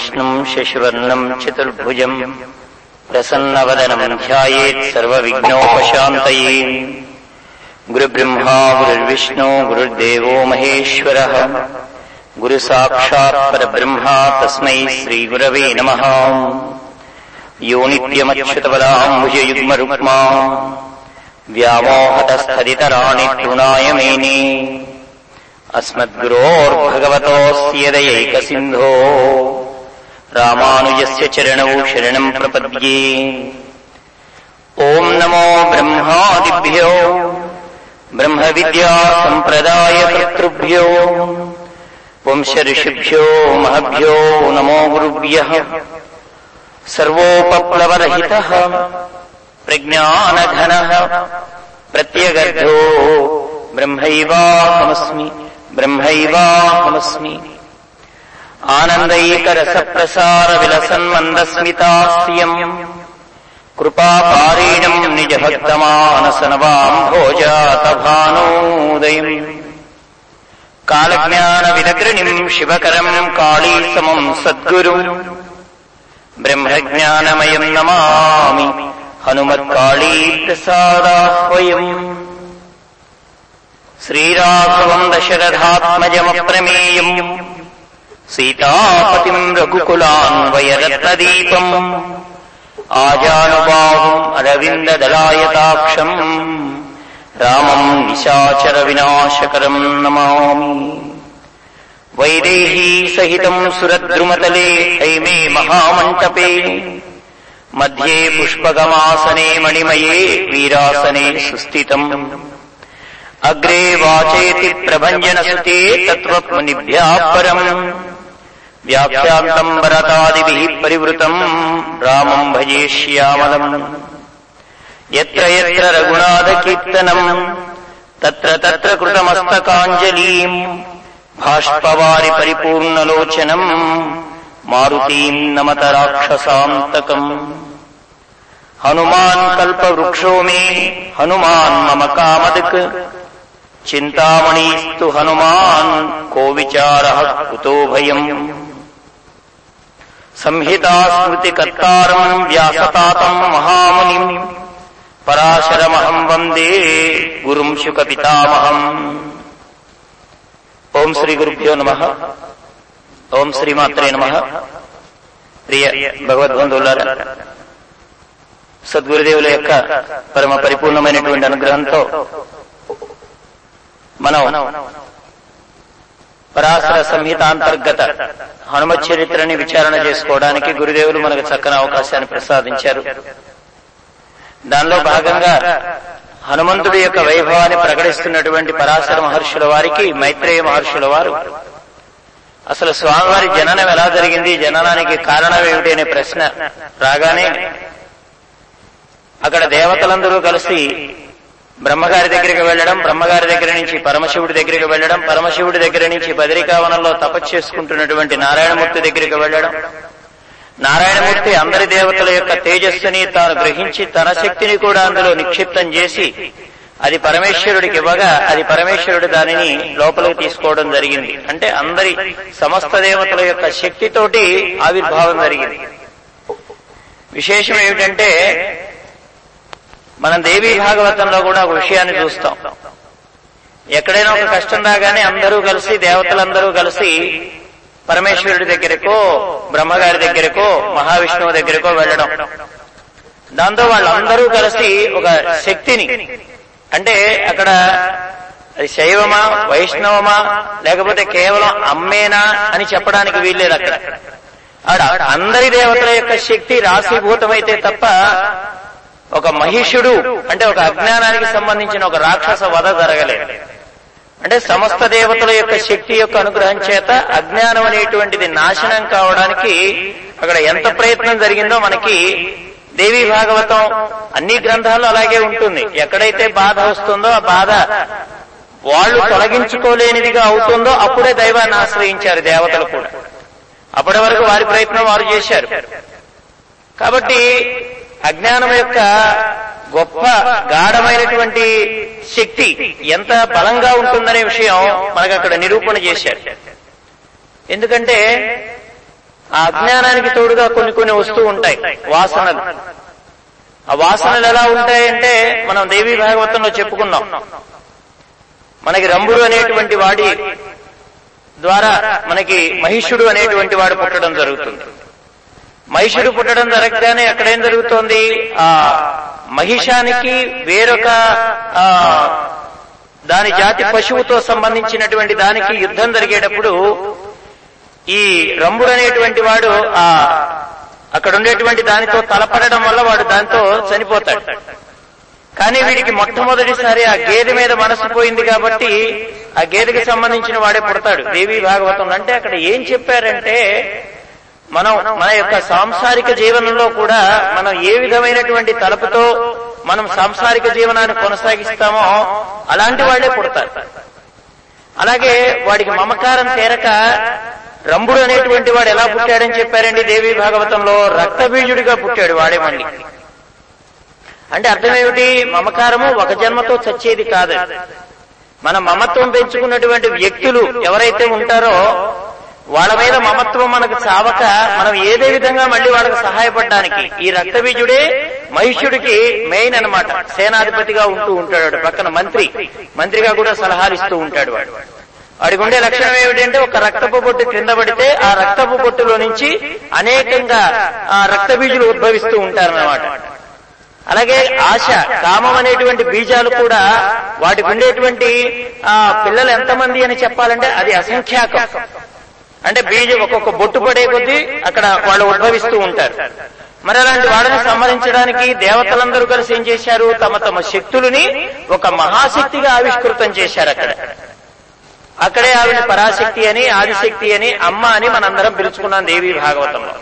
विष्णुम् शशिवर्णम् चतुर्भुजम् प्रसन्नवदनम् ध्यायेत् सर्वविघ्नोपशान्तये। गुरुब्रह्मा गुरुर्विष्णु गुरुर्देवो महेश्वरः। गुरुसाक्षात् परब्रह्मा तस्मै श्रीगुरवे नमः। यो नित्यमच्युतपदाम्बुजयुग्मरुक्मा व्यामोहतस्थदितराणि तृणाय मेने अस्मद्गुरोर्भगवतोऽस्य दयैकसिन्धो रामानुजस्य चरणौ शरणम् प्रपद्ये। ॐ नमो ब्रह्मादिभ्यो ब्रह्मविद्यासम्प्रदायकर्तृभ्यो वंशऋषिभ्यो महभ्यो नमो गुरुभ्यः। सर्वोपप्लवरहितः प्रज्ञानघनः प्रत्यगर्धो ब्रह्मैवाहमस्मि ब्रह्मैवाहमस्मि आनन्दैकरसप्रसारविलसन्मन्दस्मितास्यम् कृपापारीणम् निजभक्तमानसनवाम् भोजातभानोदयम् कालज्ञानविदग्रणिम् शिवकरम् काळीसमम् सद्गुरुम् ब्रह्मज्ञानमयम् नमामि हनुमत्काळीप्रसादाह्वयम् श्रीराघवम् दशरथात्मजमप्रमेयम् सीतापतिम् रघुकुलान्वयरत्नदीपम् आजानुबाहुम् अरविन्ददलायताक्षम्। रामम् निशाचरविनाशकरम् नमामि। वैदेही सहितम् सुरद्रुमतले हैमे महामण्टपे। मध्ये पुष्पगमासने मणिमये वीरासने सुस्थितम्। अग्रे वाचेति प्रभञ्जनसुते तत्त्वमुनिभ्याः परम् व्याख्यान्तम् भरतादिभिः परिवृतम्। रामम् भजे श्यामलम् यत्र यत्र रघुनाथकीर्तनम् तत्र तत्र कृतमस्तकाञ्जलीम् भाष्पवारि परिपूर्णलोचनम् मारुतीम् नमत राक्षसान्तकम् हनुमान् कल्पवृक्षो मे हनुमान् मम कामदक्। चिन्तामणिस्तु हनुमान् को विचारः कुतो भयम् संहितास्मृतिकर्तारम् व्यासतातम् महामुनिम् पराशरमहम् वन्दे गुरुम् शुकपितामहम् ఓం శ్రీ గురుభ్యో నమ ఓం శ్రీమాత్రే నమ ప్రియ భగవద్బంధువులారా సద్గురుదేవుల యొక్క పరమ పరిపూర్ణమైనటువంటి అనుగ్రహంతో మనం పరాశర సంహిత అంతర్గత చరిత్రని విచారణ చేసుకోవడానికి గురుదేవులు మనకు చక్కని అవకాశాన్ని ప్రసాదించారు. దానిలో భాగంగా హనుమంతుడి యొక్క వైభవాన్ని ప్రకటిస్తున్నటువంటి పరాశర మహర్షుల వారికి మైత్రేయ మహర్షుల వారు అసలు స్వామివారి జననం ఎలా జరిగింది జననానికి కారణం ఏమిటి అనే ప్రశ్న రాగానే అక్కడ దేవతలందరూ కలిసి బ్రహ్మగారి దగ్గరికి వెళ్ళడం బ్రహ్మగారి దగ్గర నుంచి పరమశివుడి దగ్గరికి వెళ్ళడం పరమశివుడి దగ్గర నుంచి బదరికావనంలో తపస్సు చేసుకుంటున్నటువంటి నారాయణమూర్తి దగ్గరికి వెళ్ళడం. నారాయణమూర్తి అందరి దేవతల యొక్క తేజస్సుని తాను గ్రహించి తన శక్తిని కూడా అందులో నిక్షిప్తం చేసి అది పరమేశ్వరుడికి ఇవ్వగా అది పరమేశ్వరుడు దానిని లోపలికి తీసుకోవడం జరిగింది. అంటే అందరి సమస్త దేవతల యొక్క శక్తితోటి ఆవిర్భావం జరిగింది. విశేషం ఏమిటంటే మనం దేవీ భాగవతంలో కూడా ఒక విషయాన్ని చూస్తాం. ఎక్కడైనా ఒక కష్టం రాగానే అందరూ కలిసి దేవతలందరూ కలిసి పరమేశ్వరుడి దగ్గరకో బ్రహ్మగారి దగ్గరకో మహావిష్ణువు దగ్గరకో వెళ్ళడం. దాంతో వాళ్ళందరూ కలిసి ఒక శక్తిని అంటే అక్కడ అది శైవమా వైష్ణవమా లేకపోతే కేవలం అమ్మేనా అని చెప్పడానికి వీల్లేదు అక్కడ. ఆడ అందరి దేవతల యొక్క శక్తి రాశీభూతమైతే తప్ప ఒక మహిషుడు అంటే ఒక అజ్ఞానానికి సంబంధించిన ఒక రాక్షస వధ జరగలేదు. అంటే సమస్త దేవతల యొక్క శక్తి యొక్క అనుగ్రహం చేత అజ్ఞానం అనేటువంటిది నాశనం కావడానికి అక్కడ ఎంత ప్రయత్నం జరిగిందో మనకి దేవి భాగవతం అన్ని గ్రంథాలు అలాగే ఉంటుంది. ఎక్కడైతే బాధ వస్తుందో ఆ బాధ వాళ్ళు తొలగించుకోలేనిదిగా అవుతుందో అప్పుడే దైవాన్ని ఆశ్రయించారు దేవతలు కూడా. అప్పటి వరకు వారి ప్రయత్నం వారు చేశారు. కాబట్టి అజ్ఞానం యొక్క గొప్ప గాఢమైనటువంటి శక్తి ఎంత బలంగా ఉంటుందనే విషయం మనకు అక్కడ నిరూపణ చేశారు ఎందుకంటే ఆ అజ్ఞానానికి తోడుగా కొన్ని కొన్ని వస్తూ ఉంటాయి వాసనలు. ఆ వాసనలు ఎలా ఉంటాయంటే మనం దేవీ భాగవతంలో చెప్పుకున్నాం. మనకి రంభుడు అనేటువంటి వాడి ద్వారా మనకి మహిషుడు అనేటువంటి వాడు పుట్టడం జరుగుతుంది. మహిషుడు పుట్టడం జరగగానే అక్కడేం జరుగుతోంది? ఆ మహిషానికి వేరొక దాని జాతి పశువుతో సంబంధించినటువంటి దానికి యుద్ధం జరిగేటప్పుడు ఈ రంభుడు అనేటువంటి వాడు ఆ అక్కడ ఉండేటువంటి దానితో తలపడడం వల్ల వాడు దాంతో చనిపోతాడు. కానీ వీడికి మొట్టమొదటిసారి ఆ గేదె మీద మనసు పోయింది కాబట్టి ఆ గేదెకి సంబంధించిన వాడే పుడతాడు. దేవి భాగవతం అంటే అక్కడ ఏం చెప్పారంటే మనం మన యొక్క సాంసారిక జీవనంలో కూడా మనం ఏ విధమైనటువంటి తలపుతో మనం సాంసారిక జీవనాన్ని కొనసాగిస్తామో అలాంటి వాళ్ళే పుడతారు. అలాగే వాడికి మమకారం తీరక రంభుడు అనేటువంటి వాడు ఎలా పుట్టాడని చెప్పారండి దేవి భాగవతంలో? రక్తబీజుడిగా పుట్టాడు వాడే మళ్ళీ అంటే అర్థమేమిటి? మమకారము ఒక జన్మతో చచ్చేది కాదు. మన మమత్వం పెంచుకున్నటువంటి వ్యక్తులు ఎవరైతే ఉంటారో వాళ్ళ మీద మమత్వం మనకు చావక మనం ఏదే విధంగా మళ్ళీ వాళ్ళకి సహాయపడడానికి ఈ రక్తబీజుడే మహిష్యుడికి మెయిన్ అన్నమాట. సేనాధిపతిగా ఉంటూ ఉంటాడు వాడు. పక్కన మంత్రి. మంత్రిగా కూడా సలహాలు ఇస్తూ ఉంటాడు వాడు. వాడికి ఉండే లక్షణం ఏమిటంటే ఒక రక్తపు బొట్టు కింద పడితే ఆ రక్తపు బొట్టులో నుంచి అనేకంగా ఆ రక్తబీజులు ఉద్భవిస్తూ ఉంటారన్నమాట. అలాగే ఆశ కామం అనేటువంటి బీజాలు కూడా వాటికి ఉండేటువంటి ఆ పిల్లలు ఎంతమంది అని చెప్పాలంటే అది అసంఖ్యాకం. అంటే బీజం ఒక్కొక్క బొట్టు పడే కొద్దీ అక్కడ వాళ్ళు ఉద్భవిస్తూ ఉంటారు. మరి అలాంటి వాళ్ళని సంహరించడానికి దేవతలందరూ కలిసి ఏం చేశారు? తమ తమ శక్తులని ఒక మహాశక్తిగా ఆవిష్కృతం చేశారు అక్కడ. అక్కడే ఆవిడ పరాశక్తి అని ఆదిశక్తి అని అమ్మ అని మనందరం పిలుచుకున్నాం దేవీ భాగవతంలో.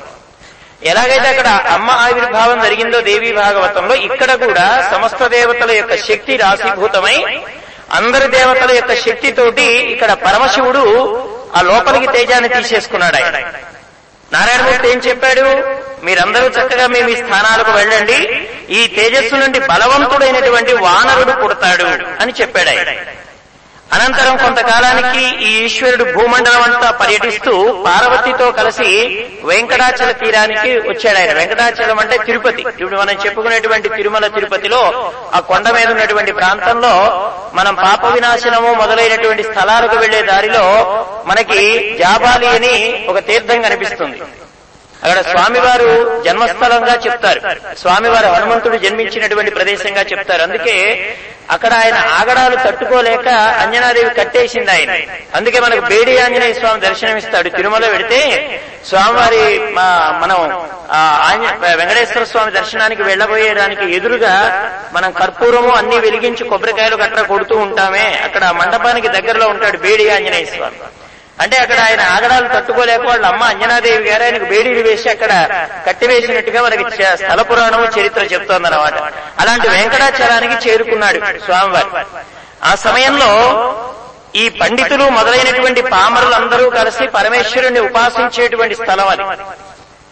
ఎలాగైతే అక్కడ అమ్మ ఆవిర్భావం జరిగిందో దేవీ భాగవతంలో ఇక్కడ కూడా సమస్త దేవతల యొక్క శక్తి రాశీభూతమై అందరి దేవతల యొక్క శక్తితోటి ఇక్కడ పరమశివుడు ఆ లోపలికి తేజాన్ని తీసేసుకున్నాడు ఆయన. నారాయణమూర్తి ఏం చెప్పాడు? మీరందరూ చక్కగా మేము ఈ స్థానాలకు వెళ్ళండి. ఈ తేజస్సు నుండి బలవంతుడైనటువంటి వానరుడు పుడతాడు అని చెప్పాడు ఆయన. అనంతరం కొంతకాలానికి ఈ ఈశ్వరుడు భూమండలం అంతా పర్యటిస్తూ పార్వతితో కలిసి వెంకటాచల తీరానికి వచ్చాడు ఆయన. వెంకటాచలం అంటే తిరుపతి. ఇప్పుడు మనం చెప్పుకునేటువంటి తిరుమల తిరుపతిలో ఆ కొండ మీద ఉన్నటువంటి ప్రాంతంలో మనం పాప వినాశనము మొదలైనటువంటి స్థలాలకు వెళ్ళే దారిలో మనకి జాబాలి అని ఒక తీర్థం కనిపిస్తుంది. అక్కడ స్వామివారు జన్మస్థలంగా చెప్తారు. స్వామివారు హనుమంతుడు జన్మించినటువంటి ప్రదేశంగా చెప్తారు. అందుకే అక్కడ ఆయన ఆగడాలు తట్టుకోలేక అంజనాదేవి కట్టేసింది ఆయన. అందుకే మనకు బేడి ఆంజనేయ స్వామి దర్శనమిస్తాడు. తిరుమల వెడితే స్వామివారి మనం వెంకటేశ్వర స్వామి దర్శనానికి వెళ్ళబోయేదానికి ఎదురుగా మనం కర్పూరము అన్ని వెలిగించి కొబ్బరికాయలు గట్రా కొడుతూ ఉంటామే. అక్కడ మండపానికి దగ్గరలో ఉంటాడు బేడి ఆంజనేయ స్వామి. అంటే అక్కడ ఆయన ఆగడాలు తట్టుకోలేక వాళ్ళ అమ్మ అంజనాదేవి గారు ఆయనకు బేడీలు వేసి అక్కడ కట్టివేసినట్టుగా మనకి స్థల పురాణము చరిత్ర చెప్తోందన్నమాట. అలాంటి వెంకటాచలానికి చేరుకున్నాడు స్వామివారు. ఆ సమయంలో ఈ పండితులు మొదలైనటువంటి పామరులందరూ కలిసి పరమేశ్వరుణ్ణి ఉపాసించేటువంటి స్థలం అది.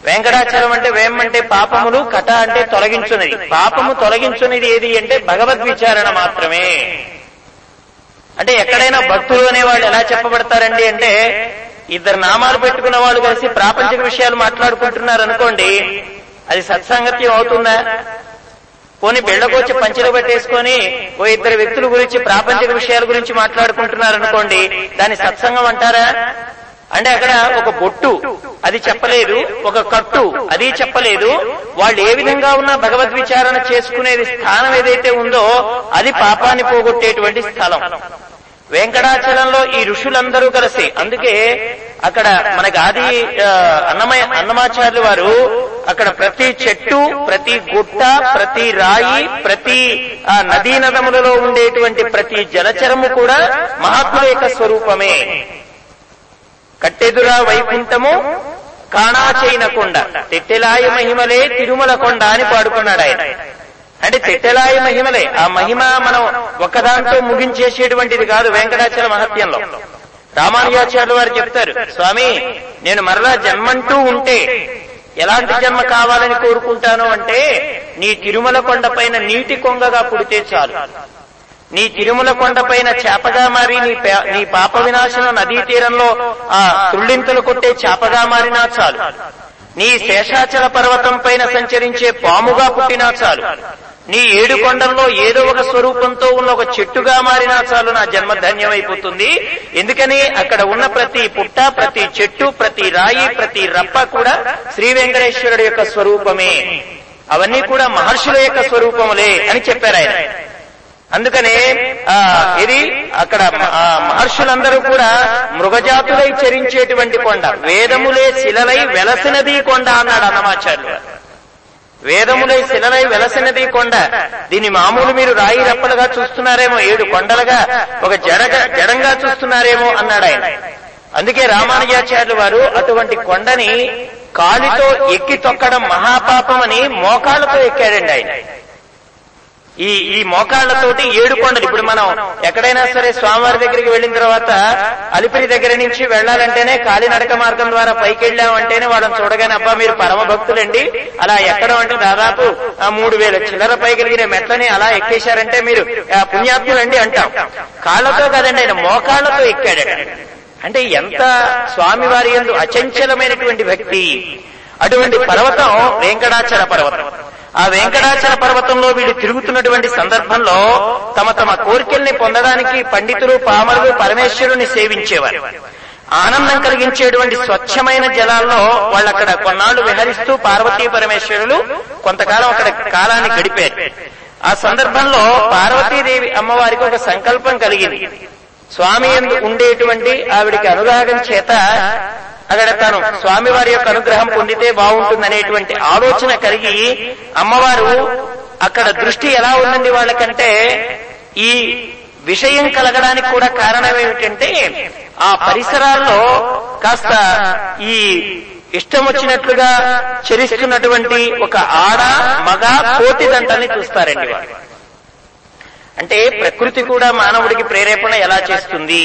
వెంకటాచలం అంటే వేమంటే పాపములు కట అంటే తొలగించున్నది పాపము తొలగించున్నది ఏది అంటే భగవద్ విచారణ మాత్రమే. అంటే ఎక్కడైనా భక్తులు అనేవాళ్ళు ఎలా చెప్పబడతారండి అంటే ఇద్దరు నామాలు పెట్టుకున్న వాళ్ళు కలిసి ప్రాపంచిక విషయాలు మాట్లాడుకుంటున్నారు అనుకోండి అది సత్సాంగత్యం అవుతుందా? పోనీ బిళ్ళకొచ్చి పంచలు పెట్టేసుకొని ఓ ఇద్దరు వ్యక్తుల గురించి ప్రాపంచిక విషయాల గురించి మాట్లాడుకుంటున్నారు అనుకోండి దాన్ని సత్సంగం అంటారా? అంటే అక్కడ ఒక బొట్టు అది చెప్పలేదు ఒక కట్టు అది చెప్పలేదు వాళ్ళు ఏ విధంగా ఉన్నా భగవద్ విచారణ చేసుకునేది స్థానం ఏదైతే ఉందో అది పాపాన్ని పోగొట్టేటువంటి స్థలం. వెంకటాచలంలో ఈ ఋషులందరూ కలిసి అందుకే అక్కడ మనకి ఆది అన్నమయ అన్నమాచార్యులు వారు అక్కడ ప్రతి చెట్టు ప్రతి గుట్ట ప్రతి రాయి ప్రతి ఆ నదీ నదములలో ఉండేటువంటి ప్రతి జలచరము కూడా మహాత్ముల యొక్క స్వరూపమే. కట్టెదురా వైకుంఠము కాణాచైన కొండ తెట్టెలాయ మహిమలే తిరుమల కొండ అని పాడుకున్నాడు ఆయన అంటే తెట్టెలాయ మహిమలే. ఆ మహిమ మనం ఒక్కదాంతో ముగించేసేటువంటిది కాదు వెంకటాచల మహత్యంలో. రామానుజాచార్యులు వారు చెప్తారు స్వామి నేను మరలా జన్మంటూ ఉంటే ఎలాంటి జన్మ కావాలని కోరుకుంటాను అంటే నీ తిరుమల కొండ పైన నీటి కొంగగా పుడితే చాలు. నీ తిరుమల కొండపైన చేపగా మారి నీ పే- నీ పాప వినాశనం నదీ తీరంలో ఆ తుళ్ళింతలు కొట్టే చేపగా మారినా చాలు. నీ శేషాచల పర్వతం పైన సంచరించే పాముగా పుట్టినా చాలు. నీ ఏడు కొండల్లో ఏదో ఒక స్వరూపంతో ఉన్న ఒక చెట్టుగా మారినా చాలు నా జన్మ ధన్యమైపోతుంది. ఎందుకని అక్కడ ఉన్న ప్రతి పుట్ట ప్రతి చెట్టు ప్రతి రాయి ప్రతి రప్ప కూడా శ్రీ వెంకటేశ్వరుడు యొక్క స్వరూపమే. అవన్నీ కూడా మహర్షుల యొక్క స్వరూపములే అని చెప్పారు ఆయన. అందుకనే ఆ ఇది అక్కడ మహర్షులందరూ కూడా మృగజాతులై చరించేటువంటి కొండ వేదములే శిలలై వెలసినది కొండ అన్నాడు అన్నమాచార్యులు వేదములై శిలలై వెలసినది కొండ. దీని మామూలు మీరు రాయి రప్పలుగా చూస్తున్నారేమో ఏడు కొండలుగా ఒక జడగా జడంగా చూస్తున్నారేమో అన్నాడు ఆయన. అందుకే రామానుజాచార్యులు వారు అటువంటి కొండని కాలితో ఎక్కి తొక్కడం మహాపాపమని మోకాలతో ఎక్కాడండి ఆయన. ఈ ఈ మోకాళ్ళతోటి ఏడు కొండలు. ఇప్పుడు మనం ఎక్కడైనా సరే స్వామివారి దగ్గరికి వెళ్ళిన తర్వాత అలిపిరి దగ్గర నుంచి వెళ్ళాలంటేనే కాలినడక మార్గం ద్వారా పైకి వెళ్ళామంటేనే వాళ్ళని చూడగానే అబ్బా మీరు పరమ భక్తులండి. అలా ఎక్కడం అంటే దాదాపు మూడు వేల. చిల్లర పైకెలిగిన మెట్లని అలా ఎక్కేశారంటే మీరు పుణ్యాత్ములండి అంటాం. కాళ్ళతో కాదండి ఆయన మోకాళ్ళతో ఎక్కాడట. అంటే ఎంత స్వామివారి యందు అచంచలమైనటువంటి వ్యక్తి అటువంటి పర్వతం వెంకటాచల పర్వతం. ఆ వెంకటాచల పర్వతంలో వీళ్ళు తిరుగుతున్నటువంటి సందర్భంలో తమ తమ కోరికల్ని పొందడానికి పండితులు పామరులు పరమేశ్వరుని సేవించేవారు. ఆనందం కలిగించేటువంటి స్వచ్ఛమైన జలాల్లో వాళ్ళు అక్కడ కొన్నాళ్ళు విహరిస్తూ పార్వతీ పరమేశ్వరులు కొంతకాలం అక్కడ కాలాన్ని గడిపారు. ఆ సందర్భంలో పార్వతీదేవి అమ్మవారికి ఒక సంకల్పం కలిగింది. స్వామి యందు ఉండేటువంటి ఆవిడికి అనురాగం చేత అక్కడ తను స్వామివారి యొక్క అనుగ్రహం పొందితే బాగుంటుందనేటువంటి ఆలోచన కలిగి అమ్మవారు అక్కడ దృష్టి ఎలా ఉందండి వాళ్ళకంటే ఈ విషయం కలగడానికి కూడా కారణం ఏమిటంటే ఆ పరిసరాల్లో కాస్త ఈ ఇష్టం వచ్చినట్లుగా చరిస్తున్నటువంటి ఒక ఆడ మగ కోటి దంటల్ని చూస్తారండి వాళ్ళు. అంటే ప్రకృతి కూడా మానవుడికి ప్రేరేపణ ఎలా చేస్తుంది?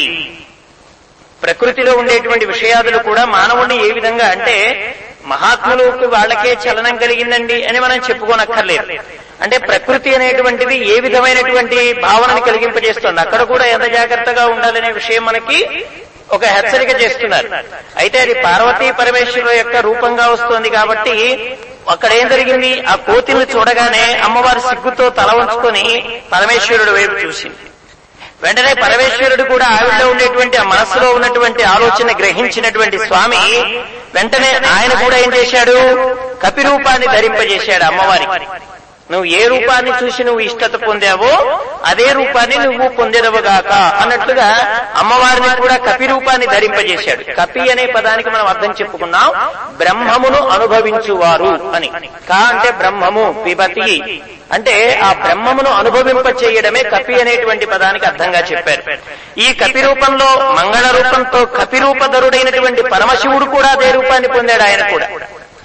ప్రకృతిలో ఉండేటువంటి విషయాదులు కూడా మానవుడిని ఏ విధంగా అంటే మహాత్ములకు వాళ్ళకే చలనం కలిగిందండి అని మనం చెప్పుకోనక్కర్లేదు. అంటే ప్రకృతి అనేటువంటిది ఏ విధమైనటువంటి భావనని కలిగింపజేస్తుంది? అక్కడ కూడా ఎంత జాగ్రత్తగా ఉండాలనే విషయం మనకి ఒక హెచ్చరిక చేస్తున్నారు. అయితే అది పార్వతీ పరమేశ్వరుల యొక్క రూపంగా వస్తోంది కాబట్టి అక్కడ ఏం జరిగింది? ఆ కోతిని చూడగానే అమ్మవారు సిగ్గుతో తల ఉంచుకొని పరమేశ్వరుడు వైపు చూసింది. వెంటనే పరమేశ్వరుడు కూడా ఆవిడలో ఉండేటువంటి ఆ మనస్సులో ఉన్నటువంటి ఆలోచన గ్రహించినటువంటి స్వామి వెంటనే ఆయన కూడా ఏం చేశాడు? కపి రూపాన్ని ధరింపజేశాడు అమ్మవారికి. నువ్వు ఏ రూపాన్ని చూసి నువ్వు ఇష్టత పొందావో అదే రూపాన్ని నువ్వు పొందేదవుగాక అన్నట్లుగా అమ్మవారిని కూడా కపి రూపాన్ని ధరింపజేశాడు. కపి అనే పదానికి మనం అర్థం చెప్పుకున్నాం బ్రహ్మమును అనుభవించువారు అని. కా అంటే బ్రహ్మము పిబతి. అంటే ఆ బ్రహ్మమును అనుభవింప చేయడమే కపి అనేటువంటి పదానికి అర్థంగా చెప్పారు. ఈ కపి రూపంలో మంగళ రూపంతో కపి రూపధరుడైనటువంటి పరమశివుడు కూడా అదే రూపాన్ని పొందాడు ఆయన కూడా.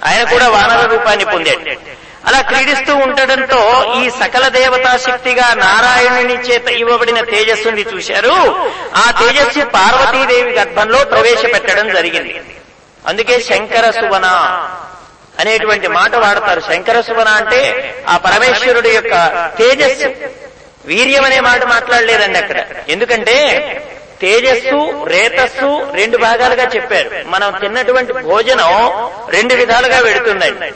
ఆయన కూడా వానర రూపాన్ని పొందాడు. అలా క్రీడిస్తూ ఉండడంతో ఈ సకల దేవతా శక్తిగా నారాయణుని చేత ఇవ్వబడిన తేజస్సుని చూశారు. ఆ తేజస్సు పార్వతీదేవి గర్భంలో ప్రవేశపెట్టడం జరిగింది. అందుకే శంకర సువన అనేటువంటి మాట వాడతారు. శంకర సువన అంటే ఆ పరమేశ్వరుడు యొక్క తేజస్సు. వీర్యం అనే మాట మాట్లాడలేదండి అక్కడ. ఎందుకంటే తేజస్సు రేతస్సు రెండు భాగాలుగా చెప్పారు. మనం తిన్నటువంటి భోజనం రెండు విధాలుగా వెడుతుందండి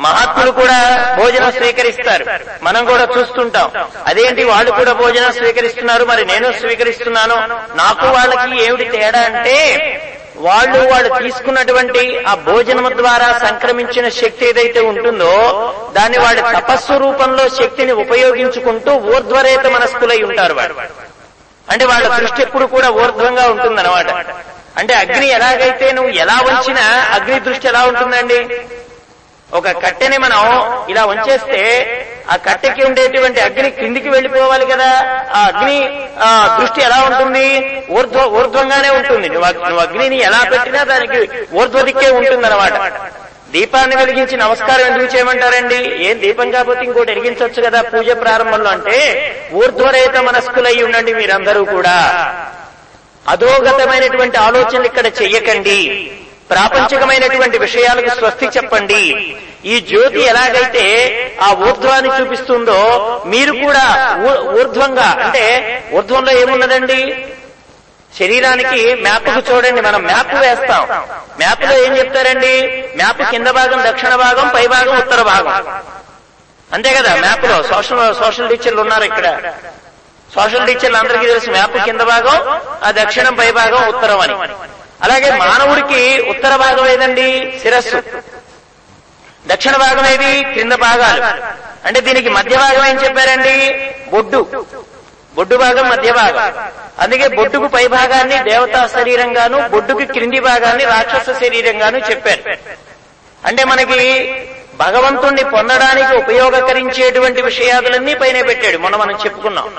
మహాత్ములు కూడా భోజనం స్వీకరిస్తారు. మనం కూడా చూస్తుంటాం. అదేంటి వాళ్ళు కూడా భోజనం స్వీకరిస్తున్నారు? మరి నేను స్వీకరిస్తున్నాను. నాకు వాళ్ళకి ఏమిటి తేడా అంటే వాళ్ళు వాళ్ళు తీసుకున్నటువంటి ఆ భోజనం ద్వారా సంక్రమించిన శక్తి ఏదైతే ఉంటుందో దాన్ని వాళ్ళ తపస్సు రూపంలో శక్తిని ఉపయోగించుకుంటూ ఊర్ధ్వరేత మనస్కులై ఉంటారు వాడు అంటే వాళ్ళ దృష్టి ఎప్పుడు కూడా ఊర్ధ్వంగా ఉంటుందన్నమాట. అంటే అగ్ని ఎలాగైతే నువ్వు ఎలా వంచినా అగ్ని దృష్టి ఎలా ఉంటుందండి? ఒక కట్టెని మనం ఇలా ఉంచేస్తే ఆ కట్టెకి ఉండేటువంటి అగ్ని కిందికి వెళ్ళిపోవాలి కదా. ఆ అగ్ని దృష్టి ఎలా ఉంటుంది? ఊర్ధ్వ ఊర్ధ్వంగానే ఉంటుంది. నువ్వు నువ్వు అగ్నిని ఎలా పెట్టినా దానికి ఊర్ధ్వ దిక్కే ఉంటుందన్నమాట. దీపాన్ని వెలిగించి నమస్కారం ఎందుకు చేయమంటారండి? ఏం దీపం కాకపోతే ఇంకోటి వెలిగించవచ్చు కదా పూజ ప్రారంభంలో అంటే ఊర్ధ్వరేత మనస్కులై ఉండండి మీరందరూ కూడా. అధోగతమైనటువంటి ఆలోచనలు ఇక్కడ చెయ్యకండి. ప్రాపంచికమైనటువంటి విషయాలకు స్వస్తి చెప్పండి. ఈ జ్యోతి ఎలాగైతే ఆ ఊర్ధ్వాన్ని చూపిస్తుందో మీరు కూడా ఊర్ధ్వంగా అంటే ఊర్ధ్వంలో ఏమున్నదండి? శరీరానికి మ్యాప్కు చూడండి మనం మ్యాప్ వేస్తాం. మ్యాప్లో ఏం చెప్తారండి? మ్యాప్ కింద భాగం దక్షిణ భాగం పై భాగం ఉత్తర భాగం. అంతే కదా మ్యాప్లో సోషల్ సోషల్ టీచర్లు ఉన్నారు ఇక్కడ. సోషల్ టీచర్లు అందరికీ తెలుసు మ్యాప్ కింద భాగం ఆ దక్షిణం పై భాగం ఉత్తరం అని. అలాగే మానవుడికి ఉత్తర భాగం ఏదండి? శిరస్సు. దక్షిణ భాగం ఏది? క్రింద భాగాలు. అంటే దీనికి మధ్య భాగం ఏం చెప్పారండి? బొడ్డు. బొడ్డు భాగం మధ్య భాగం. అందుకే బొడ్డుకు పై భాగాన్ని దేవతా శరీరంగాను బొడ్డుకి క్రింది భాగాన్ని రాక్షస శరీరంగాను చెప్పారు. అంటే మనకి భగవంతుణ్ణి పొందడానికి ఉపయోగకరించేటువంటి విషయాదులన్నీ పైన పెట్టాడు. మొన్న మనం చెప్పుకున్నాం.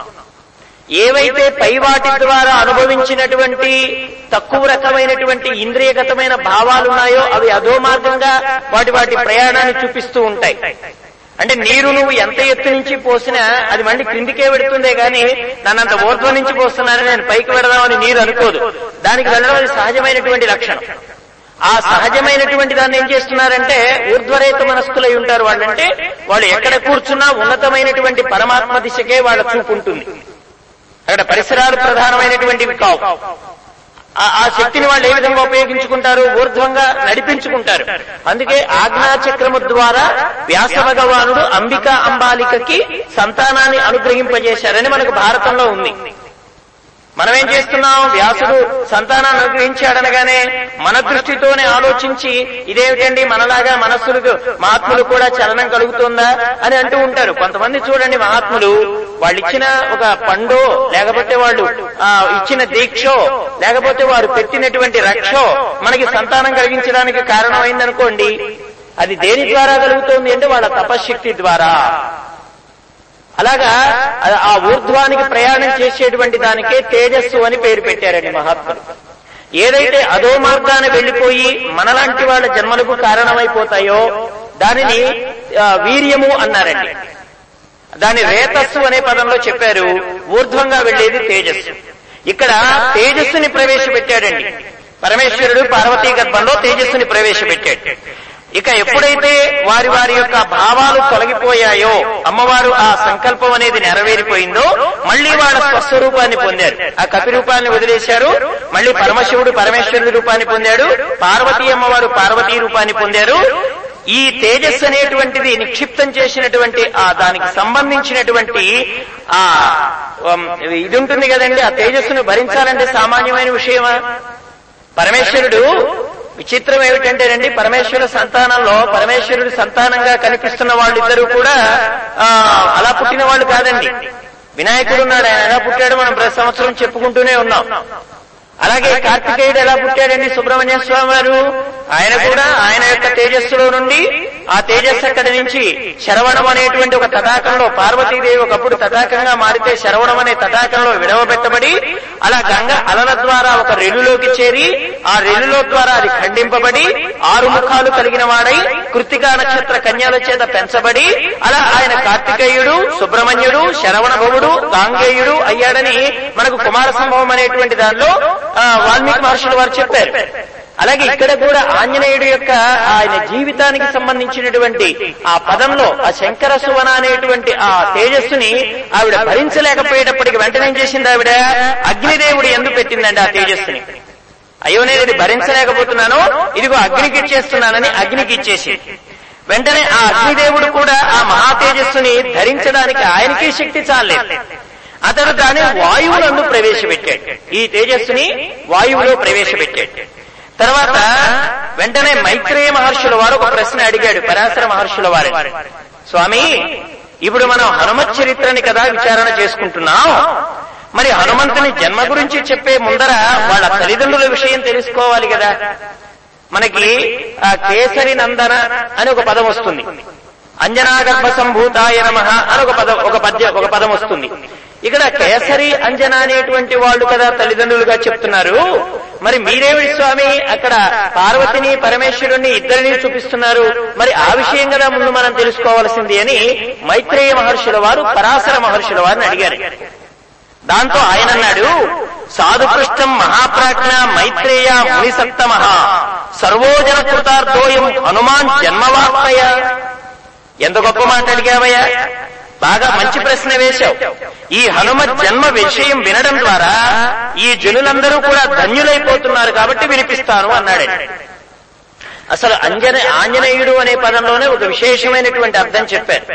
ఏవైతే పై వాటి ద్వారా అనుభవించినటువంటి తక్కువ రకమైనటువంటి ఇంద్రియగతమైన భావాలు ఉన్నాయో అవి అధో మార్గంగా వాటి వాటి ప్రయాణాన్ని చూపిస్తూ ఉంటాయి. అంటే నీరు నువ్వు ఎంత ఎత్తు నుంచి పోసినా అది మళ్ళీ క్రిందికే పెడుతుందే గాని నన్నంత ఊర్ధ్వం నుంచి పోస్తున్నానని నేను పైకి పెడదామని నీరు అనుకోదు. దానికి వెళ్ళడం అది సహజమైనటువంటి లక్షణం. ఆ సహజమైనటువంటి దాన్ని ఏం చేస్తున్నారంటే ఊర్ధ్వరేత మనస్కులై ఉంటారు వాళ్ళంటే వాళ్ళు ఎక్కడ కూర్చున్నా ఉన్నతమైనటువంటి పరమాత్మ దిశకే వాళ్ళ చూపు ఉంటుంది. అక్కడ పరిసరాలు ప్రధానమైనటువంటివి కావు ఆ- శక్తిని వాళ్ళు ఏ విధంగా ఉపయోగించుకుంటారు? ఊర్ధ్వంగా నడిపించుకుంటారు. అందుకే ఆజ్ఞాచక్రము ద్వారా వ్యాస భగవానుడు అంబికా అంబాలికకి సంతానాన్ని అనుగ్రహింపజేశారని మనకు భారతంలో ఉంది. మనం ఏం చేస్తున్నాం? వ్యాసుడు సంతానాన్ని అనుగ్రహించాడనగానే మన దృష్టితోనే ఆలోచించి ఇదేమిటండి మనలాగా మనస్సులకు మహాత్ములు కూడా చలనం కలుగుతుందా అని అంటూ ఉంటారు. కొంతమంది చూడండి మహాత్ములు వాళ్ళు ఇచ్చిన ఒక పండో లేకపోతే వాళ్ళు ఆ, ఇచ్చిన దీక్షో లేకపోతే వారు పెట్టినటువంటి రక్షో మనకి సంతానం కలిగించడానికి కారణమైందనుకోండి అది దేని ద్వారా కలుగుతోంది అంటే వాళ్ళ తపశ్శక్తి ద్వారా. అలాగా ఆ- ఊర్ధ్వానికి ప్రయాణం చేసేటువంటి దానికే తేజస్సు అని పేరు పెట్టారండి మహాత్ములు. ఏదైతే అదో మార్గాన వెళ్ళిపోయి మనలాంటి వాళ్ళ జన్మలకు కారణమైపోతాయో దానిని వీర్యము అన్నారండి. దాని రేతస్సు అనే పదంలో చెప్పారు ఊర్ధ్వంగా వెళ్ళేది తేజస్సు. ఇక్కడ తేజస్సుని ప్రవేశపెట్టాడండి. పరమేశ్వరుడు పార్వతీ గర్భంలో తేజస్సుని ప్రవేశపెట్టాడు. ఇక ఎప్పుడైతే వారి వారి యొక్క భావాలు తొలగిపోయాయో అమ్మవారు ఆ సంకల్పం అనేది నెరవేరిపోయిందో మళ్ళీ వాళ్ళ స్వస్వరూపాన్ని పొందారు. ఆ కపి రూపాన్ని వదిలేశారు మళ్ళీ పరమశివుడు పరమేశ్వరుడి రూపాన్ని పొందాడు పార్వతీ అమ్మవారు పార్వతీ రూపాన్ని పొందారు. ఈ తేజస్సు అనేటువంటిది నిక్షిప్తం చేసినటువంటి ఆ దానికి సంబంధించినటువంటి ఆ ఇది ఉంటుంది కదండి ఆ తేజస్సును భరించాలంటే సామాన్యమైన విషయమా? పరమేశ్వరుడు విచిత్రం ఏమిటంటేనండి పరమేశ్వర సంతానంలో పరమేశ్వరుడి సంతానంగా కనిపిస్తున్న వాళ్ళిద్దరూ కూడా ఆ అలా పుట్టిన వాళ్ళు కాదండి. వినాయకుడు ఉన్నాడు ఆయన ఎలా పుట్టాడు మనం ప్రతి సంవత్సరం చెప్పుకుంటూనే ఉన్నాం. అలాగే కార్తికేయుడు ఎలా పుట్టాడండి సుబ్రహ్మణ్య స్వామి వారు? ఆయన కూడా ఆయన యొక్క తేజస్సులో నుండి ఆ తేజస్సు అక్కడి నుంచి శరవణం అనేటువంటి ఒక తటాకంలో పార్వతీదేవి ఒకప్పుడు తటాకంగా మారితే శరవణం అనే తటాకంలో విడవబెట్టబడి అలా గంగ అలల ద్వారా ఒక రెలులోకి చేరి ఆ రెలులో ద్వారా అది ఖండింపబడి ఆరు ముఖాలు కలిగిన వాడై కృతికా నక్షత్ర కన్యల చేత పెంచబడి అలా ఆయన కార్తికేయుడు సుబ్రహ్మణ్యుడు శరవణ భవుడు గాంగేయుడు అయ్యాడని మనకు కుమార సంభవం అనేటువంటి దానిలో వాల్మీకి మహర్షులు వారు చెప్పారు. అలాగే ఇక్కడ కూడా ఆంజనేయుడు యొక్క ఆయన జీవితానికి సంబంధించినటువంటి ఆ పదంలో ఆ శంకర సువన అనేటువంటి ఆ తేజస్సుని ఆవిడ భరించలేకపోయేటప్పటికి వెంటనే చేసింది ఆవిడ? అగ్నిదేవుడు ఎందుకు పెట్టిందండి ఆ తేజస్సుని. అయ్యో నేను ఇది భరించలేకపోతున్నాను? ఇదిగో అగ్నికి ఇచ్చేస్తున్నానని అగ్నికి ఇచ్చేసి. వెంటనే ఆ అగ్నిదేవుడు కూడా ఆ మహా తేజస్సుని ధరించడానికి ఆయనకి శక్తి చాలేదు అతడు దాన్ని వాయువునందు ప్రవేశపెట్టాడు. ఈ తేజస్సుని వాయువులో ప్రవేశపెట్టాడు. తర్వాత వెంటనే మైత్రేయ మహర్షుల వారు ఒక ప్రశ్న అడిగాడు పరాశర మహర్షుల వారు. స్వామి ఇప్పుడు మనం హనుమత్ చరిత్రని కదా విచారణ చేసుకుంటున్నాం. మరి హనుమంతుని జన్మ గురించి చెప్పే ముందర వాళ్ళ తల్లిదండ్రుల విషయం తెలుసుకోవాలి కదా. మనకి ఆ కేసరి నందన అని ఒక పదం వస్తుంది. అంజనాగర్భ సంభూతాయ నమ అని ఒక పదం ఒక పద్య ఒక పదం వస్తుంది. ఇక్కడ కేసరి అంజన అనేటువంటి వాళ్ళు కదా తల్లిదండ్రులుగా చెప్తున్నారు. మరి మీరేమిటి స్వామి? అక్కడ పార్వతిని పరమేశ్వరుణ్ణి ఇద్దరిని చూపిస్తున్నారు. మరి ఆ విషయం కదా ముందు మనం తెలుసుకోవాల్సింది అని మైత్రేయ మహర్షుల వారు పరాశర మహర్షుల వారిని అడిగారు. దాంతో ఆయన అన్నాడు సాధుపృష్టం మహాప్రాజ్ఞ మైత్రేయ మునిసత్తమ. సర్వోజన కృతార్థోయం హనుమాన్ జన్మవార్తయ ఎంత గొప్ప మాట అడిగావయ్యా? బాగా మంచి ప్రశ్న వేశావు. ఈ హనుమత్ జన్మ విషయం వినడం ద్వారా ఈ జనులందరూ కూడా ధన్యులైపోతున్నారు కాబట్టి వినిపిస్తాను అన్నాడు అసలు అంజన ఆంజనేయుడు అనే పదంలోనే ఒక విశేషమైనటువంటి అర్థం చెప్పారు.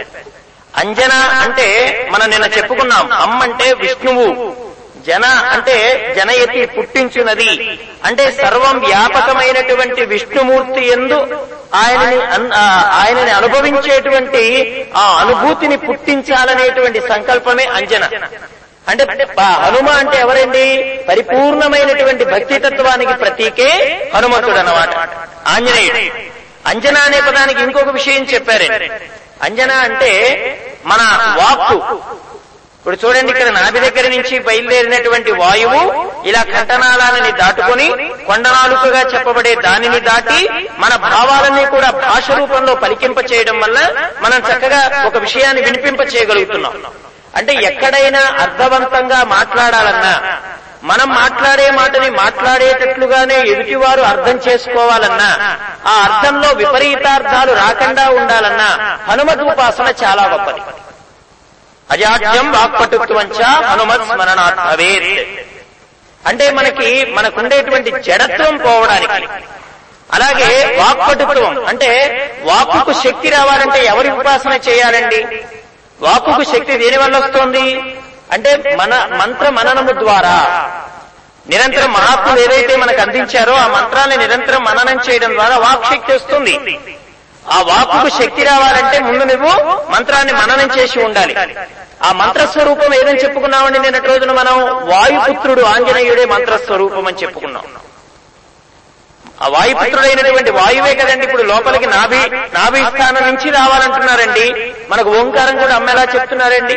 అంజన అంటే మనం నిన్న చెప్పుకున్నాం అమ్మంటే విష్ణువు. జన అంటే జనయతి పుట్టించున్నది అంటే సర్వం వ్యాపకమైనటువంటి విష్ణుమూర్తి ఎందు ఆయనని ఆయనని అనుభవించేటువంటి ఆ అనుభూతిని పుట్టించాలనేటువంటి సంకల్పమే అంజన. అంటే హనుమ అంటే ఎవరండి? పరిపూర్ణమైనటువంటి భక్తి తత్వానికి ప్రతీకే హనుమంతుడు అనమాట ఆంజనేయుడు. అంజన అనే పదానికి ఇంకొక విషయం చెప్పారండి. అంజన అంటే మన వాక్కు. ఇప్పుడు చూడండి ఇక్కడ నాభి దగ్గర నుంచి బయలుదేరినటువంటి వాయువు ఇలా కంఠనాళాలని దాటుకొని కొండనాలుకగా చెప్పబడే దానిని దాటి మన భావాలన్నీ కూడా భాష రూపంలో పలికింప చేయడం వల్ల మనం చక్కగా ఒక విషయాన్ని వినిపింప చేయగలుగుతున్నాం అంటే ఎక్కడైనా అర్థవంతంగా మాట్లాడాలన్నా మనం మాట్లాడే మాటని మాట్లాడేటట్లుగానే ఎదుటివారు అర్థం చేసుకోవాలన్నా ఆ అర్థంలో విపరీతార్థాలు రాకుండా ఉండాలన్నా హనుమదూపాసన చాలా గొప్పది. అజాడ్యం వాక్పటుత్వంచ హనుమత్ స్మరణాత్ భవేత్ అంటే మనకి మనకుండేటువంటి జడత్వం పోవడానికి. అలాగే వాక్పటుత్వం అంటే వాక్కుకు శక్తి రావాలంటే ఎవరి ఉపాసన చేయాలండి? వాక్కుకు శక్తి దేని వల్ల వస్తుంది? అంటే మన మంత్ర మననము ద్వారా. నిరంతరం మహాత్ములు ఏదైతే మనకు అందించారో ఆ మంత్రాన్ని నిరంతరం మననం చేయడం ద్వారా వాక్ శక్తి వస్తుంది. ఆ వాక్కుకు శక్తి రావాలంటే ముందు నువ్వు మంత్రాన్ని మననం చేసి ఉండాలి. ఆ మంత్రస్వరూపం ఏదని చెప్పుకున్నామండి నిన్నటి రోజున మనం. వాయుపుత్రుడు ఆంజనేయుడే మంత్రస్వరూపం అని చెప్పుకున్నాం. ఆ వాయుపుత్రుడైనటువంటి వాయువే కదండి ఇప్పుడు లోపలికి నాభి నాభి స్థానం నుంచి రావాలంటున్నారండి. మనకు ఓంకారం కూడా అమ్మేలా చెప్తున్నారండి?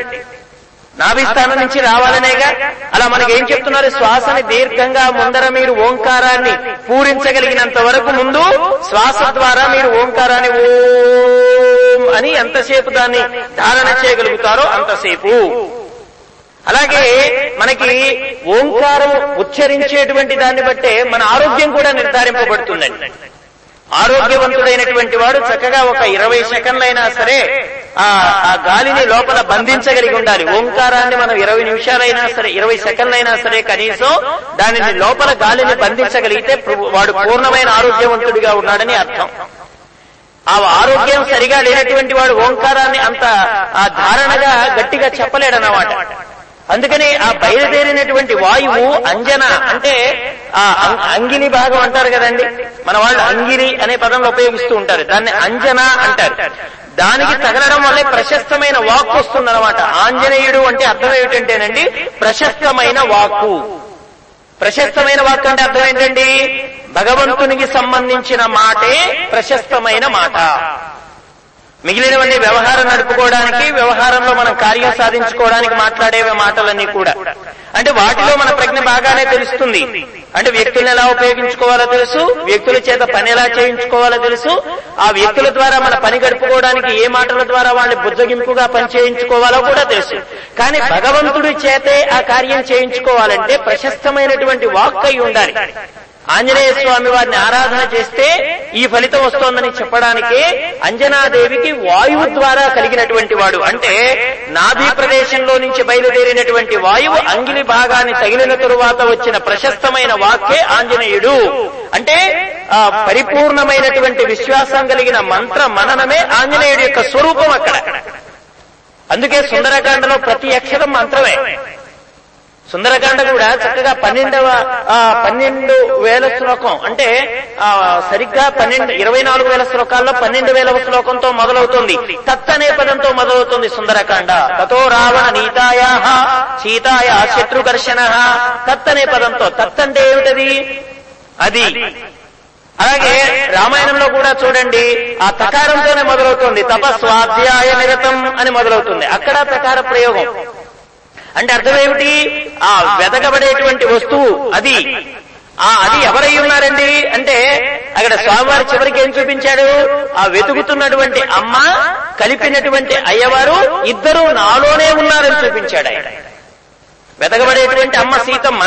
నాభిస్థానం నుంచి రావాలనేగా? అలా మనకి ఏం చెప్తున్నారు? శ్వాసని దీర్ఘంగా ముందర మీరు ఓంకారాన్ని పూరించగలిగినంత వరకు ముందు శ్వాస ద్వారా మీరు ఓంకారాన్ని ఓం అని ఎంతసేపు దాన్ని ధారణ చేయగలుగుతారో అంతసేపు. అలాగే మనకి ఓంకారం ఉచ్చరించేటువంటి దాన్ని బట్టే మన ఆరోగ్యం కూడా నిర్ధారింపబడుతుందండి. ఆరోగ్యవంతుడైనటువంటి వాడు చక్కగా ఒక ఇరవై సెకండ్లైనా సరే ఆ ఆ గాలిని లోపల బంధించగలిగి ఉండాలి. ఓంకారాన్ని మనం ఇరవై నిమిషాలైనా సరే ఇరవై సెకండ్లైనా సరే కనీసం దానిని లోపల గాలిని బంధించగలిగితే వాడు పూర్ణమైన ఆరోగ్యవంతుడిగా ఉన్నాడని అర్థం. ఆ ఆరోగ్యం సరిగా లేనటువంటి వాడు ఓంకారాన్ని అంత ఆ ధారణగా గట్టిగా చెప్పలేడన్నమాట. అందుకని ఆ బయలుదేరినటువంటి వాయువు అంజన అంటే ఆ అంగిలి భాగం అంటారు కదండి. మన వాళ్ళు అంగిలి అనే పదంలో ఉపయోగిస్తూ ఉంటారు. దాన్ని అంజన అంటారు. దానికి తగలడం వల్లే ప్రశస్తమైన వాక్ వస్తుందన్నమాట. ఆంజనేయుడు అంటే అర్థం ఏమిటంటేనండి ప్రశస్తమైన వాక్కు. ప్రశస్తమైన వాక్ అంటే అర్థం ఏంటండి? భగవంతునికి సంబంధించిన మాటే ప్రశస్తమైన మాట. మిగిలినవన్నీ వ్యవహారం నడుపుకోవడానికి వ్యవహారంలో మనం కార్యం సాధించుకోవడానికి మాట్లాడే మాటలన్నీ కూడా. అంటే వాటిలో మన ప్రజ్ఞ బాగానే తెలుస్తుంది. అంటే వ్యక్తులను ఎలా ఉపయోగించుకోవాలో తెలుసు వ్యక్తుల చేత పని ఎలా చేయించుకోవాలో తెలుసు. ఆ వ్యక్తుల ద్వారా మన పని గడుపుకోవడానికి ఏ మాటల ద్వారా వాళ్ళని బుజ్జగింపుగా పని చేయించుకోవాలో కూడా తెలుసు. కానీ భగవంతుడి చేతే ఆ కార్యం చేయించుకోవాలంటే ప్రశస్తమైనటువంటి వాక్ అయి ఉండాలి. ఆంజనేయ స్వామి వారిని ఆరాధన చేస్తే ఈ ఫలితం వస్తోందని చెప్పడానికి అంజనాదేవికి వాయువు ద్వారా కలిగినటువంటి వాడు. అంటే నాభి ప్రదేశంలో నుంచి బయలుదేరినటువంటి వాయువు అంగిలి భాగాన్ని తగిలిన తరువాత వచ్చిన ప్రశస్తమైన వాక్యే ఆంజనేయుడు. అంటే ఆ పరిపూర్ణమైనటువంటి విశ్వాసం కలిగిన మంత్ర మననమే ఆంజనేయుడి యొక్క స్వరూపం అక్కడ. అందుకే సుందరకాండలో ప్రతి అక్షరం మంత్రమే. సుందరకాండ కూడా చక్కగా పన్నెండవ పన్నెండు వేల శ్లోకం. అంటే సరిగ్గా పన్నెండు ఇరవై నాలుగు వేల శ్లోకాల్లో పన్నెండు వేల శ్లోకంతో మొదలవుతుంది. తత్ అనే పదంతో మొదలవుతుంది సుందరకాండ. తతో రావణ నీతాయా సీతాయ శత్రుఘర్షణ. తత్ అనే పదంతో తత్ అంటే ఏమిటది? అది. అలాగే రామాయణంలో కూడా చూడండి ఆ తకారంతోనే మొదలవుతుంది. తపస్వాధ్యాయ నిరతం అని మొదలవుతుంది. అక్కడ తకార ప్రయోగం. అంటే అర్థం ఏమిటి? ఆ వెతకబడేటువంటి వస్తువు అది. ఆ అది ఎవరై ఉన్నారండి? అంటే అక్కడ స్వామివారి చివరికి ఏం చూపించాడు? ఆ వెతుకుతున్నటువంటి అమ్మ కలిపినటువంటి అయ్యవారు ఇద్దరు నాలోనే ఉన్నారని చూపించాడు ఆయన. వెతకబడేటువంటి అమ్మ సీతమ్మ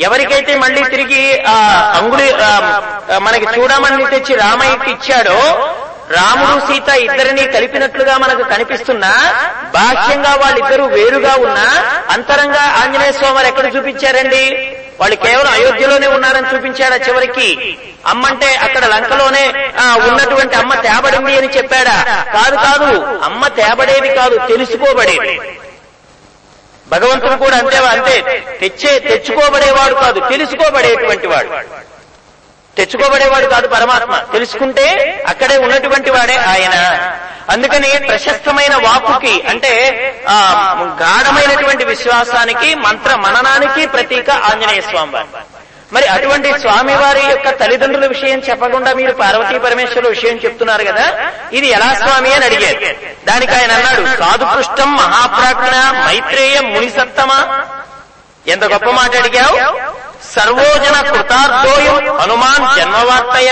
ఎవరికైతే మళ్ళీ తిరిగి ఆ అంగుడి మనకి చూడమని తెచ్చి రామయ్యకి ఇచ్చాడో రాముడు సీత ఇద్దరిని కలిపినట్లుగా మనకు కనిపిస్తున్నా. బాహ్యంగా వాళ్ళిద్దరూ వేరుగా ఉన్నా. అంతరంగా ఆంజనేయ స్వామి వారు ఎక్కడ చూపించారండి? వాళ్ళు కేవలం అయోధ్యలోనే ఉన్నారని చూపించాడా చివరికి? అమ్మంటే అక్కడ లంకలోనే ఆ, ఉన్నటువంటి అమ్మ తేబడింది అని చెప్పాడా? కాదు కాదు. అమ్మ తేబడేది కాదు తెలుసుకోబడేది. భగవంతుడు కూడా అంతే అంతే. తెచ్చే తెచ్చుకోబడేవాడు కాదు తెలుసుకోబడేటువంటి వాడు. తెచ్చుకోబడేవాడు కాదు పరమాత్మ. తెలుసుకుంటే అక్కడే ఉన్నటువంటి వాడే ఆయన. అందుకని ప్రశస్తమైన వాపుకి అంటే ఆ గాఢమైనటువంటి విశ్వాసానికి మంత్ర మననానికి ప్రతీక ఆంజనేయ స్వామి వారు మరి అటువంటి స్వామి వారి యొక్క తల్లిదండ్రుల విషయం చెప్పకుండా మీరు పార్వతీ పరమేశ్వరుల విషయం చెప్తున్నారు కదా ఇది ఎలా స్వామి అని అడిగారు. దానికి ఆయన అన్నాడు సాధుపృష్టం మహాప్రాజ్ఞ మైత్రేయ మునిసత్తమ. ఎంత గొప్ప మాట అడిగావు? సర్వోజన కృతార్థోయం హనుమాన్ జన్మవార్తయ?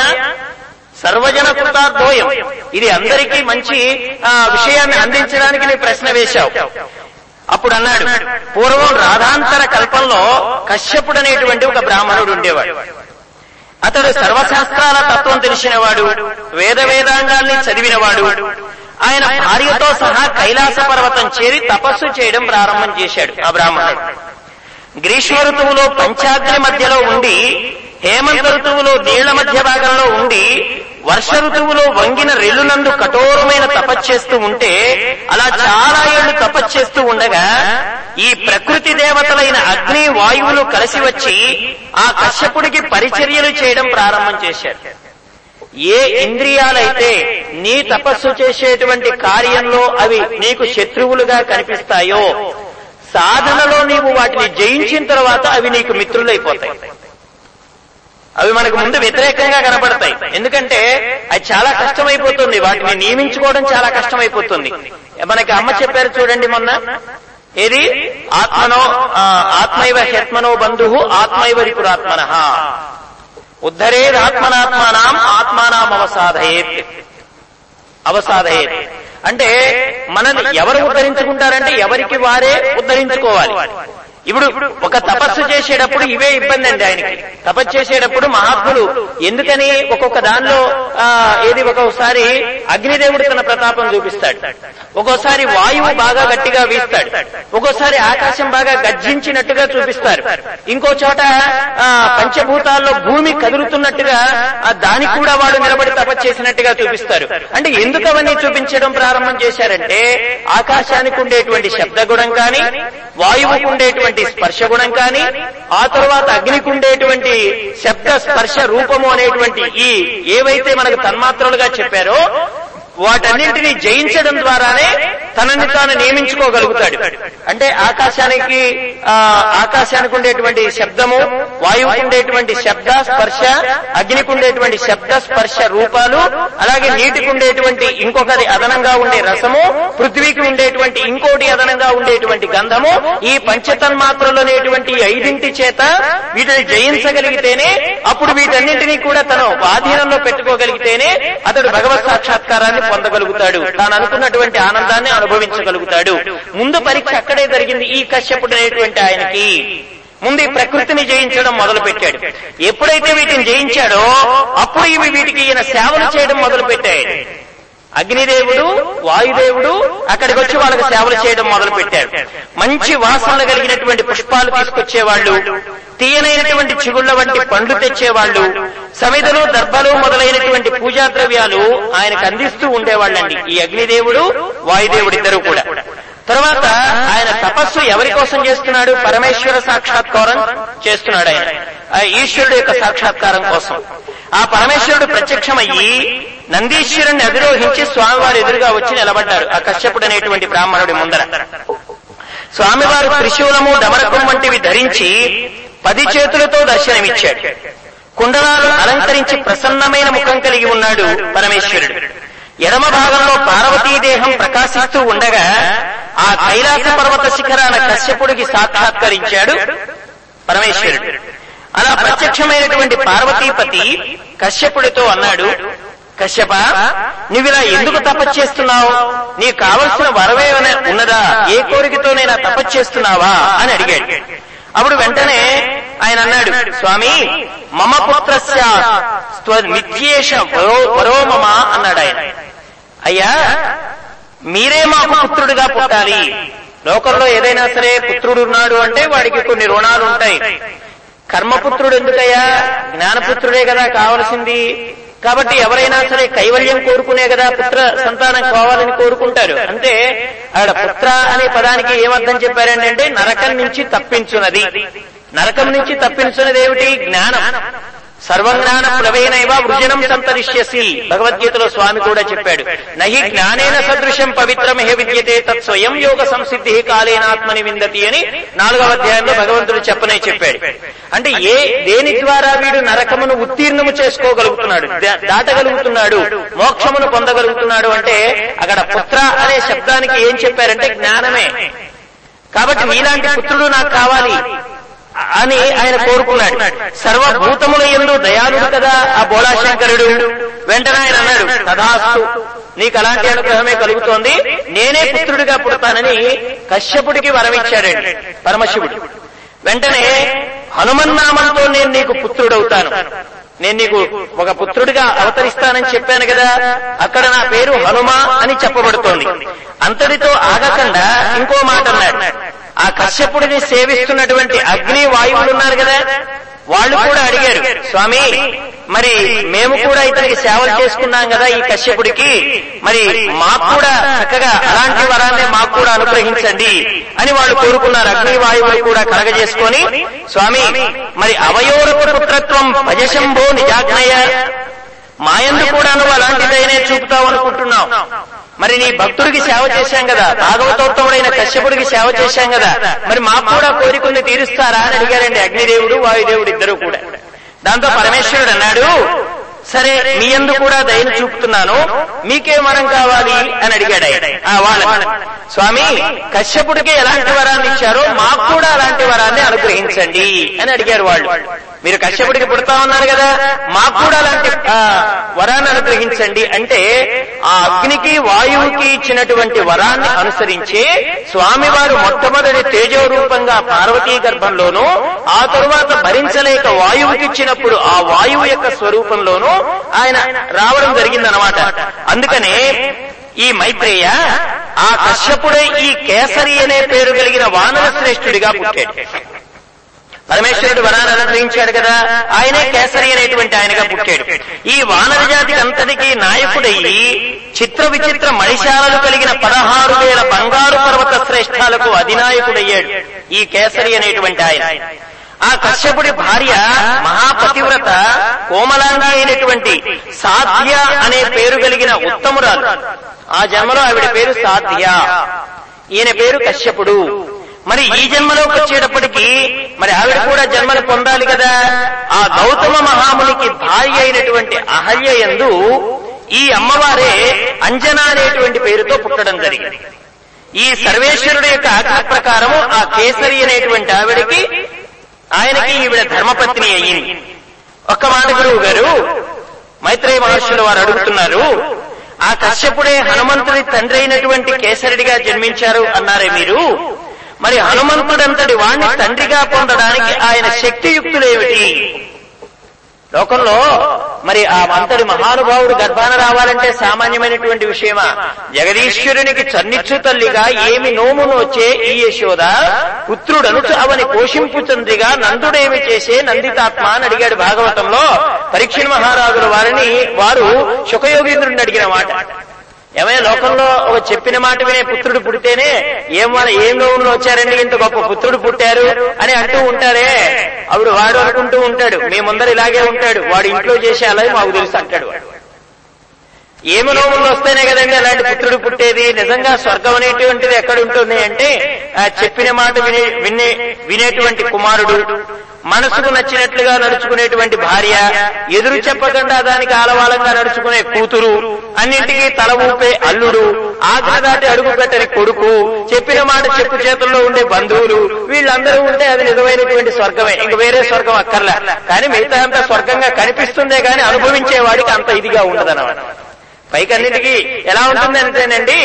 సర్వజన కృతార్థోయం ఇది అందరికీ మంచి ఆ, విషయాన్ని అందించడానికి నీ ప్రశ్న వేశావు. అప్పుడు అన్నాడు పూర్వం రాధాంతర కల్పంలో కశ్యపుడు అనేటువంటి ఒక బ్రాహ్మణుడు ఉండేవాడు. అతడు సర్వశాస్త్రాల తత్వం తెలిసినవాడు వేద వేదాంగాల్ని చదివినవాడు. ఆయన భార్యతో సహా కైలాస పర్వతం చేరి తపస్సు చేయడం ప్రారంభం చేశాడు ఆ బ్రాహ్మణుడు. గ్రీష్మ ఋతువులో పంచాగ్ని మధ్యలో ఉండి హేమంత ఋతువులో నీళ్ళ మధ్య భాగంలో ఉండి వర్ష ఋతువులో వంగిన రెల్లునందు కఠోరమైన తపస్చేస్తూ ఉంటే అలా చాలా ఏళ్ళు తపస్చేస్తూ ఉండగా ఈ ప్రకృతి దేవతలైన అగ్ని వాయువులు కలిసి వచ్చి ఆ కశ్యపుడికి పరిచర్యలు చేయడం ప్రారంభం చేశారు. ఏ ఇంద్రియాలైతే నీ తపస్సు చేసేటువంటి కార్యంలో అవి నీకు శత్రువులుగా కనిపిస్తాయో సాధనలో నీవు వాటిని జయించిన తర్వాత అవి నీకు మిత్రులైపోతాయి. అవి మనకు ముందు వ్యతిరేకంగా కనబడతాయి ఎందుకంటే అది చాలా కష్టమైపోతుంది. వాటిని నియమించుకోవడం చాలా కష్టమైపోతుంది. మనకి అమ్మ చెప్పారు చూడండి మొన్న. ఏది? ఆత్మనో ఆత్మైవ హ్యత్మనో బంధు ఆత్మైవ రిపురాత్మన. ఉద్ధరేదాత్మనాత్మానం ఆత్మానాం అవసాధయేత్ అవసాధయేత్. అంటే మనల్ని ఎవరు ఉద్ధరించుకుంటారంటే ఎవరికి వారే ఉద్ధరించుకోవాలి. ఇప్పుడు ఒక తపస్సు చేసేటప్పుడు ఇవే ఇబ్బంది అండి ఆయనకి. తపస్సు చేసేటప్పుడు మహాత్ములు ఎందుకని ఒక్కొక్క దానిలో ఏది ఒక్కొక్కసారి అగ్నిదేవుడు తన ప్రతాపం చూపిస్తాడు. ఒక్కోసారి వాయువు బాగా గట్టిగా వీస్తాడు. ఒక్కోసారి ఆకాశం బాగా గర్జించినట్టుగా చూపిస్తారు. ఇంకో చోట ఆ, పంచభూతాల్లో భూమి కదులుతున్నట్టుగా దానికి కూడా వాడు నిలబడి తపస్సు చేసినట్టుగా చూపిస్తారు. అంటే ఎందుకు అవన్నీ చూపించడం ప్రారంభం చేశారంటే ఆకాశానికి ఉండేటువంటి శబ్దగుణం కానీ వాయువుకు ఉండేటువంటి స్పర్శ గుణం కానీ ఆ తర్వాత అగ్నికి ఉండేటువంటి శబ్ద స్పర్శ రూపము అనేటువంటి ఈ ఏవైతే మనకు తన్మాత్రలుగా చెప్పారో వాటన్నింటినీ జయించడం ద్వారానే తనని తాను నియమించుకోగలుగుతాడు. అంటే ఆకాశానికి ఆకాశానికి ఉండేటువంటి శబ్దము వాయువుకు ఉండేటువంటి శబ్ద స్పర్శ అగ్నికి ఉండేటువంటి శబ్ద స్పర్శ రూపాలు అలాగే నీటికి ఉండేటువంటి ఇంకొకటి అదనంగా ఉండే రసము పృథ్వీకి ఉండేటువంటి ఇంకోటి అదనంగా ఉండేటువంటి గంధము ఈ పంచతన్మాత్రలోనేటువంటి ఐదింటి చేత వీటిని జయించగలిగితేనే అప్పుడు వీటన్నింటినీ కూడా తను ఆధీనంలో పెట్టుకోగలిగితేనే అతడు భగవత్ సాక్షాత్కారాన్ని పొందగలుగుతాడు. తాను అనుకున్నటువంటి ఆనందాన్ని అనుభవించగలుగుతాడు. ముందు పరీక్ష అక్కడే జరిగింది ఈ కశ్యపుడు అనేటువంటి ఆయనకి. ముందు ఈ ప్రకృతిని జయించడం మొదలు పెట్టాడు ఎప్పుడైతే వీటిని జయించాడో అప్పుడు ఇవి వీటికి ఈయన సేవలు చేయడం మొదలు పెట్టాయి అగ్నిదేవుడు వాయుదేవుడు అక్కడికి వచ్చి వాళ్ళకి సేవలు చేయడం మొదలు పెట్టారు మంచి వాసనలు కలిగినటువంటి పుష్పాలు తీసుకొచ్చేవాళ్ళు తీయనైనటువంటి చిగుళ్ళ వంటి పండ్లు తెచ్చేవాళ్ళు సమిధలు దర్భలు మొదలైనటువంటి పూజా ద్రవ్యాలు ఆయనకు అందిస్తూ ఉండేవాళ్ళండి. ఈ అగ్నిదేవుడు వాయుదేవుడు ఇద్దరు కూడా. తర్వాత ఆయన తపస్సు ఎవరి కోసం చేస్తున్నాడు? పరమేశ్వర సాక్షాత్కారం చేస్తున్నాడు ఆయన. ఈశ్వరుడు యొక్క సాక్షాత్కారం కోసం. ఆ పరమేశ్వరుడు ప్రత్యక్షమయ్యి నందీశ్వరుణ్ణి అధిరోహించి స్వామివారు ఎదురుగా వచ్చి నిలబడ్డారు ఆ కశ్యపుడు అనేటువంటి బ్రాహ్మణుడి ముందర. స్వామివారు త్రిశూలము డమరకం వంటివి ధరించి పది చేతులతో దర్శనమిచ్చాడు. కుండలాలు అలంకరించి ప్రసన్నమైన ముఖం కలిగి ఉన్నాడు పరమేశ్వరుడు. ఎడమ భాగంలో పార్వతీ దేహం ప్రకాశిస్తూ ఉండగా ఆ కైలాస పర్వత శిఖరాన కశ్యపుడికి సాక్షాత్కరించాడు పరమేశ్వరుడు. అలా ప్రత్యక్షమైనటువంటి పార్వతీపతి కశ్యపుడితో అన్నాడు కశ్యప నువ్విలా ఎందుకు తపస్చేస్తున్నావు నీకు కావలసిన వరమేమైనా ఉన్నదా? ఏ కోరికతో నేను తపస్చేస్తున్నావా అని అడిగాడు. అప్పుడు వెంటనే ఆయన అన్నాడు స్వామి మమ పుత్రస్య నిత్యేష వరో మమ అన్నాడు ఆయన. అయ్యా మీరే మాకు పుత్రుడిగా పుట్టాలి. లోకంలో ఏదైనా సరే పుత్రుడు ఉన్నాడు అంటే వాడికి కొన్ని రుణాలు ఉంటాయి కర్మపుత్రుడు ఎందుకయ్యా? జ్ఞానపుత్రుడే కదా కావలసింది. కాబట్టి ఎవరైనా సరే కైవల్యం కోరుకునే కదా పుత్ర సంతానం కావాలని కోరుకుంటారు. అంటే ఆడ పుత్ర అనే పదానికి ఏమర్థం చెప్పారండి అంటే నరకం నుంచి తప్పించున్నది. నరకం నుంచి తప్పించున్నది ఏమిటి? జ్ఞానం. సర్వజ్ఞాన ప్లవేనైవ వృజనం సంతరిష్యసి. భగవద్గీతలో స్వామి కూడా చెప్పాడు నహి జ్ఞానేన సదృశం పవిత్రం హే విద్యతే తత్ స్వయం యోగ సంసిద్ధి కాలేనాత్మని విందతి అని నాలుగవ అధ్యాయంలో భగవంతుడు చెప్పనే చెప్పాడు. అంటే ఏ దేని ద్వారా వీడు నరకమును ఉత్తీర్ణము చేసుకోగలుగుతున్నాడు దాటగలుగుతున్నాడు మోక్షమును పొందగలుగుతున్నాడు అంటే అక్కడ పుత్ర అనే శబ్దానికి ఏం చెప్పారంటే జ్ఞానమే. కాబట్టి మీలాంటి పుత్రుడు నాకు కావాలి. అని ఆయన కోరుకున్నాడు. సర్వభూతముల ఎందు దయాళుడు కదా ఆ బోళాశంకరుడు వెంటనే ఆయన అన్నాడు తథాస్తు నీకు అలాంటి అనుగ్రహమే కలుగుతోంది. నేనే పుత్రుడిగా పుడతానని కశ్యపుడికి వరమిచ్చాడండి పరమశివుడు. వెంటనే హనుమన్నామంతో నేను నీకు పుత్రుడవుతాను. నేను నీకు ఒక పుత్రుడిగా అవతరిస్తానని చెప్పాను కదా అక్కడ నా పేరు హనుమ అని చెప్పబడుతోంది. అంతటితో ఆగకుండా ఇంకో మాట అన్నాడు. ఆ కశ్యపుడిని సేవిస్తున్నటువంటి అగ్ని వాయువులు ఉన్నారు కదా వాళ్ళు కూడా అడిగారు స్వామి మరి మేము కూడా ఇతనికి సేవలు చేసుకున్నాం కదా ఈ కశ్యపుడికి. మరి మాకు కూడా చక్కగా అలాంటి వరాన్ని మాకు కూడా అనుగ్రహించండి అని వాళ్ళు కోరుకున్నారు. అగ్ని వాయువులు కూడా కలగజేసుకొని స్వామి మరి అవయోరపు పుత్రత్వం భజశంభో నిజాజ్ఞయ. మాయందు కూడా నువ్వు అలాంటిదైనే చూపుతావు అనుకుంటున్నావు. మరి నీ భక్తుడికి సేవ చేశాం కదా భాగవతోత్తముడైన కశ్యపుడికి సేవ చేశాం కదా మరి మా కూడా కోరికల్ని తీరుస్తారా అని అడిగారండి అగ్నిదేవుడు వాయుదేవుడు ఇద్దరు కూడా. దాంతో పరమేశ్వరుడు అన్నాడు సరే మీ ఎందు కూడా దయను చూపుతున్నాను మీకే వరం కావాలి అని అడిగాడు ఆయన. ఆ స్వామి కశ్యపుడికి ఎలాంటి వరాన్ని ఇచ్చారో మాకు కూడా అలాంటి వరాన్ని అనుగ్రహించండి అని అడిగారు వాళ్ళు. మీరు కశ్యపుడికి పుడతా ఉన్నారు కదా మాకు కూడా అలాంటి వరాన్ని అనుగ్రహించండి అంటే ఆ అగ్నికి వాయువుకి ఇచ్చినటువంటి వరాన్ని అనుసరించి స్వామివారు మొట్టమొదటి తేజో రూపంగా పార్వతీ గర్భంలోనూ ఆ తరువాత భరించలేక వాయువుకి ఇచ్చినప్పుడు ఆ వాయువు యొక్క స్వరూపంలోనూ ఆయన రావడం జరిగిందనమాట అందుకనే ఈ మైత్రేయ ఆ కశ్యపుడే ఈ కేసరి అనే పేరు కలిగిన వానర శ్రేష్ఠుడిగా పుట్టాడు. పరమేశ్వరుడు వరాన్ని అనుగ్రహించాడు కదా. ఆయనే కేసరి అనేటువంటి ఆయనగా పుట్టాడు. ఈ వానర జాతి అంతటికీ నాయకుడయ్యి చిత్ర విచిత్ర మణిశాలలు కలిగిన పదహారు వేల బంగారు పర్వత శ్రేష్టాలకు అధినాయకుడయ్యాడు ఈ కేసరి అనేటువంటి ఆయన. ఆ కశ్యపుడి భార్య మహాపతివ్రత కోమలాంగి అయినటువంటి సాధ్య అనే పేరు కలిగిన ఉత్తమురాలు. ఆ జన్మలో ఆవిడ పేరు సాధ్య. ఈయన పేరు కశ్యపుడు. మరి ఈ జన్మలోకి వచ్చేటప్పటికి మరి ఆవిడ కూడా జన్మను పొందాలి కదా? ఆ గౌతమ మహామునికి భార్య అయినటువంటి అహల్య యందు ఈ అమ్మవారే అంజన అనేటువంటి పేరుతో పుట్టడం జరిగింది. ఈ సర్వేశ్వరుడు యొక్క ఆజ్ఞ ప్రకారము ఆ కేసరి అనేటువంటి ఆవిడకి ఆయనకి ఈవిడ ధర్మపత్ని అయ్యింది. ఒక్క మాట గురువు గారు మైత్రేయ మహర్షులు వారు అడుగుతున్నారు ఆ కశ్యపుడే హనుమంతుడి తండ్రి అయినటువంటి కేసరుడిగా జన్మించారు అన్నారే మీరు? మరి హనుమంతుడంతటి వాణ్ణి తండ్రిగా పొందడానికి ఆయన శక్తియుక్తులేమిటి లోకంలో మరి ఆ అంతటి మహానుభావుడు గర్భాన రావాలంటే సామాన్యమైనటువంటి విషయమా? జగదీశ్వరునికి చన్నిచ్చు తల్లిగా ఏమి నోము నోచే ఈ యశోద పుత్రుడనుచు అవని పోషింపు తండ్రిగా నందుడేమి చేసే నందితాత్మ అని అడిగాడు భాగవతంలో. పరీక్షణ మహారాజుల వారిని వారు శుకయోగీంద్రుడిని అడిగిన మాట. ఏమైనా లోకంలో ఒక చెప్పిన మాట వినే పుత్రుడు పుడితేనే ఏం వాళ్ళ ఏం లోకంలో వచ్చారండి? ఇంత గొప్ప పుత్రుడు పుట్టారు అని అంటూ ఉంటారే అప్పుడు వాడు అనుకుంటూ ఉంటాడు మీ ఇలాగే ఉంటాడు. వాడు ఇంట్లో చేసే అలాగే మాకు తెలుసు అంటాడు వాడు. ఏమి నోములు వస్తేనే కదండి అలాంటి పుత్రుడు పుట్టేది? నిజంగా స్వర్గం అనేటువంటిది ఎక్కడ ఉంటుంది అంటే ఆ చెప్పిన మాట వినే వినే వినేటువంటి కుమారుడు మనసుకు నచ్చినట్లుగా నడుచుకునేటువంటి భార్య ఎదురు చెప్పకుండా దానికి ఆలవాలంగా నడుచుకునే కూతురు అన్నింటికీ తల ఊపే అల్లుడు ఆజ్ఞ దాటి అడుగు పెట్టని కొడుకు చెప్పిన మాట చెప్పు చేతుల్లో ఉండే బంధువులు వీళ్ళందరూ ఉంటే అది నిజమైనటువంటి స్వర్గమే. ఇంక వేరే స్వర్గం అక్కర్లే. కానీ మిగతా అంతా స్వర్గంగా కనిపిస్తుందే కానీ అనుభవించేవాడికి అంత ఇదిగా ఉండదన్నమాట. పైకి అన్నిటికీ ఎలా ఉంటుంది అంటేనండి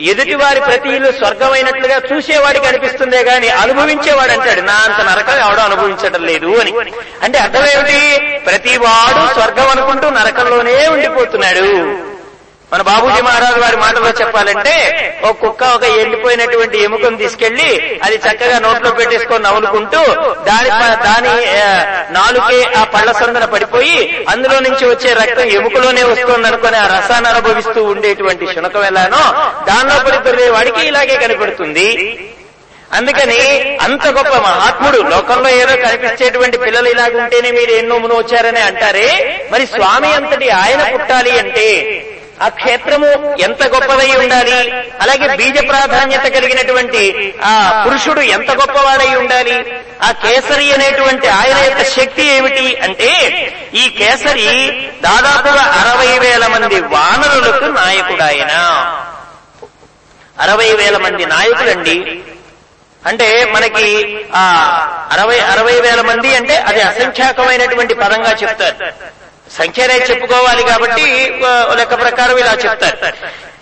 ఎదుటి వారి ప్రతి ఇల్లు స్వర్గమైనట్లుగా చూసేవాడికి అనిపిస్తుందే గాని అనుభవించేవాడు అంటాడు నా అంత నరకం ఎవడో అనుభవించడం లేదు అని. అంటే అర్థమేమిటి? ప్రతి వాడు స్వర్గం అనుకుంటూ నరకంలోనే ఉండిపోతున్నాడు. మన బాబూజీ మహారాజు వారి మాటలో చెప్పాలంటే ఒక కుక్క ఒక ఎండిపోయినటువంటి ఎముకను తీసుకెళ్ళి అది చక్కగా నోట్లో పెట్టేసుకొని నవ్వులుకుంటూ దాని దాని నాలుకే ఆ పళ్ళ సందన పడిపోయి అందులో నుంచి వచ్చే రక్తం ఎముకలోనే వస్తుంది అనుకుని ఆ రసాన్ని అనుభవిస్తూ ఉండేటువంటి శునకం ఎలానో దానిలో పడిపోయే వాడికి ఇలాగే కనపడుతుంది. అందుకని అంత గొప్ప మహాత్ముడు లోకంలో ఏదో కనిపించేటువంటి పిల్లలు ఇలాగుంటేనే మీరు ఎన్నో మును వచ్చారని అంటారే? మరి స్వామి అంతటి ఆయన పుట్టాలి అంటే ఆ క్షేత్రము ఎంత గొప్పదై ఉండాలి? అలాగే బీజ ప్రాధాన్యత కలిగినటువంటి ఆ పురుషుడు ఎంత గొప్పవాడై ఉండాలి? ఆ కేసరి అనేటువంటి ఆయన యొక్క శక్తి ఏమిటి అంటే ఈ కేసరి దాదాపుగా అరవై వేల మంది వానరులకు నాయకుడాయన. అరవై వేల మంది నాయకులండి. అంటే మనకి ఆ అరవై అరవై వేల మంది అంటే అది అసంఖ్యాకమైనటువంటి పదంగా చెప్తారు. సంఖ్యనే చెప్పుకోవాలి కాబట్టి లెక్క ప్రకారం ఇలా చెప్తారు.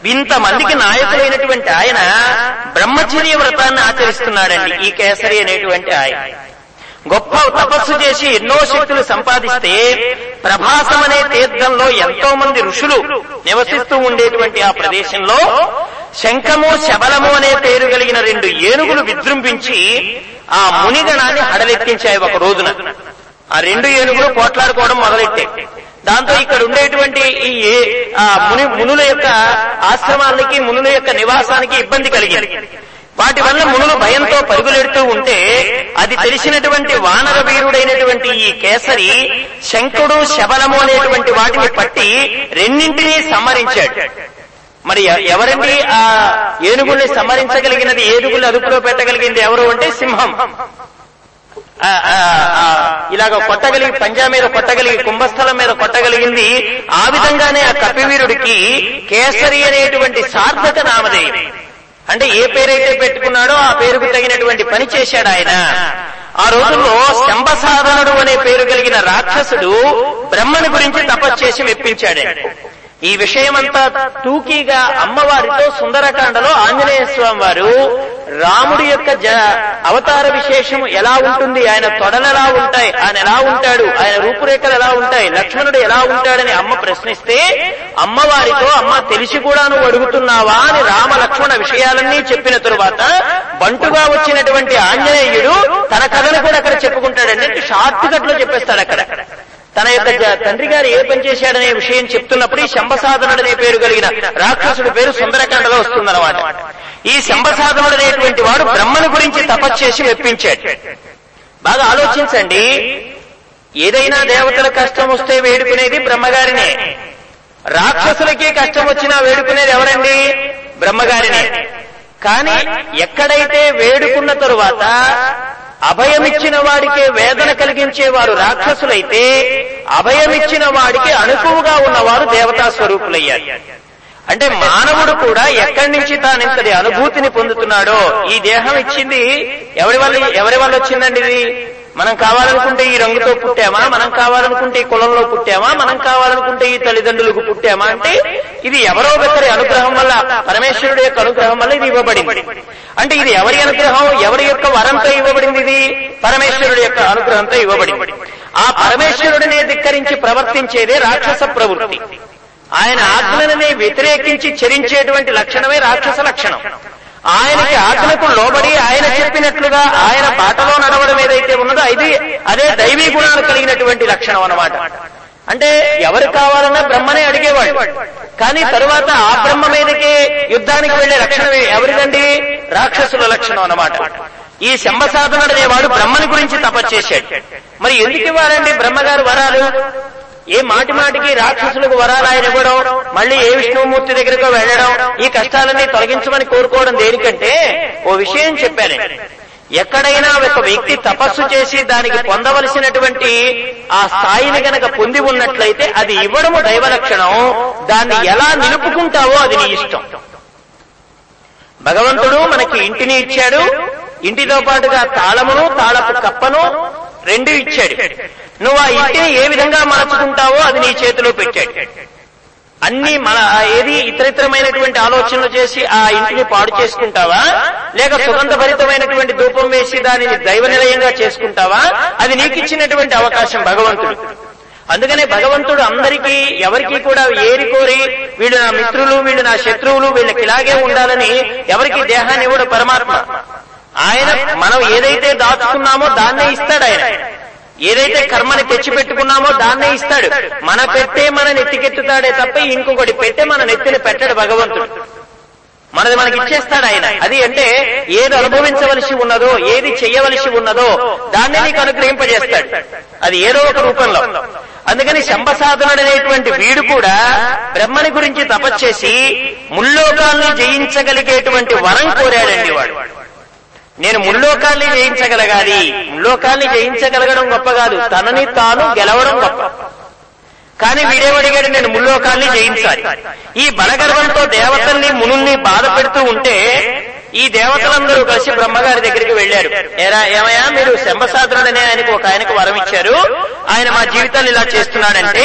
ఇంతమందికి నాయకులైనటువంటి ఆయన బ్రహ్మచర్య వ్రతాన్ని ఆచరిస్తున్నాడండి ఈ కేసరి అనేటువంటి ఆయన. గొప్ప తపస్సు చేసి ఎన్నో శక్తులు సంపాదిస్తే ప్రభాసం అనే తీర్థంలో ఎంతో మంది ఋషులు నివసిస్తూ ఉండేటువంటి ఆ ప్రదేశంలో శంఖము శబలము అనే పేరు కలిగిన రెండు ఏనుగులు విజృంభించి ఆ మునిగణాన్ని హడలెత్తించాయి ఒక రోజున. ఆ రెండు ఏనుగులు పోట్లాడుకోవడం మొదలెట్టాయి దాంతో ఇక్కడ ఉండేటువంటి ఈ ఆ ముని మునుల యొక్క ఆశ్రమాలకి మునుల యొక్క నివాసానికి ఇబ్బంది కలిగింది. వాటి వల్ల మునులు భయంతో పరుగులెడుతూ ఉంటే అది తెలిసినటువంటి వానర వీరుడైనటువంటి ఈ కేసరి శంకుడు శబలము అనేటువంటి వాటిని పట్టి రెండింటినీ సంహరించాడు. మరి ఎవరండి ఆ ఏనుగుల్ని సంహరించగలిగినది? ఏనుగుల్ని అదుపులో పెట్టగలిగింది ఎవరు అంటే సింహం. ఇలాగ కొట్టగలిగి పంజా మీద కొట్టగలిగి కుంభస్థలం మీద కొట్టగలిగింది ఆ విధంగానే ఆ కపివీరుడికి కేసరి అనేటువంటి సార్థక నామధేయం. అంటే ఏ పేరైతే పెట్టుకున్నాడో ఆ పేరుకు తగినటువంటి పని చేశాడు ఆయన. ఆ రోజుల్లో శంభసాధనుడు అనే పేరు కలిగిన రాక్షసుడు బ్రహ్మని గురించి తపస్సు చేసి మెప్పించాడు ఈ విషయమంతా తూకీగా అమ్మవారితో సుందరకాండలో ఆంజనేయ స్వామి వారు రాముడి యొక్క జ అవతార విశేషం ఎలా ఉంటుంది? ఆయన తొడలు ఎలా ఉంటాయి? ఆయన ఎలా ఉంటాడు? ఆయన రూపురేఖలు ఎలా ఉంటాయి? లక్ష్మణుడు ఎలా ఉంటాడని అమ్మ ప్రశ్నిస్తే అమ్మవారితో అమ్మ తెలిసి కూడా నువ్వు అడుగుతున్నావా అని రామ లక్ష్మణ విషయాలన్నీ చెప్పిన తరువాత బంటుగా వచ్చినటువంటి ఆంజనేయుడు తన కథను కూడా అక్కడ చెప్పుకుంటాడండి. షార్ట్ కట్లో చెప్పేస్తాడు అక్కడ. తన యొక్క తండ్రి గారు ఏ పని చేశాడనే విషయం చెప్తున్నప్పుడు ఈ శంభసాధనుడు అనే పేరు కలిగిన రాక్షసుడి పేరు సుందరకాండలో వస్తుందన్నమాట. ఈ శంభసాధనుడు అనేటువంటి వాడు బ్రహ్మను గురించి తపస్సు చేసి మెప్పించాడు. బాగా ఆలోచించండి. ఏదైనా దేవతల కష్టం వస్తే వేడుకునేది బ్రహ్మగారినే. రాక్షసులకి కష్టం వచ్చినా వేడుకునేది ఎవరండి? బ్రహ్మగారినే. కానీ ఎక్కడైతే వేడుకున్న తరువాత అభయమిచ్చిన వాడికే వేదన కలిగించేవారు రాక్షసులైతే అభయమిచ్చిన వాడికి అనుకువగా ఉన్నవారు దేవతా స్వరూపులయ్యారు. అంటే మానవుడు కూడా ఎక్కడి నుంచి తానింతటి అనుభూతిని పొందుతున్నాడో ఈ దేహం ఇచ్చింది ఎవరి వల్ల ఎవరి వల్ల వచ్చిందండి ఇది? మనం కావాలనుకుంటే ఈ రంగుతో పుట్టామా? మనం కావాలనుకుంటే ఈ కులంలో పుట్టామా? మనం కావాలనుకుంటే ఈ తల్లిదండ్రులకు పుట్టామా? అంటే ఇది ఎవరో ఒకరి అనుగ్రహం వల్ల పరమేశ్వరుడు యొక్క అనుగ్రహం వల్ల ఇది ఇవ్వబడింది. అంటే ఇది ఎవరి అనుగ్రహం? ఎవరి యొక్క వరంతో ఇవ్వబడింది ఇది? పరమేశ్వరుడు యొక్క అనుగ్రహంతో ఇవ్వబడింది. ఆ పరమేశ్వరుడినే ధిక్కరించి ప్రవర్తించేదే రాక్షస ప్రవృత్తి. ఆయన ఆజ్ఞలని వ్యతిరేకించి చరించేటువంటి లక్షణమే రాక్షస లక్షణం. ఆయనకి ఆజ్ఞకు లోబడి ఆయన చెప్పినట్లుగా ఆయన బాటలో నడవడం ఏదైతే ఉన్నదో ఇది అదే దైవీ గుణాలు కలిగినటువంటి లక్షణం అన్నమాట. అంటే ఎవరు కావాలన్నా బ్రహ్మనే అడిగేవాడు. కానీ తరువాత ఆ బ్రహ్మ మీదకి యుద్ధానికి వెళ్ళే లక్షణం ఎవరిదండి? రాక్షసుల లక్షణం అన్నమాట. ఈ శంభసాధనుడు అనేవాడు బ్రహ్మని గురించి తపస్సు చేశాడు. మరి ఎందుకు ఇవ్వాలండి బ్రహ్మగారు వరాలు? ఏ మాటి మాటికి రాక్షసులకు వరాలు ఆయన ఇవ్వడం మళ్ళీ ఏ విష్ణుమూర్తి దగ్గరకు వెళ్ళడం ఈ కష్టాలన్నీ తొలగించమని కోరుకోవడం దేనికంటే ఓ విషయం చెప్పాను. ఎక్కడైనా ఒక వ్యక్తి తపస్సు చేసి దానికి పొందవలసినటువంటి ఆ స్థాయిని గనక పొంది ఉన్నట్లయితే అది ఇవ్వడము దైవ లక్షణం దాన్ని ఎలా నిలుపుకుంటావో అది నీ ఇష్టం. భగవంతుడు మనకి ఇంటిని ఇచ్చాడు. ఇంటితో పాటుగా తాళమును తాళపు కప్పను రెండు ఇచ్చాడు. నువ్వు ఆ ఇంటిని ఏ విధంగా మార్చుకుంటావో అది నీ చేతిలో పెట్టాడు. అన్ని మన ఏది ఇతరితరమైనటువంటి ఆలోచనలు చేసి ఆ ఇంటిని పాడు చేసుకుంటావా? లేక సుగంధభరితమైనటువంటి ధూపం వేసి దానిని దైవ నిలయంగా చేసుకుంటావా? అది నీకు ఇచ్చినటువంటి అవకాశం భగవంతుడు. అందుకనే భగవంతుడు అందరికీ ఎవరికి కూడా ఏరి కోరి వీళ్ళు నా మిత్రులు వీళ్ళు నా శత్రువులు వీళ్ళకి ఇలాగే ఉండాలని ఎవరికి దేహాన్ని ఇవ్వడు పరమాత్మ. ఆయన మనం ఏదైతే దాచుకున్నామో దాన్నే ఇస్తాడు ఆయన. ఏదైతే కర్మని తెచ్చి పెట్టుకున్నామో దాన్నే ఇస్తాడు. మన పెట్టే మన నెత్తికెత్తుతాడే తప్ప ఇంకొకటి పెట్టే మన నెత్తిని పెట్టాడు భగవంతుడు. మనది మనకి ఇచ్చేస్తాడు ఆయన. అది అంటే ఏది అనుభవించవలసి ఉన్నదో ఏది చెయ్యవలసి ఉన్నదో దాన్ని నీకు అనుగ్రహింపజేస్తాడు. అది ఏదో ఒక రూపంలో. అందుకని శంభసాధనుడు అనేటువంటి వీడు కూడా బ్రహ్మని గురించి తపస్చేసి ముల్లోకాల్ని జయించగలిగేటువంటి వరం కోరాడండి వాడు. నేను ముల్లోకాల్ని జయించగలగాలి. ముల్లోకాల్ని జయించగలగడం గొప్ప కాదు. తనని తాను గెలవడం గొప్ప. కానీ వీడేమడిగాడు? నేను ముల్లోకాల్ని జయించాలి. ఈ బలగర్వంతో దేవతల్ని మునుల్ని బాధ పెడుతూ ఉంటే ఈ దేవతలందరూ కలిసి బ్రహ్మగారి దగ్గరికి వెళ్ళారు. ఎరా ఏమయ్యా మీరు శంభసాధనుడనే ఆయనకు ఒక ఆయనకు వరం ఇచ్చారు. ఆయన మా జీవితాన్ని ఇలా చేస్తున్నాడంటే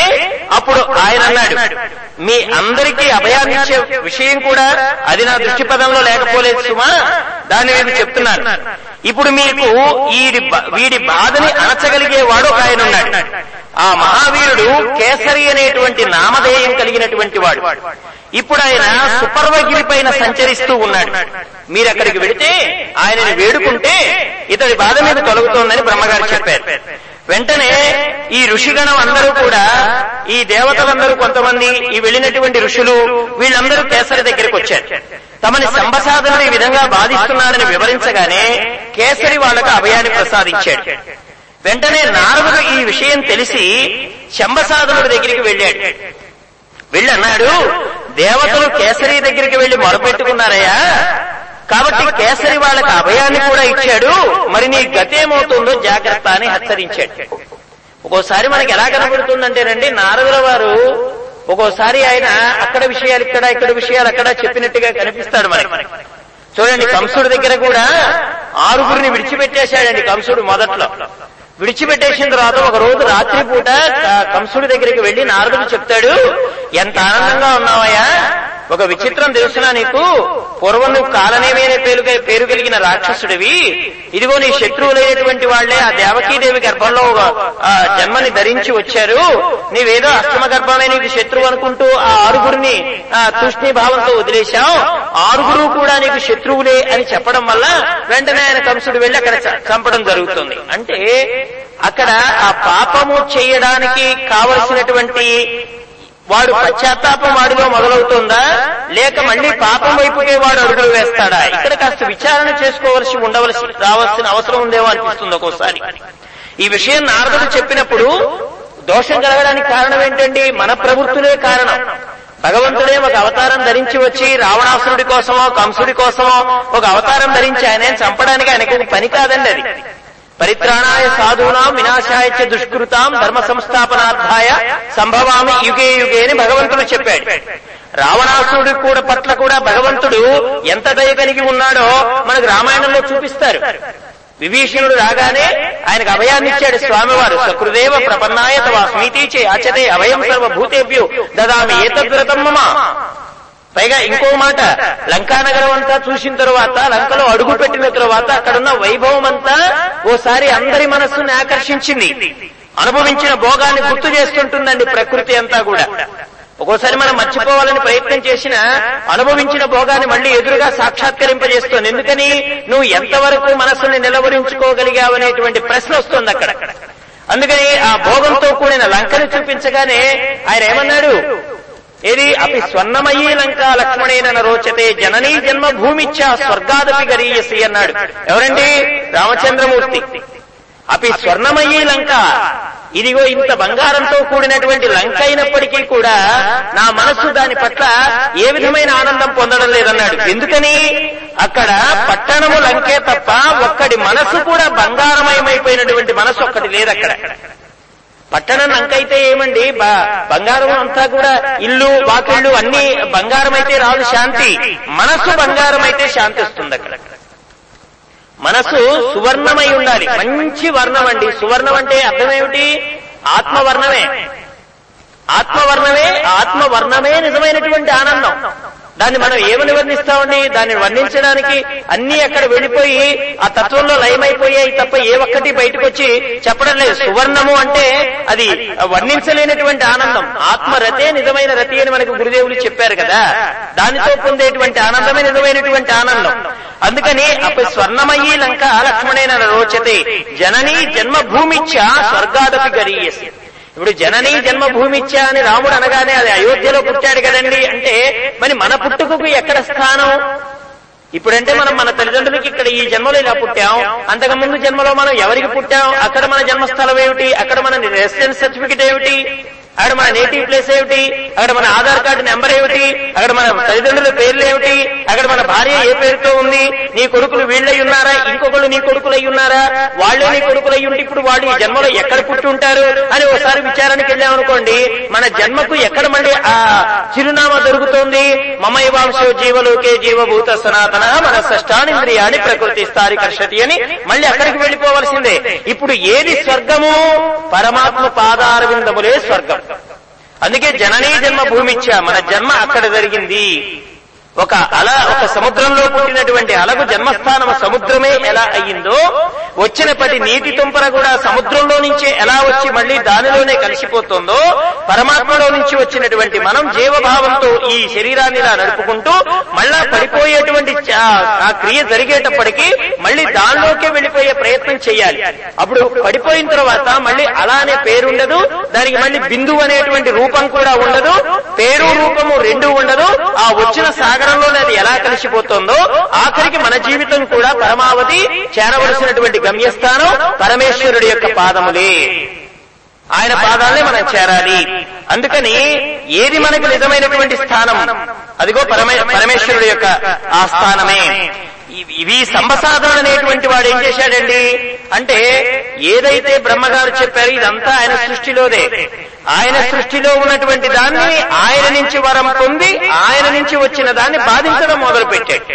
అప్పుడు ఆయన అన్నాడు మీ అందరికీ అభయాన్నిచ్చే విషయం కూడా అది నా దృష్టి పదంలో లేకపోలేదు సుమా దాన్ని నేను చెప్తున్నాను. ఇప్పుడు మీకు వీడి వీడి బాధని అణచగలిగేవాడు ఒక ఆయన ఉన్నాడు. ఆ మహావీరుడు కేసరి అనేటువంటి నామధేయం కలిగినటువంటి వాడు. ఇప్పుడు ఆయన సుపర్వగిరి పైన సంచరిస్తూ ఉన్నాడు. మీరు అక్కడికి వెళితే ఆయనని వేడుకుంటే ఇతడి బాధ మీద తొలగుతోందని బ్రహ్మగారు చెప్పారు. వెంటనే ఈ ఋషిగణం అందరూ కూడా ఈ దేవతలందరూ కొంతమంది ఈ వెళ్ళినటువంటి ఋషులు వీళ్ళందరూ కేసరి దగ్గరికి వచ్చారు. తమని సంబసాధనలు ఈ విధంగా బాధిస్తున్నాడని వివరించగానే కేసరి వాళ్ళకు అభయాన్ని ప్రసాదించాడు. వెంటనే నారదుడు ఈ విషయం తెలిసి శంబసాధనుడి దగ్గరికి వెళ్ళాడు. వెళ్ళి అన్నాడు దేవతలు కేసరి దగ్గరికి వెళ్ళి మొరపెట్టుకున్నారయ్యా. కాబట్టి కేసరి వాళ్ళకి అభయాన్ని కూడా ఇచ్చాడు. మరి నీ గతేమవుతుందో జాగ్రత్త అని హెచ్చరించాడు. ఒక్కోసారి మనకి ఎలా కనబడుతుందంటేనండి నారదుల వారు ఒక్కోసారి ఆయన అక్కడ విషయాలు ఇక్కడ ఇక్కడ విషయాలు అక్కడ చెప్పినట్టుగా కనిపిస్తాడు మనకి. చూడండి కంసుడి దగ్గర కూడా ఆరుగురిని విడిచిపెట్టేశాడండి కంసుడు మొదట్లో. విడిచిపెట్టేసిన తర్వాత ఒక రోజు రాత్రిపూట కంసుడి దగ్గరికి వెళ్ళి నారదుడు చెప్తాడు ఎంత ఆనందంగా ఉన్నావయ్యా? ఒక విచిత్రం తెలుసునా నీకు? పూర్వం నువ్వు కాలనేమైన పేరు పేరు కలిగిన రాక్షసుడివి. ఇదిగో నీ శత్రువులైనటువంటి వాళ్ళే ఆ దేవకీదేవి గర్భంలో జన్మని ధరించి వచ్చారు. నీవేదో అష్టమ గర్భమే నీకు శత్రువు అనుకుంటూ ఆ ఆరుగురిని ఆ, భావంతో వదిలేశావు. ఆరుగురు కూడా నీకు శత్రువులే అని చెప్పడం వల్ల వెంటనే ఆయన కంసుడు వెళ్ళి అక్కడ చంపడం జరుగుతుంది. అంటే అక్కడ ఆ పాపము చేయడానికి కావలసినటువంటి వాడు పశ్చాత్తాపం వాడిలో మొదలవుతుందా? లేక మళ్ళీ పాపం వైపుకే వాడు అడుగులు వేస్తాడా? ఇక్కడ కాస్త విచారణ చేసుకోవలసి ఉండవలసి రావాల్సిన అవసరం ఉందేమో అనిపిస్తుంది ఒక్కోసారి. ఈ విషయం నారదుడు చెప్పినప్పుడు దోషం కలగడానికి కారణం ఏంటండి? మన ప్రవృత్తులే కారణం. భగవంతుడే ఒక అవతారం ధరించి వచ్చి రావణాసురుడి కోసమో కంసుడి కోసమో ఒక అవతారం ధరించి ఆయన చంపడానికి ఆయనకు పని కాదండి అది. పరిత్రాణాయ సాధూనాం వినాశాయ చ దుష్కృతాం ధర్మ సంస్థాపనార్థాయ సంభవామి యుగే యుగే అని భగవంతుడు చెప్పాడు. రావణాసురుడి కూడా పట్ల కూడా భగవంతుడు ఎంత దయ కలిగి ఉన్నాడో మనకు రామాయణంలో చూపిస్తారు. విభీషణుడు రాగానే ఆయనకు అభయాన్ని ఇచ్చాడు స్వామివారు. సకృదేవ ప్రపన్నాయ తవ స్మీతి అచతే అభయం సర్వభూతేభ్యో దదామి ఏతద్వ్రతం మమ. పైగా ఇంకో మాట లంకానగరం అంతా చూసిన తరువాత లంకలో అడుగు పెట్టిన తరువాత అక్కడున్న వైభవం అంతా ఓసారి అందరి మనస్సుని ఆకర్షించింది. అనుభవించిన భోగాన్ని గుర్తు చేస్తుంటుందండి ప్రకృతి అంతా కూడా. ఒక్కోసారి మనం మర్చిపోవాలని ప్రయత్నం చేసినా అనుభవించిన భోగాన్ని మళ్ళీ ఎదురుగా సాక్షాత్కరింపజేస్తుంది. ఎందుకని? నువ్వు ఎంతవరకు మనస్సుని నిలవరించుకోగలిగావనేటువంటి ప్రశ్న వస్తుంది అక్కడ. అందుకని ఆ భోగంతో కూడిన లంకను చూపించగానే ఆయన ఏమన్నాడు? ఏది అపి స్వర్ణమయీ లంకా లక్ష్మణేన రోచతే జననీ జన్మభూమిచ్చ స్వర్గాదపి గరీయసి అన్నాడు. ఎవరండి? రామచంద్రమూర్తి. అపి స్వర్ణమయీ లంక. ఇదిగో ఇంత బంగారంతో కూడినటువంటి లంక అయినప్పటికీ కూడా నా మనస్సు దాని పట్ల ఏ విధమైన ఆనందం పొందడం లేదన్నాడు. ఎందుకని? అక్కడ పట్టణము లంకే తప్ప ఒక్కడి మనసు కూడా బంగారమయమైపోయినటువంటి మనసు ఒక్కటి లేదు అక్కడ పట్టణం నంకైతే ఏమండి? బంగారం అంతా కూడా ఇల్లు వాకిళ్ళు అన్ని బంగారం అయితే రాదు శాంతి. మనస్సు బంగారం అయితే శాంతి వస్తుంది అక్కడ. మనసు సువర్ణమై ఉండాలి. మంచి వర్ణం అండి. సువర్ణం అంటే అర్థమేమిటి ఆత్మవర్ణమే. ఆత్మవర్ణమే ఆత్మవర్ణమే నిజమైనటువంటి ఆనందం. దాన్ని మనం ఏమని వర్ణిస్తామండి దాన్ని వర్ణించడానికి అన్ని అక్కడ వెళ్ళిపోయి ఆ తత్వంలో లయమైపోయాయి తప్ప ఏ ఒక్కటి బయటకు వచ్చి చెప్పడం లేదు. సువర్ణము అంటే అది వర్ణించలేనటువంటి ఆనందం. ఆత్మరతే నిజమైన రతి అని మనకు గురుదేవులు చెప్పారు కదా. దానితో పొందేటువంటి ఆనందమే నిజమైనటువంటి ఆనందం. అందుకని అప్పుడు స్వర్ణమయ్యి లంక లక్ష్మణేన రోచతే జననీ జన్మభూమిచ్చ స్వర్గాదపి గరీయసి. ఇప్పుడు జననీ జన్మభూమిచ్చ అని రాముడు అనగానే అది అయోధ్యలో పుట్టాడు కదండి అంటే మరి మన పుట్టుకకు ఎక్కడ స్థానం? ఇప్పుడంటే మనం మన తల్లిదండ్రులకి ఇక్కడ ఈ జన్మలో ఇలా పుట్టాం. అంతకు ముందు జన్మలో మనం ఎవరికి పుట్టాం? అక్కడ మన జన్మస్థలం ఏమిటి? అక్కడ మన రెసిడెన్స్ సర్టిఫికెట్ ఏమిటి? అక్కడ మన నేటివ్ ప్లేస్ ఏమిటి? అక్కడ మన ఆధార్ కార్డు నెంబర్ ఏమిటి? అక్కడ మన తల్లిదండ్రుల పేర్లు ఏమిటి? అక్కడ మన భార్య ఏ పేరుతో ఉంది? నీ కొడుకులు వీళ్ళై ఉన్నారా? ఇంకొకళ్ళు నీ కొడుకులై ఉన్నారా? వాళ్ళే నీ కొడుకులై ఉంటే ఇప్పుడు వాళ్ళు ఈ జన్మలో ఎక్కడ పుట్టి ఉంటారు? అని ఒకసారి విచారానికి వెళ్ళామనుకోండి మన జన్మకు ఎక్కడ మళ్ళీ ఆ చిరునామా దొరుకుతోంది? మమైవాంశో జీవలోకే జీవభూత సనాతన మన షష్టానింద్రియాన్ని ప్రకృతి స్థారి కర్షతి అని మళ్ళీ అక్కడికి వెళ్ళిపోవలసిందే. ఇప్పుడు ఏది స్వర్గము? పరమాత్మ పాదారవిందములే స్వర్గం. అందుకే జననీ జన్మ భూమిచ్చ మన జన్మ అక్కడ జరిగింది. ఒక అల ఒక సముద్రంలో పుట్టినటువంటి అలకు జన్మస్థానం సముద్రమే ఎలా అయ్యిందో వచ్చిన పది నీటి తుంపర కూడా సముద్రంలో నుంచే ఎలా వచ్చి మళ్ళీ దానిలోనే కలిసిపోతుందో పరమాత్మలో నుంచి వచ్చినటువంటి మనం జీవభావంతో ఈ శరీరాన్ని ఇలా నడుపుకుంటూ మళ్ళా పడిపోయేటువంటి చ- ఆ క్రియ జరిగేటప్పటికీ మళ్ళీ దానిలోకే వెళ్ళిపోయే ప్రయత్నం చేయాలి. అప్పుడు పడిపోయిన తర్వాత మళ్ళీ అలానే పేరుండదు దానికి మళ్ళీ బిందువు అనేటువంటి రూపం కూడా ఉండదు పేరు రూపము రెండు ఉండదు ఆ వచ్చిన సాగరంలోనే అది ఎలా కలిసిపోతుందో ఆఖరికి మన జీవితం కూడా పరమావధి చేరవలసినటువంటి గమ్యస్థానం పరమేశ్వరుడి యొక్క పాదములే. ఆయన పాదాలనే మనం చేరాలి. అందుకని ఏది మనకు నిజమైనటువంటి స్థానం అదిగో పరమే యొక్క ఆ స్థానమే ఇవి- సంబసాధన అనేటువంటి వాడు ఏం చేశాడండి? అంటే ఏదైతే బ్రహ్మగారు చెప్పారు ఇదంతా ఆయన సృష్టిలోదే. ఆయన సృష్టిలో ఉన్నటువంటి దాన్ని ఆయన నుంచి వరం పొంది ఆయన నుంచి వచ్చిన దాన్ని బాధించడం మొదలు పెట్టాడు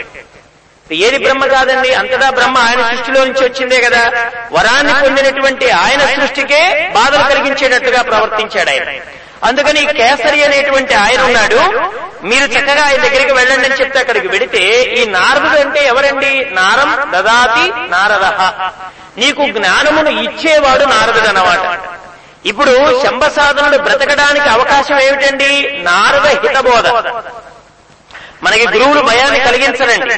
ఏది బ్రహ్మ కాదండి? అంతటా బ్రహ్మ ఆయన సృష్టిలో నుంచి వచ్చిందే కదా. వరాన్ని పొందినటువంటి ఆయన సృష్టికే బాధలు కలిగించేటట్టుగా ప్రవర్తించాడు ఆయన. అందుకని కేసరి అనేటువంటి ఆయన ఉన్నాడు. మీరు చక్కగా ఆయన దగ్గరికి వెళ్ళండి అని చెప్తే అక్కడికి వెడితే ఈ నారదుడు అంటే ఎవరండి? నారం దదాతి నారద. నీకు జ్ఞానమును ఇచ్చేవాడు నారదుడు అన్నమాట. ఇప్పుడు శంభసాధనుడు బ్రతకడానికి అవకాశం ఏమిటండి? నారద హితబోధ. మనకి గురువులు భయాన్ని కలిగించరండి.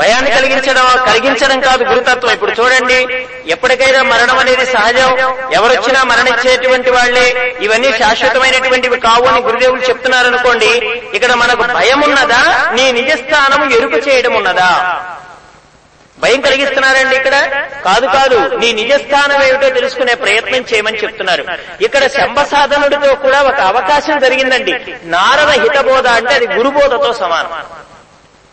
భయాన్ని కలిగించడం కలిగించడం కాదు గురుతత్వం. ఇప్పుడు చూడండి ఎప్పటికైనా మరణం అనేది సహజం. ఎవరొచ్చినా మరణించేటువంటి వాళ్ళే ఇవన్నీ శాశ్వతమైనటువంటివి కావు అని గురుదేవులు చెప్తున్నారనుకోండి ఇక్కడ మనకు భయం ఉన్నదా? నీ నిజస్థానం ఎరుక చేయడం ఉన్నదా? భయం కలిగిస్తున్నారండి ఇక్కడ? కాదు కాదు. నీ నిజస్థానం ఏమిటో తెలుసుకునే ప్రయత్నం చేయమని చెప్తున్నారు. ఇక్కడ శంభసాధనుడితో కూడా ఒక అవకాశం జరిగిందండి. నారద హితబోధ అంటే అది గురుబోధతో సమానం.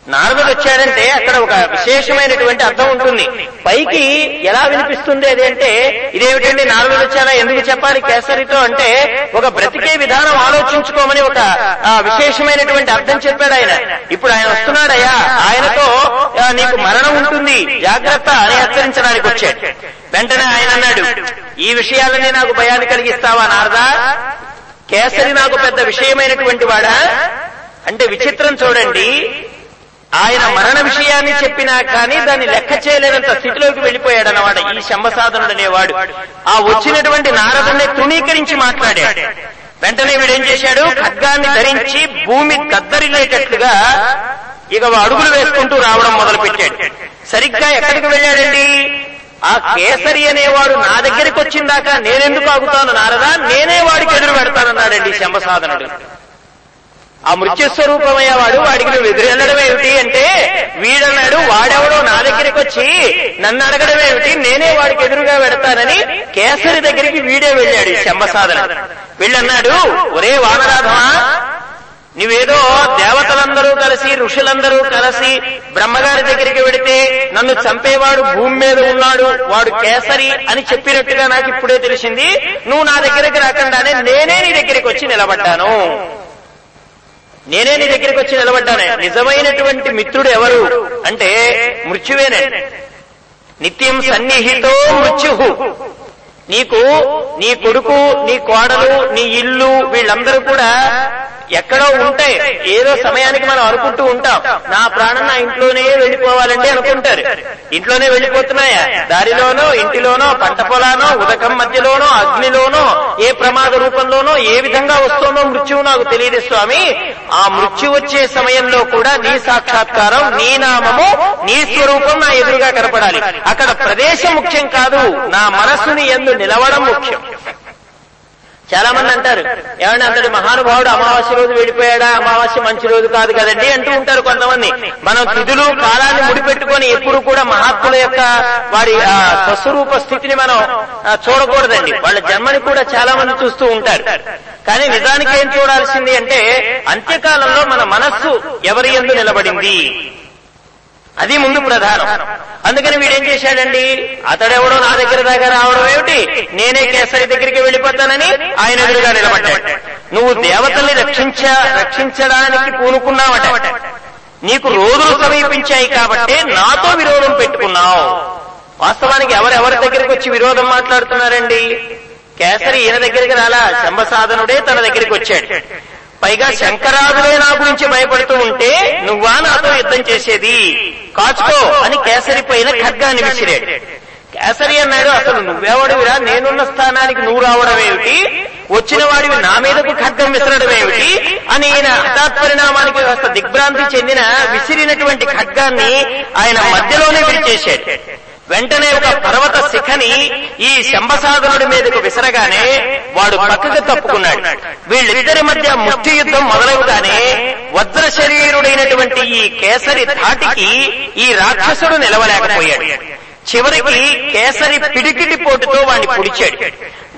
నారదుడు వచ్చాడంటే అక్కడ ఒక విశేషమైనటువంటి అర్థం ఉంటుంది. పైకి ఎలా వినిపిస్తుంది అది అంటే ఇదేమిటండి నారదుడు వచ్చాడా ఎందుకు చెప్పాలి కేసరితో అంటే ఒక బ్రతికే విధానం ఆలోచించుకోమని ఒక విశేషమైనటువంటి అర్థం చెప్పాడు ఆయన. ఇప్పుడు ఆయన వస్తున్నాడయ్యా ఆయనతో నీకు మరణం ఉంటుంది జాగ్రత్త అని హెచ్చరించడానికి వచ్చాడు. వెంటనే ఆయన అన్నాడు ఈ విషయాలనే నాకు భయాన్ని కలిగిస్తావా నారదా? కేసరి నాకు పెద్ద విషయమైనటువంటి వాడా? అంటే విచిత్రం చూడండి ఆయన మరణ విషయాన్ని చెప్పినా కానీ దాన్ని లెక్క చేయలేనంత స్థితిలోకి వెళ్ళిపోయాడు అన్నమాట ఈ శంభసాధనుడు అనేవాడు ఆ వచ్చినటువంటి నారదుని తృణీకరించి మాట్లాడాడు. వెంటనే వీడేం చేశాడు? ఖడ్గాన్ని ధరించి భూమి దద్దరిల్లేటట్లుగా ఇక అడుగులు వేసుకుంటూ రావడం మొదలు పెట్టాడు సరిగ్గా ఎక్కడికి వెళ్ళాడండి? ఆ కేసరి అనేవాడు నా దగ్గరికి వచ్చిందాకా నేనెందుకు ఆగుతాను నారదా? నేనే వాడికి ఎదురు పెడతానన్నాడండి ఈ శంభసాధనుడు. ఆ మృత్యుస్వరూపమయ్యే వాడు వాడికి నువ్వు ఎదురెళ్ళడం ఏమిటి అంటే వీడన్నాడు వాడెవడో నా దగ్గరికి వచ్చి నన్ను అడగడం ఏమిటి? నేనే వాడికి ఎదురుగా పెడతానని కేసరి దగ్గరికి వీడే వెళ్ళాడు ఈ శంభసాధన వీళ్ళన్నాడు ఒరే వానరాధమా నువ్వేదో దేవతలందరూ కలిసి ఋషులందరూ కలిసి బ్రహ్మగారి దగ్గరికి వెడితే నన్ను చంపేవాడు భూమి మీద ఉన్నాడు వాడు కేసరి అని చెప్పినట్టుగా నాకు ఇప్పుడే తెలిసింది. నువ్వు నా దగ్గరికి రాకుండానే నేనే నీ దగ్గరికి వచ్చి నిలబడ్డాను. నేనే నీ దగ్గరికి వచ్చి నిలబడ్డానే. నిజమైనటువంటి మిత్రుడు ఎవరు? అంటే మృత్యువేనే. నిత్యం సన్నిహితో మృత్యు నీకు నీ కొడుకు నీ కోడలు నీ ఇల్లు వీళ్ళందరూ కూడా ఎక్కడో ఉంటాయి ఏదో సమయానికి మనం అనుకుంటూ ఉంటాం. నా ప్రాణం నా ఇంట్లోనే వెళ్ళిపోవాలంటే అనుకుంటారు. ఇంట్లోనే వెళ్ళిపోతున్నాయా? దారిలోనో ఇంటిలోనో పంట పొలానో ఉదకం మధ్యలోనో అగ్నిలోనో ఏ ప్రమాద రూపంలోనో ఏ విధంగా వస్తుందో మృత్యువు నాకు తెలియదు స్వామి. ఆ మృత్యు వచ్చే సమయంలో కూడా నీ సాక్షాత్కారం నీ నామము నీ స్వరూపం నా ఎదురుగా కనపడాలి. అక్కడ ప్రదేశం ముఖ్యం కాదు నా మనస్సుని ఎందు నిలవడం ముఖ్యం. చాలా మంది అంటారు ఏమన్నా అంతటి మహానుభావుడు అమావాస్య రోజు వెళ్ళిపోయాడా అమావాస్య మంచి రోజు కాదు కదండి అంటూ ఉంటారు కొంతమంది. మనం తిథులు కాలాన్ని ముడిపెట్టుకొని ఎప్పుడు కూడా మహాత్ముల యొక్క వారి ఆ, స్వస్వరూప స్థితిని మనం చూడకూడదండి. వాళ్ళ జన్మని కూడా చాలా మంది చూస్తూ ఉంటారు. కానీ నిజానికి ఏం చూడాల్సింది అంటే అంత్యకాలంలో మన మనస్సు ఎవరి ఎందు నిలబడింది? అది ముందు ప్రధానం. అందుకని వీడేం చేశాడండి? అతడెవడో నా దగ్గర దాకా రావడం ఏమిటి? నేనే కేసరి దగ్గరికి వెళ్ళిపోతానని ఆయన ఎదురుగా నిలబడ్డాడు. నువ్వు దేవతల్ని రక్షించ రక్షించడానికి పూనుకున్నావట. నీకు రోజులు సమీపించాయి కాబట్టి నాతో విరోధం పెట్టుకున్నావు. వాస్తవానికి ఎవరెవరి దగ్గరికి వచ్చి విరోధం మాట్లాడుతున్నారండి? కేసరి ఈయన దగ్గరికి రాలా. శంభసాధనుడే తన దగ్గరికి వచ్చాడు. పైగా శంకరాదులే నా గురించి భయపడుతూ ఉంటే నువ్వా నాతో యుద్ధం చేసేది? కాచుకో అని కేసరి పైన ఖడ్గాన్ని విసిరాడు. కేసరి అన్నాడు అసలు నువ్వెవడివిరా? నేనున్న స్థానానికి నువ్వు రావడం ఏమిటి? వచ్చిన వాడివి నా మీదకు ఖడ్గం విసరడం ఏమిటి? అని ఈయన హఠాత్పరిణామానికి కాస్త దిగ్భ్రాంతి చెందిన విసిరినటువంటి ఖడ్గాన్ని ఆయన మధ్యలోనే విడిచేశాడు. వెంటనే ఒక పర్వత శిఖని ఈ శంభసాధనుడి మీదకు విసరగానే వాడు పక్కకు తప్పుకున్నాడు. వీళ్ళిద్దరి మధ్య ముష్టి యుద్ధం మొదలవుగానే వజ్ర శరీరుడైనటువంటి ఈ కేసరి ధాటికి ఈ రాక్షసుడు నిలవలేకపోయాడు. చివరికి కేసరి పిడికిటి పోటుతో వాడిని పుడిచాడు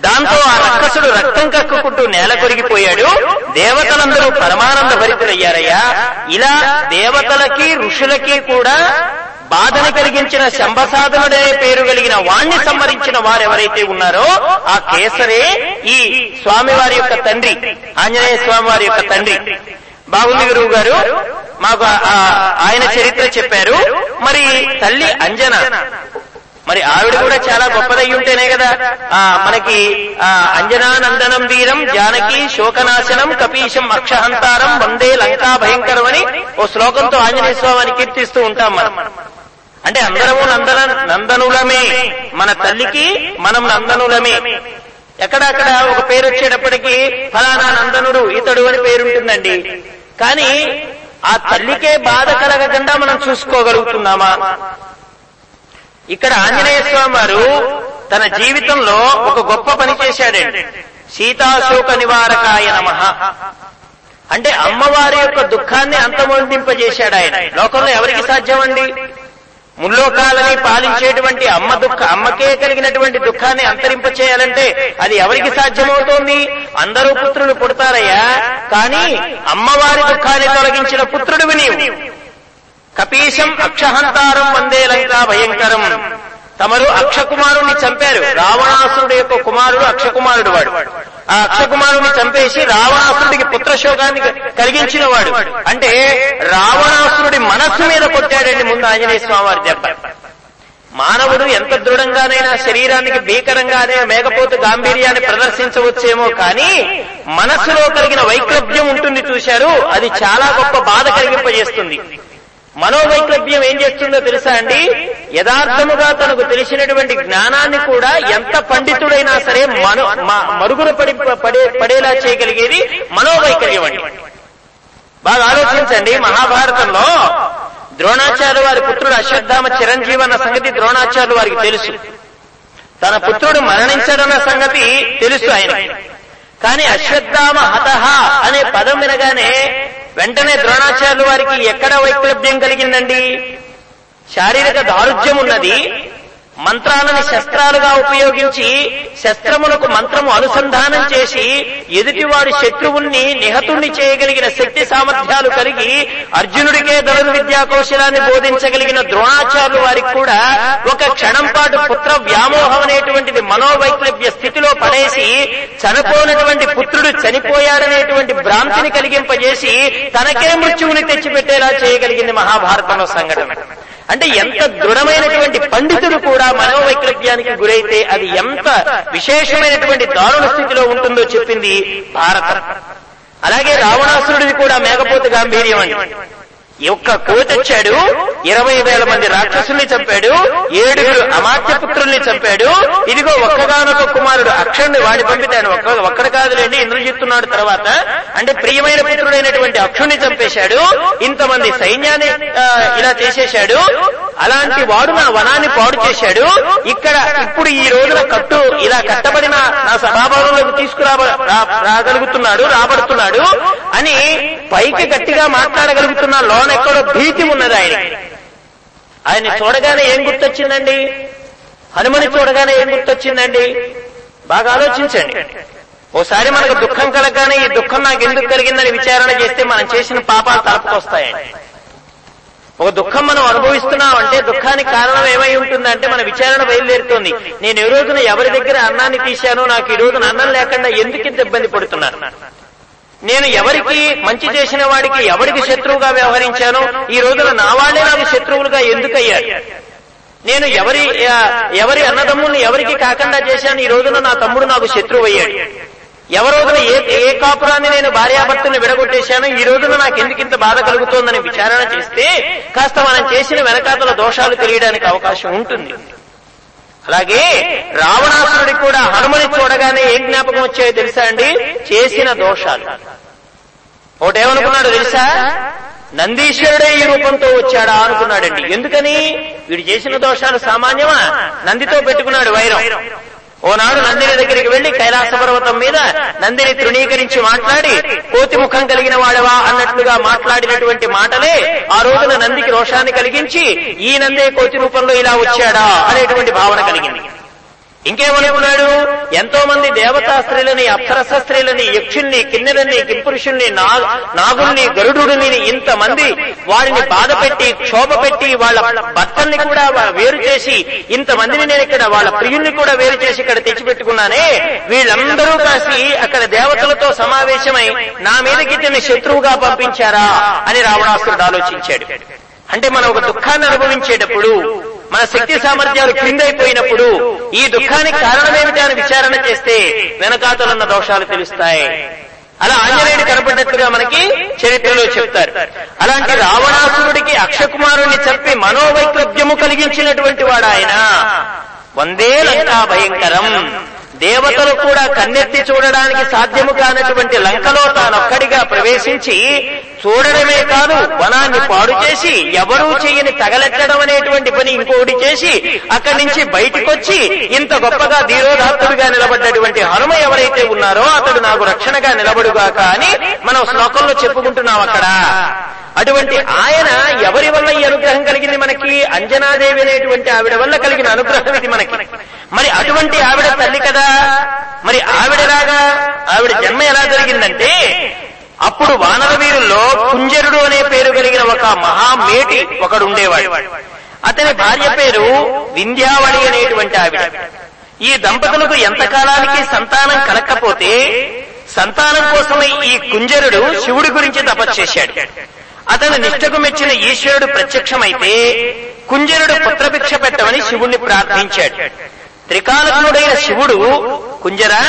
దాంతో ఆ రాక్షసుడు రక్తం కక్కుకుంటూ నేల కొరిగిపోయాడు. దేవతలందరూ పరమానంద భరితులయ్యారయ్యా. ఇలా దేవతలకి ఋషులకి కూడా బాధను కలిగించిన శంభసాధనుడే పేరు కలిగిన వాణ్ణి సంహరించిన వారెవరైతే ఉన్నారో ఆ కేసరే ఈ స్వామివారి యొక్క తండ్రి ఆంజనేయ స్వామి వారి యొక్క తండ్రి. బాగుంది గురువు గారు? మాకు ఆయన చరిత్ర చెప్పారు. మరి తల్లి అంజన. మరి ఆవిడ కూడా చాలా గొప్పదై ఉంటేనే కదా ఆ మనకి ఆ అంజనానందనం వీరం జానకి శోకనాశనం కపీశం అక్షహంతారం వందే లంకా భయంకరం అని ఓ శ్లోకంతో ఆంజనేయ స్వామిని కీర్తిస్తూ ఉంటాం మనం. అంటే అందరము నందన నందనులమే. మన తల్లికి మనం నందనులమే. ఎక్కడక్కడ ఒక పేరు వచ్చేటప్పటికి ఫలానా నందనుడు ఇతడు అని పేరుంటుందండి. కానీ ఆ తల్లికే బాధ కలగకుండా మనం చూసుకోగలుగుతున్నామా? ఇక్కడ ఆంజనేయ స్వామి వారు తన జీవితంలో ఒక గొప్ప పని చేశాడండి. సీతాశోక నివారకాయ నమ. అంటే అమ్మవారి యొక్క దుఃఖాన్ని అంతమొందింపజేశాడు ఆయన. లోకంలో ఎవరికి సాధ్యం అండి ముల్లోకాలని పాలించేటువంటి అమ్మ దుఃఖ అమ్మకే కలిగినటువంటి దుఃఖాన్ని అంతరింప చేయాలంటే అది ఎవరికి సాధ్యమవుతోంది? అందరూ పుత్రులు పుడతారయ్యా. కానీ అమ్మవారి దుఃఖాన్ని తొలగించిన పుత్రుడు నీవు. కపీశం అక్షహంతారం వందే లంకా భయంకరం. తమరు అక్షకుమారుణ్ణి చంపారు. రావణాసురుడు యొక్క కుమారుడు అక్షకుమారుడు వాడు. ఆ అక్షకుమారుని చంపేసి రావణాసురుడికి పుత్రశోకాన్ని కలిగించిన వాడు అంటే రావణాసురుడి మనస్సు మీద కొట్టాడండి ముందు ఆంజనేయ స్వామి వారి దెబ్బ మానవుడు ఎంత దృఢంగానైనా శరీరానికి భీకరంగానే మేకపోతు గాంభీర్యాన్ని ప్రదర్శించవచ్చేమో కానీ మనస్సులో కలిగిన వైక్లభ్యం ఉంటుంది చూశారు. అది చాలా గొప్ప బాధ కలిగింపజేస్తుంది. మనోవైక్లభ్యం ఏం చేస్తుందో తెలుసా అండి? యథార్థముగా తనకు తెలిసినటువంటి జ్ఞానాన్ని కూడా ఎంత పండితుడైనా సరే మను మరుగున పడి పడే పడేలా చేయగలిగేది మనోవైకల్యం అండి. బాగా ఆలోచించండి మహాభారతంలో ద్రోణాచార్య వారి పుత్రుడు అశ్వత్థామ చిరంజీవి అన్న సంగతి ద్రోణాచార్యులు వారికి తెలుసు. తన పుత్రుడు మరణించడన్న సంగతి తెలుసు ఆయన కానీ అశ్వత్థామ హతహ అనే పదం వినగానే వెంటనే ద్రోణాచార్యులు వారికి ఎక్కడ వైక్లభ్యం కలిగిందండి? శారీరక దారుఢ్యం ఉన్నది. మంత్రాలను శస్త్రాలుగా ఉపయోగించి శస్త్రములకు మంత్రము అనుసంధానం చేసి ఎదుటివాడి శత్రువుణ్ణి నిహతుణ్ణి చేయగలిగిన శక్తి సామర్థ్యాలు కలిగి అర్జునుడికే ధనుర్ విద్యా కౌశలాన్ని బోధించగలిగిన ద్రోణాచార్యులు వారికి కూడా ఒక క్షణం పాటు పుత్ర వ్యామోహం అనేటువంటిది మనోవైక్లభ్య స్థితిలో పడేసి చనిపోనటువంటి పుత్రుడు చనిపోయాడనేటువంటి భ్రాంతిని కలిగింపజేసి తనకే మృత్యువుని తెచ్చిపెట్టేలా చేయగలిగింది మహాభారతంలో సంఘటన. అంటే ఎంత దృఢమైనటువంటి పండితుడు కూడా మనోవైక్లభ్యానికి గురైతే అది ఎంత విశేషమైనటువంటి దారుణ స్థితిలో ఉంటుందో చెప్పింది భారతం. అలాగే రావణాసురుడిది కూడా మేఘపోతుగా గాంభీర్యం అండి. ఒక్క కోతొచ్చాడు ఇరవై వేల మంది రాక్షసుల్ని చంపాడు. ఏడుగురు అమాత్య పుత్రుల్ని చంపాడు. ఇదిగో ఒక్కగానొక కుమారుడు అక్షుణ్ణి వాడి పంపితాను ఒక్క ఒక్కడ కాదులేండి ఇంద్రజిత్తున్నాడు తర్వాత. అంటే ప్రియమైన పుత్రుడైనటువంటి అక్షుణ్ణి చంపేశాడు. ఇంతమంది సైన్యాన్ని ఇలా చేసేశాడు అలాంటి వాడు నా వనాన్ని పాడు చేశాడు. ఇక్కడ ఇప్పుడు ఈ రోజున కట్టు ఇలా కట్టబడిన నా సభాభావంలోకి తీసుకురా రాగలుగుతున్నాడు రాబడుతున్నాడు అని పైకి గట్టిగా మాట్లాడగలుగుతున్న లోన ఎక్కడో భీతి ఉన్నది ఆయన ఆయన్ని చూడగానే ఏం గుర్తొచ్చిందండి? హనుమని చూడగానే ఏం గుర్తొచ్చిందండి? బాగా ఆలోచించండి. ఓసారి మనకు దుఃఖం కలగగానే ఈ దుఃఖం నాకు ఎందుకు కలిగిందని విచారణ చేస్తే మనం చేసిన పాపాలు తలపుకొస్తాయండి ఒక దుఃఖం మనం అనుభవిస్తున్నాం అంటే దుఃఖానికి కారణం ఏమై ఉంటుందంటే మన విచారణ బయలుదేరుతోంది. నేను ఏ రోజున ఎవరి దగ్గర అన్నాన్ని తీశానో నాకు ఈ రోజున అన్నం లేకుండా ఎందుకు ఇంత ఇబ్బంది పడుతున్నాను నేను ఎవరికి మంచి చేసిన వాడికి ఎవరికి శత్రువుగా వ్యవహరించానో? ఈ రోజున నా వాళ్ళే నాకు శత్రువులుగా ఎందుకయ్యారు? నేను ఎవరి ఎవరి అన్నదమ్ముల్ని ఎవరికి కాకుండా చేశాను? ఈ రోజున నా తమ్ముడు నాకు శత్రువు అయ్యాడు ఎవరోజున ఏ ఏ కాపురాన్ని నేను భార్యాభర్తను విడగొట్టేశాను ఈ రోజున నాకు ఎందుకు ఇంత బాధ కలుగుతోందని విచారణ చేస్తే కాస్త మనం చేసిన వెనకాతల దోషాలు తెలియడానికి అవకాశం ఉంటుంది. అలాగే రావణాసురుడి కూడా హనుమని చూడగానే ఏం జ్ఞాపకం వచ్చాయో తెలుసా అండి? చేసిన దోషాలు. ఒకటేమనుకున్నాడు తెలుసా? నందీశ్వరుడే ఈ రూపంతో వచ్చాడా అనుకున్నాడండి. ఎందుకని? వీడు చేసిన దోషాలు సామాన్యమా? నందితో పెట్టుకున్నాడు వైరం. ఓనాడు నందిని దగ్గరికి వెళ్ళి కైలాస పర్వతం మీద నందిని తృణీకరించి మాట్లాడి కోతి ముఖం కలిగిన వాడవా అన్నట్లుగా మాట్లాడినటువంటి మాటలే ఆ రోజున నందికి రోషాన్ని కలిగించి ఈ నందే కోతి రూపంలో ఇలా వచ్చాడా? అనేటువంటి భావన కలిగింది. ఇంకేమనుకున్నాడు? ఎంతో మంది దేవతా స్త్రీలని అప్సరస స్త్రీలని యక్షుల్ని కిన్నెలని కింపురుషుల్ని నాగుణ్ణి నాగుల్ని గరుడుని ఇంతమంది వారిని బాధ పెట్టి క్షోభ పెట్టి వాళ్ళ భర్తల్ని కూడా వేరు చేసి ఇంతమందిని నేను ఇక్కడ వాళ్ళ ప్రియుల్ని కూడా వేరు చేసి ఇక్కడ తెచ్చిపెట్టుకున్నానే? వీళ్ళందరూ కాసి అక్కడ దేవతలతో సమావేశమై నా మీదకి ఇతన్ని శత్రువుగా పంపించారా? అని రావణాసురుడు ఆలోచించాడు. అంటే మనం ఒక దుఃఖాన్ని అనుభవించేటప్పుడు మన శక్తి సామర్థ్యాలు క్రిందైపోయినప్పుడు ఈ దుఃఖానికి కారణమేమిటి అని విచారణ చేస్తే వెనకాతలున్న దోషాలు తెలుస్తాయి. అలా ఆంజనేయుడు కనపడినట్లుగా మనకి చరిత్రలో చెప్తారు. అలాంటి రావణాసురుడికి అక్షకుమారుణ్ణి చంపి మనోవైక్లభ్యము కలిగించినటువంటి వాడు ఆయన వందే లంకా భయంకరం. దేవతలు కూడా కన్నెత్తి చూడడానికి సాధ్యము కానటువంటి లంకలో తానొక్కడిగా ప్రవేశించి చూడడమే కాదు వనాన్ని పాడు చేసి ఎవరూ చేయని తగలెట్టడం అనేటువంటి పని ఇంకోటి చేసి అక్కడి నుంచి బయటకొచ్చి ఇంత గొప్పగా ధీరోధాత్తుడిగా నిలబడ్డటువంటి హనుమ ఎవరైతే ఉన్నారో అతడు నాకు రక్షణగా నిలబడుగాక అని మనం శ్లోకంలో చెప్పుకుంటున్నాం అక్కడ. అటువంటి ఆయన ఎవరి వల్ల ఈ అనుగ్రహం కలిగింది మనకి? అంజనాదేవి అనేటువంటి ఆవిడ వల్ల కలిగిన అనుగ్రహం ఇది మనకి. మరి అటువంటి ఆవిడ తల్లి కదా? మరి ఆవిడలాగా ఆవిడ జన్మ ఎలా జరిగిందంటే అప్పుడు వానర వీరుల్లో కుంజరుడు అనే పేరు కలిగిన ఒక మహామేటి ఒకడు ఉండేవాడు అతని భార్య పేరు వింధ్యావళి అనేటువంటి ఆవిడ. ఈ దంపతులకు ఎంతకాలానికి సంతానం కలక్కపోతే సంతానం కోసమే ఈ కుంజరుడు శివుడి గురించి తపస్సు చేశాడు. అతను నిష్టకు మెచ్చిన ఈశ్వరుడు ప్రత్యక్షమైతే కుంజరుడు పుత్రభిక్ష పెట్టమని శివుణ్ణి ప్రార్థించాడు. త్రికాలకుడైన శివుడు కుంజరా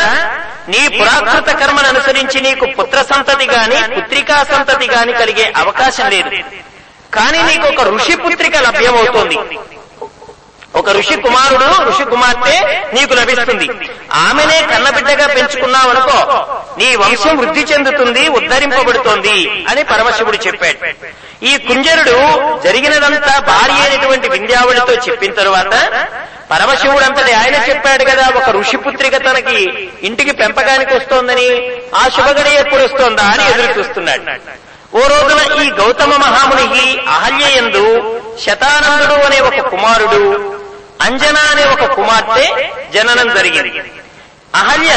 నీ పురాకృత కర్మను అనుసరించి నీకు పుత్ర సంతతి గాని పుత్రికా సంతతి గాని కలిగే అవకాశం లేదు. కానీ నీకు ఒక ఋషి పుత్రిక లభ్యమవుతోంది. ఒక ఋషి కుమారుడు ఋషి కుమార్తె నీకు లభిస్తుంది. ఆమెనే కన్నబిడ్డగా పెంచుకున్నావనుకో నీ వంశం వృద్ధి చెందుతుంది ఉద్ధరింపబడుతోంది అని పరమశివుడు చెప్పాడు. ఈ కుంజరుడు జరిగినదంతా భార్య అయినటువంటి వింధ్యావళితో చెప్పిన తరువాత పరమశివుడు అంతటి ఆయన చెప్పాడు కదా ఒక ఋషి పుత్రిక తనకి ఇంటికి పెంపకానికి వస్తోందని ఆ శుభగడి ఎప్పుడు వస్తోందా అని ఎదురు చూస్తున్నాడు. ఓ రోజున ఈ గౌతమ మహామునికి అహల్యయందు శతానందుడు అనే ఒక కుమారుడు అంజనా అనే ఒక కుమార్తె జననం జరిగింది. అహల్య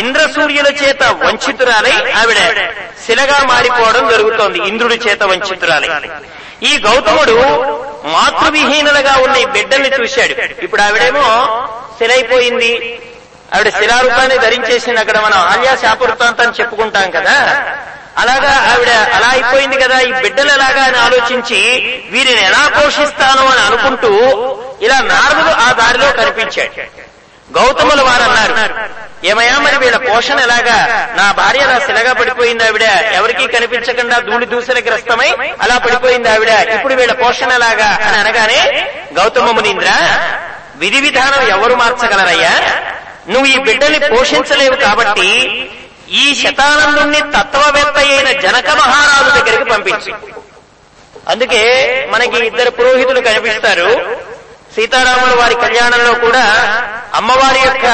ఇంద్రసూర్యుల చేత వంచితురాలై ఆవిడ శిలగా మారిపోవడం జరుగుతోంది ఇంద్రుడి చేత వంచితురాలై. ఈ గౌతముడు మాతృవిహీనులుగా ఉన్న ఈ బిడ్డల్ని చూశాడు. ఇప్పుడు ఆవిడేమో శిలైపోయింది. ఆవిడ శిలారూపాన్ని ధరించేసింది అక్కడ మనం ఆల్యా శాపవృత్తాంతం చెప్పుకుంటాం కదా. అలాగా ఆవిడ అలా అయిపోయింది కదా. ఈ బిడ్డలు ఎలాగా అని ఆలోచించి వీరిని ఎలా పోషిస్తాను అని అనుకుంటూ ఇలా నారదుడు ఆ దారిలో కనిపించాడు. గౌతములు వారన్నారు ఏమయ్యా మరి వీళ్ళ పోషణ ఎలాగా? నా భార్య అలా శిలగా పడిపోయింది ఆవిడ. ఎవరికీ కనిపించకుండా ధూళి దూసర గ్రస్తమై అలా పడిపోయింది ఆవిడ. ఇప్పుడు వీళ్ళ పోషణ ఎలాగా? అని అనగానే గౌతమ మునీంద్ర విధి విధానం ఎవరు మార్చగలరయ్యా? నువ్వు ఈ బిడ్డని పోషించలేవు కాబట్టి ఈ శతానందుణ్ణి తత్వవేత్త అయిన జనక మహారాజు దగ్గరికి పంపించు. అందుకే మనకి ఇద్దరు పురోహితులు కనిపిస్తారు. సీతారాముల వారి కళ్యాణంలో కూడా అమ్మవారి యొక్క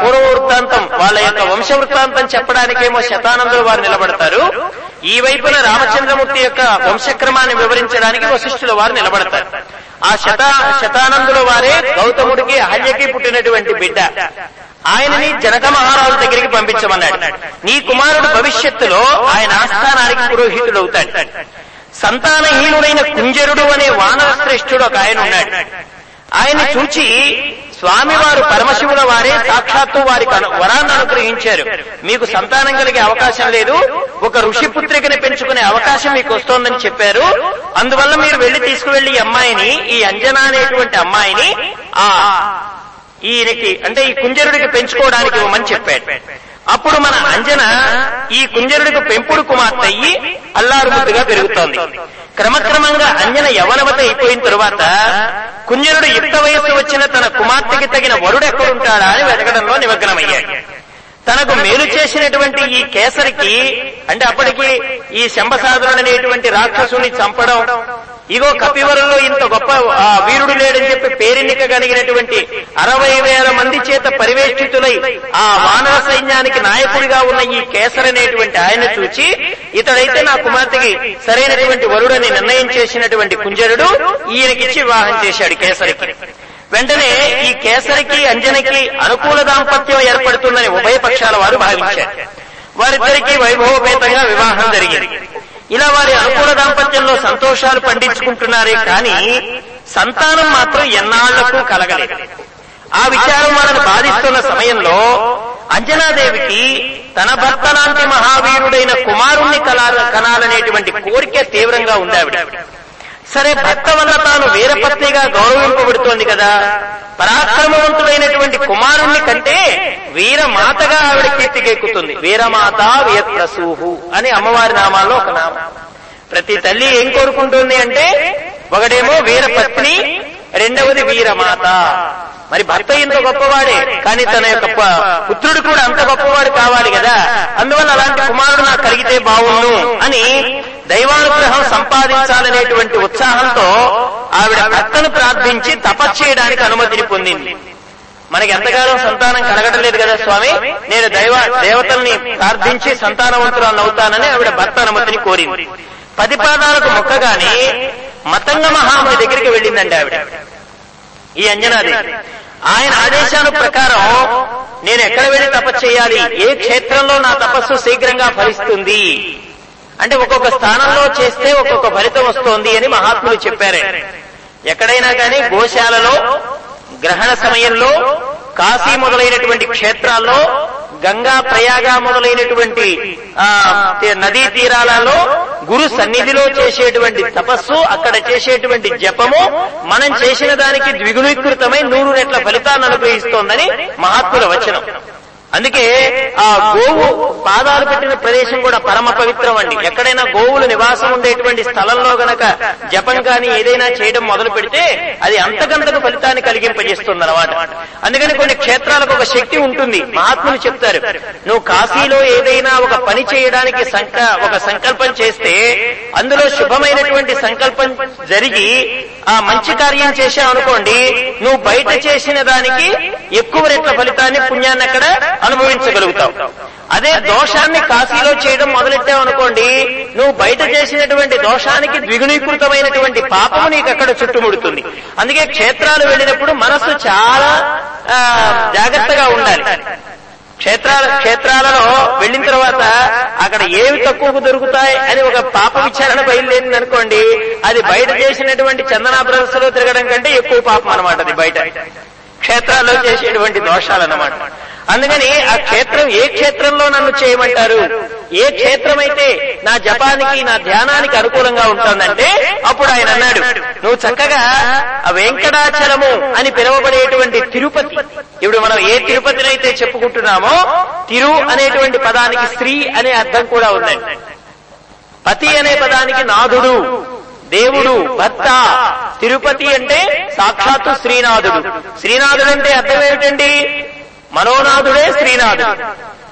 పూర్వ వృత్తాంతం వాళ్ళ యొక్క వంశ వృత్తాంతం చెప్పడానికేమో శతానందులు వారు నిలబడతారు. ఈ వైపున రామచంద్రమూర్తి యొక్క వంశక్రమాన్ని వివరించడానికి వశిష్ఠుల వారు నిలబడతారు. ఆ శత శతానందుల వారే గౌతముడికి అహల్యకి పుట్టినటువంటి బిడ్డ. ఆయనని జనక మహారాజు దగ్గరికి పంపించమన్నాడు. నీ కుమారుడు భవిష్యత్తులో ఆయన ఆస్థానానికి పురోహితుడు అవుతాడు సంతానహీనుడైన కుంజరుడు అనే వానర శ్రేష్ఠుడు ఒక ఆయన ఉన్నాడు. ఆయన చూచి స్వామివారు పరమశివుల వారే సాక్షాత్తు వారికి వరాన్ని అనుగ్రహించారు. మీకు సంతానం కలిగే అవకాశం లేదు. ఒక ఋషి పుత్రికని పెంచుకునే అవకాశం మీకు వస్తోందని చెప్పారు. అందువల్ల మీరు వెళ్ళి తీసుకువెళ్ళి ఈ అమ్మాయిని ఈ అంజనా అనేటువంటి అమ్మాయిని ఆ ఈయనకి అంటే ఈ కుంజరుడికి పెంచుకోవడానికి ఇవ్వమని చెప్పాడు. అప్పుడు మన అంజన ఈ కుంజరుడికి పెంపుడు కుమార్తె అయ్యి అల్లారుముద్దుగా పెరుగుతోంది. క్రమక్రమంగా అంజన యవనవత అయిపోయిన తరువాత కుంజరుడు యుక్త వయస్సు వచ్చిన తన కుమార్తెకి తగిన వరుడు ఎక్కడుంటాడా అని వెతకడంలో నిమగ్నమయ్యాడు. తనకు మేలు చేసినటువంటి ఈ కేసరికి అంటే అప్పటికి ఈ శంభసాధుడు అనేటువంటి రాక్షసుని చంపడం ఇగో కపివరంలో ఇంత గొప్ప ఆ, వీరుడు లేడని చెప్పి పేరెన్నిక కలిగినటువంటి అరవై వేల మంది చేత పరివేష్టితులై ఆ వానర సైన్యానికి నాయకుడిగా ఉన్న ఈ కేసర్ అనేటువంటి ఆయన చూచి ఇతడైతే నా కుమార్తెకి సరైనటువంటి వరుడని నిర్ణయం చేసినటువంటి కుంజరుడు ఈయనకిచ్చి వివాహం చేశాడు కేసరికి. వెంటనే ఈ కేసరికి అంజనకి అనుకూల దాంపత్యం ఏర్పడుతుందని ఉభయ పక్షాల వారు భావించారు. వారిద్దరికీ వైభవపేతంగా వివాహం జరిగింది. ఇలా వారి అనుకూల దాంపత్యంలో సంతోషాలు పండించుకుంటున్నారే కానీ సంతానం మాత్రం ఎన్నాళ్ళకు కలగలేదు. ఆ విచారం వాళ్ళని బాధిస్తున్న సమయంలో అంజనాదేవికి తన భర్త లాంటి మహావీరుడైన కుమారుణ్ణి కనాలనేటువంటి కోరిక తీవ్రంగా ఉంది ఆవిడ. సరే భర్త వల్ల తాను వీరపత్నిగా గౌరవింపబడుతోంది కదా. పరాక్రమవంతుడైనటువంటి కుమారుణ్ణి కంటే వీరమాతగా ఆవిడ కీర్తికెక్కుతుంది వీరమాత వీరప్రసూహు అని అమ్మవారి నామాల్లో ఒక నామం. ప్రతి తల్లి ఏం కోరుకుంటుంది అంటే ఒకడేమో వీరపత్ని రెండవది వీరమాత. మరి భర్త ఇంత గొప్పవాడే కానీ తన యొక్క పుత్రుడు కూడా అంత గొప్పవాడు కావాలి కదా. అందువల్ల అలాంటి కుమారుడు నాకు కలిగితే బావును అని దైవానుగ్రహం సంపాదించాలనేటువంటి ఉత్సాహంతో ఆవిడ భర్తను ప్రార్థించి తపస్సు చేయడానికి అనుమతిని పొందింది. మనకి ఎంతకాలం సంతానం కలగటలేదు లేదు కదా స్వామి? నేను దైవ దేవతల్ని ప్రార్థించి సంతానవంతురాలను అవుతానని ఆవిడ భర్త అనుమతిని కోరింది. పది పాదాలకు మొక్కగానే మతంగ మహాముని దగ్గరికి వెళ్ళిందండి ఆవిడ. ఈ అంజనాది. ఆయన ఆదేశాల ప్రకారం నేను ఎక్కడ వెళ్ళి తపస్సు చేయాలి? ఏ క్షేత్రంలో నా తపస్సు శీఘ్రంగా ఫలిస్తుంది? అంటే ఒక్కొక్క స్థానంలో చేస్తే ఒక్కొక్క ఫలితం వస్తోంది అని మహాత్ములు చెప్పారే. ఎక్కడైనా కానీ గోశాలలో గ్రహణ సమయంలో కాశీ మొదలైనటువంటి క్షేత్రాల్లో గంగా ప్రయాగ మొదలైనటువంటి ఆ, నదీ తీరాలలో గురు సన్నిధిలో చేసేటువంటి తపస్సు అక్కడ చేసేటువంటి జపము మనం చేసిన దానికి ద్విగుణీకృతమై నూరు రెట్ల ఫలితాన్ని అనుగ్రహిస్తోందని మహాత్ముల వచనం. అందుకే ఆ గోవు పాదాలు పెట్టిన ప్రదేశం కూడా పరమ పవిత్రం అండి. ఎక్కడైనా గోవులు నివాసం ఉండేటువంటి స్థలంలో గనక జపం కానీ ఏదైనా చేయడం మొదలు పెడితే అది అంతకంతకు ఫలితాన్ని కలిగింపజేస్తుంది అనమాట అందుకని కొన్ని క్షేత్రాలకు ఒక శక్తి ఉంటుంది. మహాత్ములు చెప్తారు నువ్వు కాశీలో ఏదైనా ఒక పని చేయడానికి సంక ఒక సంకల్పం చేస్తే అందులో శుభమైనటువంటి సంకల్పం జరిగి ఆ మంచి కార్యం చేశావు అనుకోండి నువ్వు బయట చేసిన దానికి ఎక్కువ రెట్ల ఫలితాన్ని పుణ్యాన్ని అక్కడ అనుభవించగలుగుతావు. అదే దోషాన్ని కాశీలో చేయడం మొదలెట్టావు అనుకోండి నువ్వు బయట చేసినటువంటి దోషానికి ద్విగుణీకృతమైనటువంటి పాపము నీకు అక్కడ చుట్టుముడుతుంది. అందుకే క్షేత్రాలు వెళ్ళినప్పుడు మనస్సు చాలా జాగ్రత్తగా ఉండాలి. క్షేత్రాల క్షేత్రాలలో వెళ్ళిన తర్వాత అక్కడ ఏవి తక్కువకు దొరుకుతాయి అని ఒక పాప విచారణ బయలుదేరింది అనుకోండి అది బయట చేసినటువంటి చందనా లో తిరగడం కంటే ఎక్కువ పాపం అనమాట అది బయట. క్షేత్రాల్లో చేసేటువంటి దోషాలన్నమాట. అందుకని ఆ క్షేత్రం ఏ క్షేత్రంలో నన్ను చేయమంటారు? ఏ క్షేత్రమైతే నా జపానికి నా ధ్యానానికి అనుకూలంగా ఉంటుందంటే అప్పుడు ఆయన అన్నాడు నువ్వు చక్కగా ఆ వెంకటాచలము అని పిలువబడేటువంటి తిరుపతి. ఇప్పుడు మనం ఏ తిరుపతినైతే చెప్పుకుంటున్నామో తిరు అనేటువంటి పదానికి స్త్రీ అనే అర్థం కూడా ఉందండి. పతి అనే పదానికి నాథుడు దేవుడు భర్త. తిరుపతి అంటే సాక్షాత్తు శ్రీనాథుడు. శ్రీనాథుడు అంటే అర్థం ఏమిటండి? మనోనాథుడే శ్రీనాథుడు.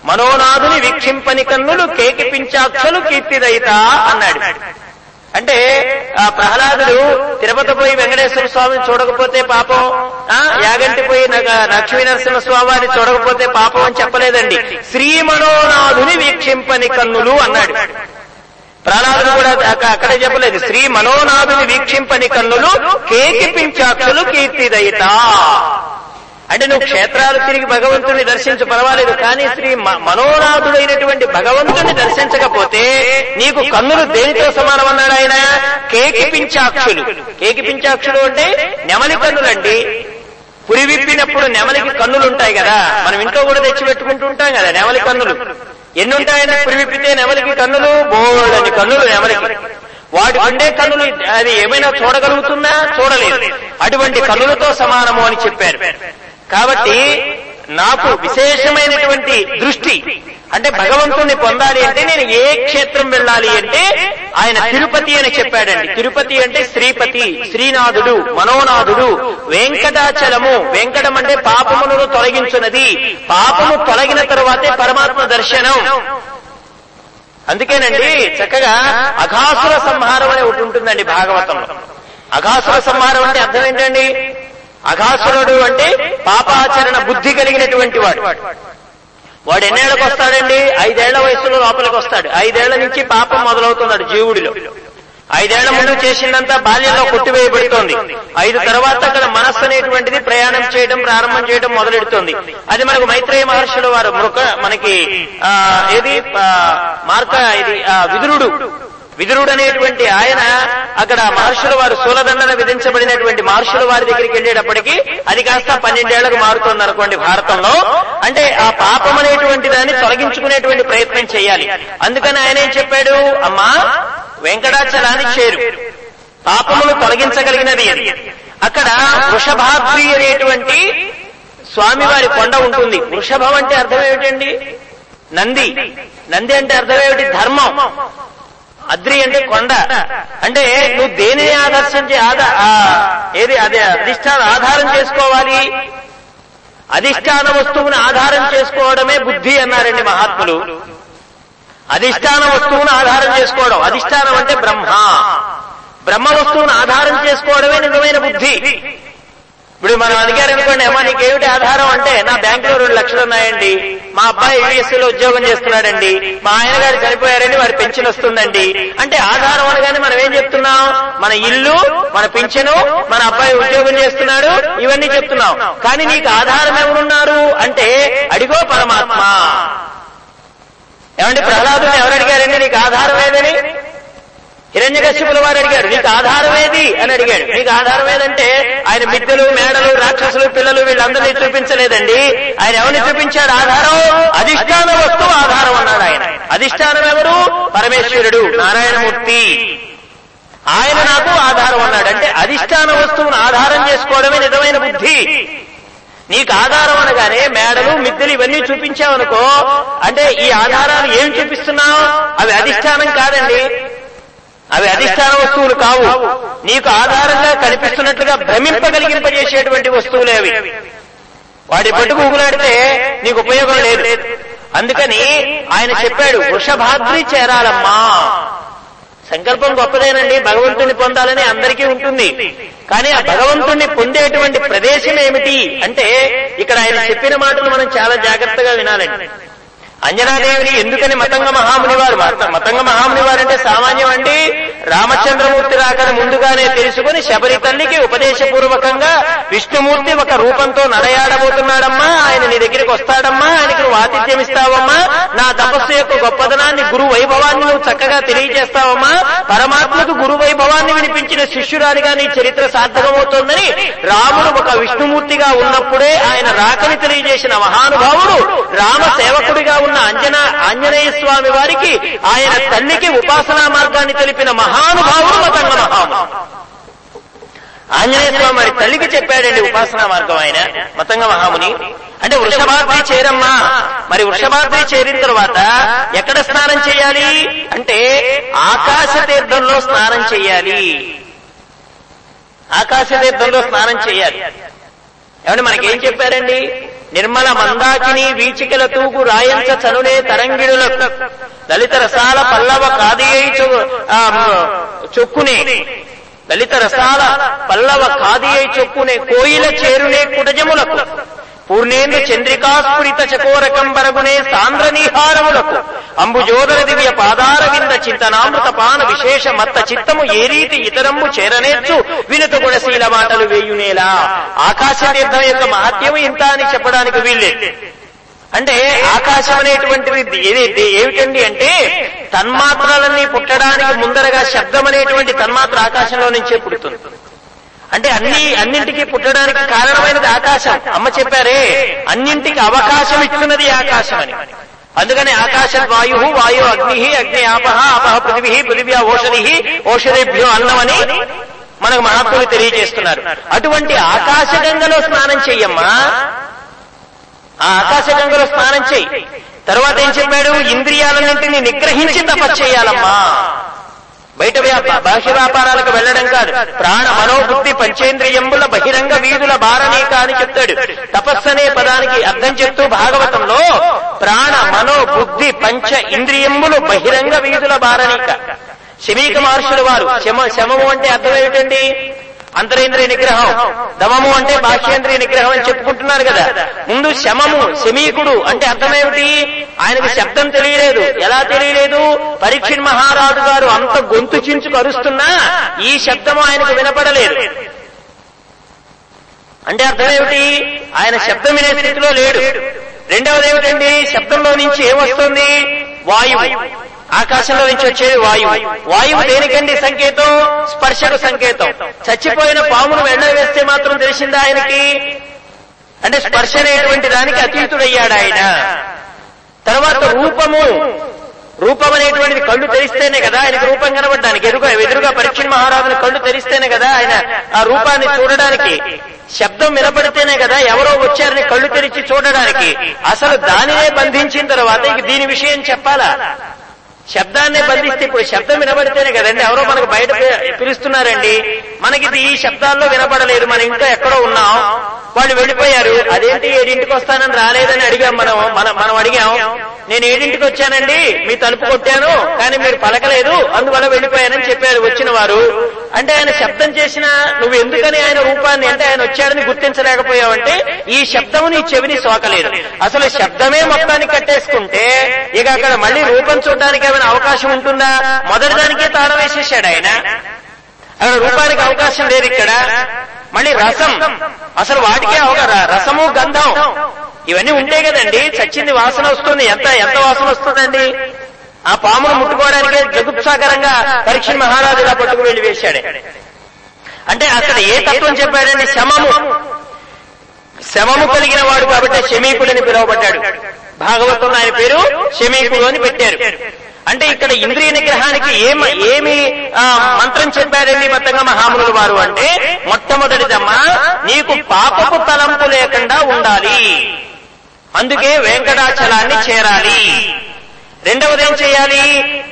మనోనాథుని వీక్షింపని కన్నులు కేకి పించాక్షలు కీర్తిదయిత అన్నాడు. అంటే ఆ ప్రహ్లాదుడు తిరుపతి పోయి వెంకటేశ్వర స్వామిని చూడకపోతే పాపం ఆ యాగంటి పోయి లక్ష్మీ నరసింహ స్వామిని చూడకపోతే పాపం అని చెప్పలేదండి. శ్రీ మనోనాథుని వీక్షింపని కన్నులు అన్నాడు. ప్రహ్లాదుడు కూడా అక్కడ చెప్పలేదు. శ్రీ మనోనాథుని వీక్షింపని కన్నులు కేకిపించాక్షలు కీర్తిదయిత. అంటే నువ్వు క్షేత్రాలు తిరిగి భగవంతుని దర్శించు పర్వాలేదు కానీ శ్రీ మనోనాథుడైనటువంటి భగవంతుని దర్శించకపోతే నీకు కన్నులు దేనితో సమానమన్నాడు ఆయన? కేకి పించాక్షులు కేకి పించాక్షులు అంటే నెమలి కన్నులండి. పురి విప్పినప్పుడు నెమలికి కన్నులు ఉంటాయి కదా. మనం ఇంట్లో కూడా తెచ్చి పెట్టుకుంటూ ఉంటాం కదా నెమలి కన్నులు. ఎన్ని ఉంటాయని పురి విప్పితే నెమలికి కన్నులు? బోల్డని కన్నులు నెమలికి. వాటి ఉండే కన్నులు అది ఏమైనా చూడగలుగుతుందా? చూడలేదు. అటువంటి కన్నులతో సమానము అని చెప్పారు. కాబట్టి నాకు విశేషమైనటువంటి దృష్టి అంటే భగవంతుణ్ణి పొందాలి అంటే నేను ఏ క్షేత్రం వెళ్ళాలి అంటే ఆయన తిరుపతి అని చెప్పాడండి. తిరుపతి అంటే శ్రీపతి శ్రీనాథుడు మనోనాథుడు. వెంకటాచలము. వెంకటం అంటే పాపములను తొలగించున్నది. పాపము తొలగిన తరువాతే పరమాత్మ దర్శనం. అందుకేనండి చక్కగా అఘాసుర సంహారం అని ఒకటి ఉంటుందండి భాగవతంలో. అఘాసుర సంహారం అంటే అర్థం ఏంటండి? అఘాసురుడు అంటే పాపాచరణ బుద్ధి కలిగినటువంటి వాడు. వాడు ఎన్నేళ్ళకు వస్తాడండి? ఐదేళ్ళ వయసులో లోపలికి వస్తాడు. ఐదేళ్ళ నుంచి పాపం మొదలవుతున్నాడు జీవుడిలో. ఐదేళ్ళ ముందు చేసిందంతా బాల్యంలో కొట్టివేయబడుతోంది. ఐదు తర్వాత అక్కడ మనస్సు అనేటువంటిది ప్రయాణం చేయడం ప్రారంభం చేయడం మొదలెడుతోంది. అది మనకు మైత్రేయ మహర్షులు వారు మృక మనకి ఆ ఏది? మార్క ఇది ఆ, విదురుడు. విదురుడనేటువంటి ఆయన అక్కడ మహర్షుల వారు శూలదండన విధించబడినటువంటి మహర్షుల వారి దగ్గరికి వెళ్ళేటప్పటికి అది కాస్త పన్నెండేళ్ళకు మారుతుంది అనుకోండి భారతంలో. అంటే ఆ పాపం అనేటువంటి దాన్ని తొలగించుకునేటువంటి ప్రయత్నం చేయాలి. అందుకని ఆయన ఏం చెప్పాడు? అమ్మా వెంకటాచలాన్ని చేరు. పాపములు తొలగించగలిగినది అది అక్కడ వృషభాద్రి అనేటువంటి స్వామివారి కొండ ఉంటుంది. వృషభం అంటే అర్థం ఏమిటండి? నంది. నంది అంటే అర్థం ఏమిటి? ధర్మం. అద్రి అంటే కొండ. అంటే నువ్వు దేనిని ఆదర్శం ఆదా ఏది? అదే అధిష్టానం ఆధారం చేసుకోవాలి. అధిష్టాన వస్తువును ఆధారం చేసుకోవడమే బుద్ధి అన్నారండి మహాత్ములు. అధిష్టాన వస్తువును ఆధారం చేసుకోవడం. అధిష్టానం అంటే బ్రహ్మ. బ్రహ్మ వస్తువును ఆధారం చేసుకోవడమే నిజమైన బుద్ధి. ఇప్పుడు మనం అడిగారు అనుకోండి అమ్మా నీకేమిటి ఆధారం అంటే నా బ్యాంకులో రెండు లక్షలు ఉన్నాయండి. మా అబ్బాయి యూఎస్సీలో ఉద్యోగం చేస్తున్నాడండి. మా ఆయన గారు చనిపోయారండి వారి పెన్షన్ వస్తుందండి. అంటే ఆధారం అనగానే మనం ఏం చెప్తున్నాం? మన ఇల్లు మన పింఛను మన అబ్బాయి ఉద్యోగం చేస్తున్నాడు ఇవన్నీ చెప్తున్నాం. కానీ నీకు ఆధారం ఎవరున్నారు? అంటే అడిగో పరమాత్మ. ఏమండి ప్రహ్లాదుని ఎవరు అడిగారండి? నీకు ఆధారం ఏదని హిరణ్యకశ్యపుల వారు అడిగాడు నీకు ఆధారం ఏది? అని అడిగాడు. నీకు ఆధారం ఏదంటే ఆయన మిద్దెలు మేడలు రాక్షసులు పిల్లలు వీళ్ళందరినీ చూపించలేదండి. ఆయన ఎవరిని చూపించాడు? ఆధారం అధిష్టాన వస్తువు ఆధారం అన్నాడు ఆయన. అధిష్టానం ఎవరు? పరమేశ్వరుడు నారాయణమూర్తి. ఆయన నాకు ఆధారం అన్నాడు. అంటే అధిష్టాన వస్తువును ఆధారం చేసుకోవడమే నిజమైన బుద్ధి. నీకు ఆధారం అనగానే మేడలు మిద్దెలు ఇవన్నీ చూపించావనుకో అంటే ఈ ఆధారాలు ఏం చూపిస్తున్నావు? అవి అధిష్టానం కాదండి. అవి అధిష్టాన వస్తువులు కావు. నీకు ఆధారంగా కనిపిస్తున్నట్లుగా భ్రమింపగలిగింపజేసేటువంటి వస్తువులే అవి. వాడి పట్టుకు ఊగులాడితే నీకు ఉపయోగం లేదు. అందుకని ఆయన చెప్పాడు వృషభాద్రి చేరాలమ్మా. సంకల్పం గొప్పదేనండి భగవంతుణ్ణి పొందాలని అందరికీ ఉంటుంది. కానీ ఆ భగవంతుణ్ణి పొందేటువంటి ప్రదేశం ఏమిటి అంటే ఇక్కడ ఆయన చెప్పిన మాటలు మనం చాలా జాగ్రత్తగా వినాలండి. అంజనాదేవిని ఎందుకని మతంగ మహాముని వారు? మతంగ మహాముని వారు అంటే సామాన్యం అండి. రామచంద్రమూర్తి రాకని ముందుగానే తెలుసుకుని శబరి తల్లికి ఉపదేశపూర్వకంగా విష్ణుమూర్తి ఒక రూపంతో నడయాడబోతున్నాడమ్మా. ఆయన నీ దగ్గరికి వస్తాడమ్మా. ఆయనకి నువ్వు ఆతిథ్యం ఇస్తావమ్మా. నా తపస్సు యొక్క గొప్పదనాన్ని గురు వైభవాన్ని నువ్వు చక్కగా తెలియజేస్తావమ్మా. పరమాత్మకు గురు వైభవాన్ని వినిపించిన శిష్యురాలిగా నీ చరిత్ర సార్థకమవుతోందని రాముడు ఒక విష్ణుమూర్తిగా ఉన్నప్పుడే ఆయన రాకని తెలియజేసిన మహానుభావుడు రామ సేవకుడిగా ఉన్న అంజనా ఆంజనేయ స్వామి వారికి ఆయన తల్లికి ఉపాసనా మార్గాన్ని తెలిపిన మహానుభావుడు మతంగ మహాముడు ఆంజనేయ స్వామి వారి తల్లికి చెప్పాడండి ఉపాసనా మార్గం ఆయన మతంగ మహాముని. అంటే వృషభాద్రి చేరమ్మా. మరి వృషభాద్రి చేరిన తర్వాత ఎక్కడ స్నానం చేయాలి? అంటే ఆకాశ తీర్థంలో స్నానం చేయాలి. ఆకాశ తీర్థంలో స్నానం చేయాలి. ఏమంటే మనకేం చెప్పారండి? నిర్మల మందాకిని వీచికల తూగు రాయంచ చనునే తరంగిడులకు లలిత రసాల పల్లవ కాదియై చొక్కునే. లలిత రసాల పల్లవ కాదియై చొక్కునే కోయిల చేరునే కుటజములకు. పూర్ణేంద్ర చంద్రికాస్ఫురిత చకోరకంబరగునే సాంద్ర నీహారములకు అంబుజోదర దివ్య పాదార వింద చింతనామృత పాన విశేష మత్త చిత్తము ఏ రీతి ఇతరము చేరనేచ్చు వినుత గుణశీల మాటలు వేయునేలా. ఆకాశ తీర్థం యొక్క మహత్యం ఇంత అని చెప్పడానికి వీళ్ళే అంటే ఆకాశం అనేటువంటిది ఏది ఏమిటండి అంటే తన్మాత్రలన్నీ పుట్టడానికి ముందరగా శబ్దం అనేటువంటి తన్మాత్ర ఆకాశంలో నుంచే పుడుతుంది. అంటే అన్ని అన్నింటికి పుట్టడానికి కారణమైనది ఆకాశం. అమ్మ చెప్పారే అన్నింటికి అవకాశం ఇస్తున్నది ఆకాశం అని. అందుకని ఆకాశ వాయు వాయు అగ్ని అగ్ని ఆపహ ఆపహ పృథివీ పృథివ్యా ఓషధి ఓషధేభ్యో అన్నమని మనకు మహాత్ములు తెలియజేస్తున్నారు. అటువంటి ఆకాశ గంగలో స్నానం చెయ్యమ్మా. ఆ ఆకాశ గంగలో స్నానం చెయ్యి. తర్వాత ఏం చెప్పాడు? ఇంద్రియాలన్నింటినీ నిగ్రహించి తపస్సు చేయాలమ్మా. బయట బాహ్య వ్యాపారాలకు వెళ్ళడం కాదు. ప్రాణ మనోబుద్ధి పంచేంద్రియంబుల బహిరంగ వీధుల బారణీక అని చెప్తాడు. తపస్సు అనే పదానికి అర్థం చెప్తూ భాగవతంలో ప్రాణ మనో బుద్ధి పంచ ఇంద్రియంబులు బహిరంగ వీధుల బారణీక శమీక మహర్షుల వారు శమ శమము అంటే అర్థం ఏమిటండి? అంతరేంద్రియ నిగ్రహం. దమము అంటే బాహ్యేంద్రియ నిగ్రహం అని చెప్పుకుంటున్నారు కదా. ముందు శమము శమీకుడు అంటే అర్థమేమిటి? ఆయనకు శబ్దం తెలియలేదు. ఎలా తెలియలేదు? పరీక్షణ్ మహారాజు గారు అంత గొంతు చించు కరుస్తున్నా ఈ శబ్దము ఆయనకు వినపడలేదు. అంటే అర్థమేమిటి? ఆయన శబ్దం వినే స్థితిలో లేడు. రెండవది ఏమిటండి శబ్దంలో నుంచి ఏమొస్తుంది వాయువు. ఆకాశంలో నుంచి వచ్చేది వాయువు. వాయువు దేనికండి సంకేతం? స్పర్శకు సంకేతం. చచ్చిపోయిన పామును వెండ వేస్తే మాత్రం తెలిసిందా ఆయనకి? అంటే స్పర్శ అనేటువంటి దానికి అతీతుడయ్యాడు ఆయన. తర్వాత రూపము. రూపం అనేటువంటిది కళ్ళు తెరిస్తేనే కదా ఆయనకు రూపం కనబడడానికి. ఎదురుగా ఎదురుగా పరీక్ష మహారాజుని కళ్ళు తెరిస్తేనే కదా ఆయన ఆ రూపాన్ని చూడడానికి. శబ్దం వినపడితేనే కదా ఎవరో వచ్చారని కళ్ళు తెరిచి చూడడానికి. అసలు దానినే బంధించిన తర్వాత ఇక దీని విషయం చెప్పాలా? శబ్దాన్ని బంధిస్తే ఇప్పుడు శబ్దం వినబడితేనే కదండి? ఎవరో మనకు బయట పిలుస్తున్నారండి. మనకి ఇది ఈ శబ్దాల్లో వినపడలేదు మనం ఇంకా ఎక్కడో ఉన్నాం. వాళ్ళు వెళ్ళిపోయారు. అదేంటి ఏడింటికి వస్తానని రాలేదని అడిగాం మనం. మనం మనం అడిగాం. నేను ఏడింటికి వచ్చానండి. మీ తలుపు కొట్టాను. కానీ మీరు పలకలేదు. అందువల్ల వెళ్ళిపోయానని చెప్పారు వచ్చిన వారు. అంటే ఆయన శబ్దం చేసిన నువ్వు ఎందుకని ఆయన రూపాన్ని అంటే ఆయన వచ్చాడని గుర్తించలేకపోయావంటే ఈ శబ్దము నీ చెవిని సోకలేదు. అసలు శబ్దమే మొత్తాన్ని కట్టేసుకుంటే ఇక అక్కడ మళ్ళీ రూపం చూడడానికి ఏమైనా అవకాశం ఉంటుందా? మొదటి దానికే తాళం వేసేసాడు ఆయన. అక్కడ రూపానికి అవకాశం లేదు ఇక్కడ. మళ్ళీ రసం. అసలు వాటికే అవకాశం రసము గంధం. ఇవన్నీ ఉంటే కదండి చచ్చింది వాసన వస్తుంది. ఎంత ఎంత వాసన వస్తుందండి? ఆ పామును ముట్టుకోవడానికే జగుత్సాకరంగా పరీక్ష మహారాజు ఇలా పట్టుకు వెళ్ళి వేశాడే. అంటే అక్కడ ఏ తత్వం చెప్పాడండి? శమము. శమము కలిగిన వాడు కాబట్టి శమీకుడని పిలువబడ్డాడు. భాగవతంలో ఆయన పేరు శమీకుడు అని పెట్టారు. అంటే ఇక్కడ ఇంద్రియ నిగ్రహానికి ఏమి ఆ, మంత్రం చెప్పారండి మొత్తంగా మహామునులు వారు అంటే మొట్టమొదటిదమ్మా నీకు పాపపు తలంపు లేకుండా ఉండాలి. అందుకే వెంకటాచలాన్ని చేరాలి. రెండవది ఏం చేయాలి?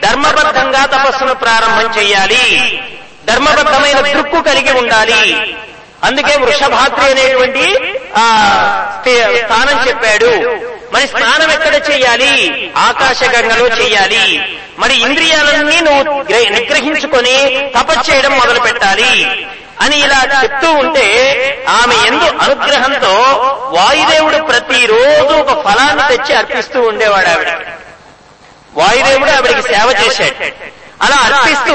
ధర్మబద్ధంగా తపస్సును ప్రారంభం చేయాలి ధర్మబద్ధమైన దృక్కు కలిగి ఉండాలి. అందుకే వృషభాద్రి అనేటువంటి స్థానం చెప్పాడు. మరి స్నానం ఎక్కడ చేయాలి? ఆకాశ గంగలో చేయాలి. మరి ఇంద్రియాలన్నీ నువ్వు గ్ర- నిగ్రహించుకొని తపశ్చేయడం మొదలు పెట్టాలి అని ఇలా చెప్తూ ఉంటే ఆమె ఎందు అనుగ్రహంతో వాయుదేవుడు ప్రతిరోజు ఒక ఫలాన్ని తెచ్చి అర్పిస్తూ ఉండేవాడు ఆవిడ. వాయుదేవుడు ఆవిడికి సేవ చేశాడు. అలా అర్పిస్తూ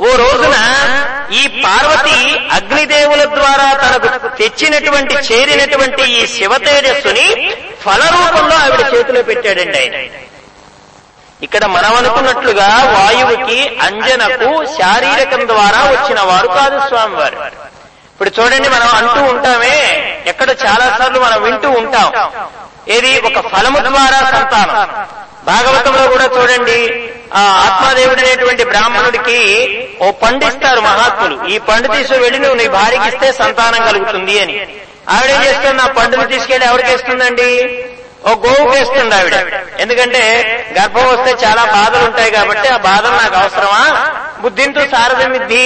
ఓ రోజున ఈ పార్వతి అగ్నిదేవుల ద్వారా తనకు తెచ్చినటువంటి చేరినటువంటి ఈ శివ తేజస్సుని ఫల రూపంలో ఆవిడ చేతిలో పెట్టాడండి ఆయన. ఇక్కడ మనం అనుకున్నట్లుగా వాయువుకి అంజనకు శారీరకం ద్వారా వచ్చిన వారు కాదు స్వామివారు. ఇప్పుడు చూడండి మనం అంటూ ఉంటామే ఎక్కడ చాలా సార్లు మనం వింటూ ఉంటాం. ఏది? ఒక ఫలము ద్వారా సంతానం. భాగవతంలో కూడా చూడండి ఆ ఆత్మాదేవుడు అనేటువంటి బ్రాహ్మణుడికి ఓ పండిస్తారు మహాత్ములు. ఈ పండు తీసుకు వెళ్ళి నువ్వు నీ భార్యకి ఇస్తే సంతానం కలుగుతుంది అని. ఆవిడేం చేస్తుంది? ఆ పండును తీసుకెళ్ళి ఎవరికి ఇస్తుందండి ఓ గోవుకి వేస్తుంది ఆవిడ. ఎందుకంటే గర్భం వస్తే చాలా బాధలు ఉంటాయి కాబట్టి ఆ బాధలు నాకు అవసరమా? బుద్ధింతో సారథమిద్ది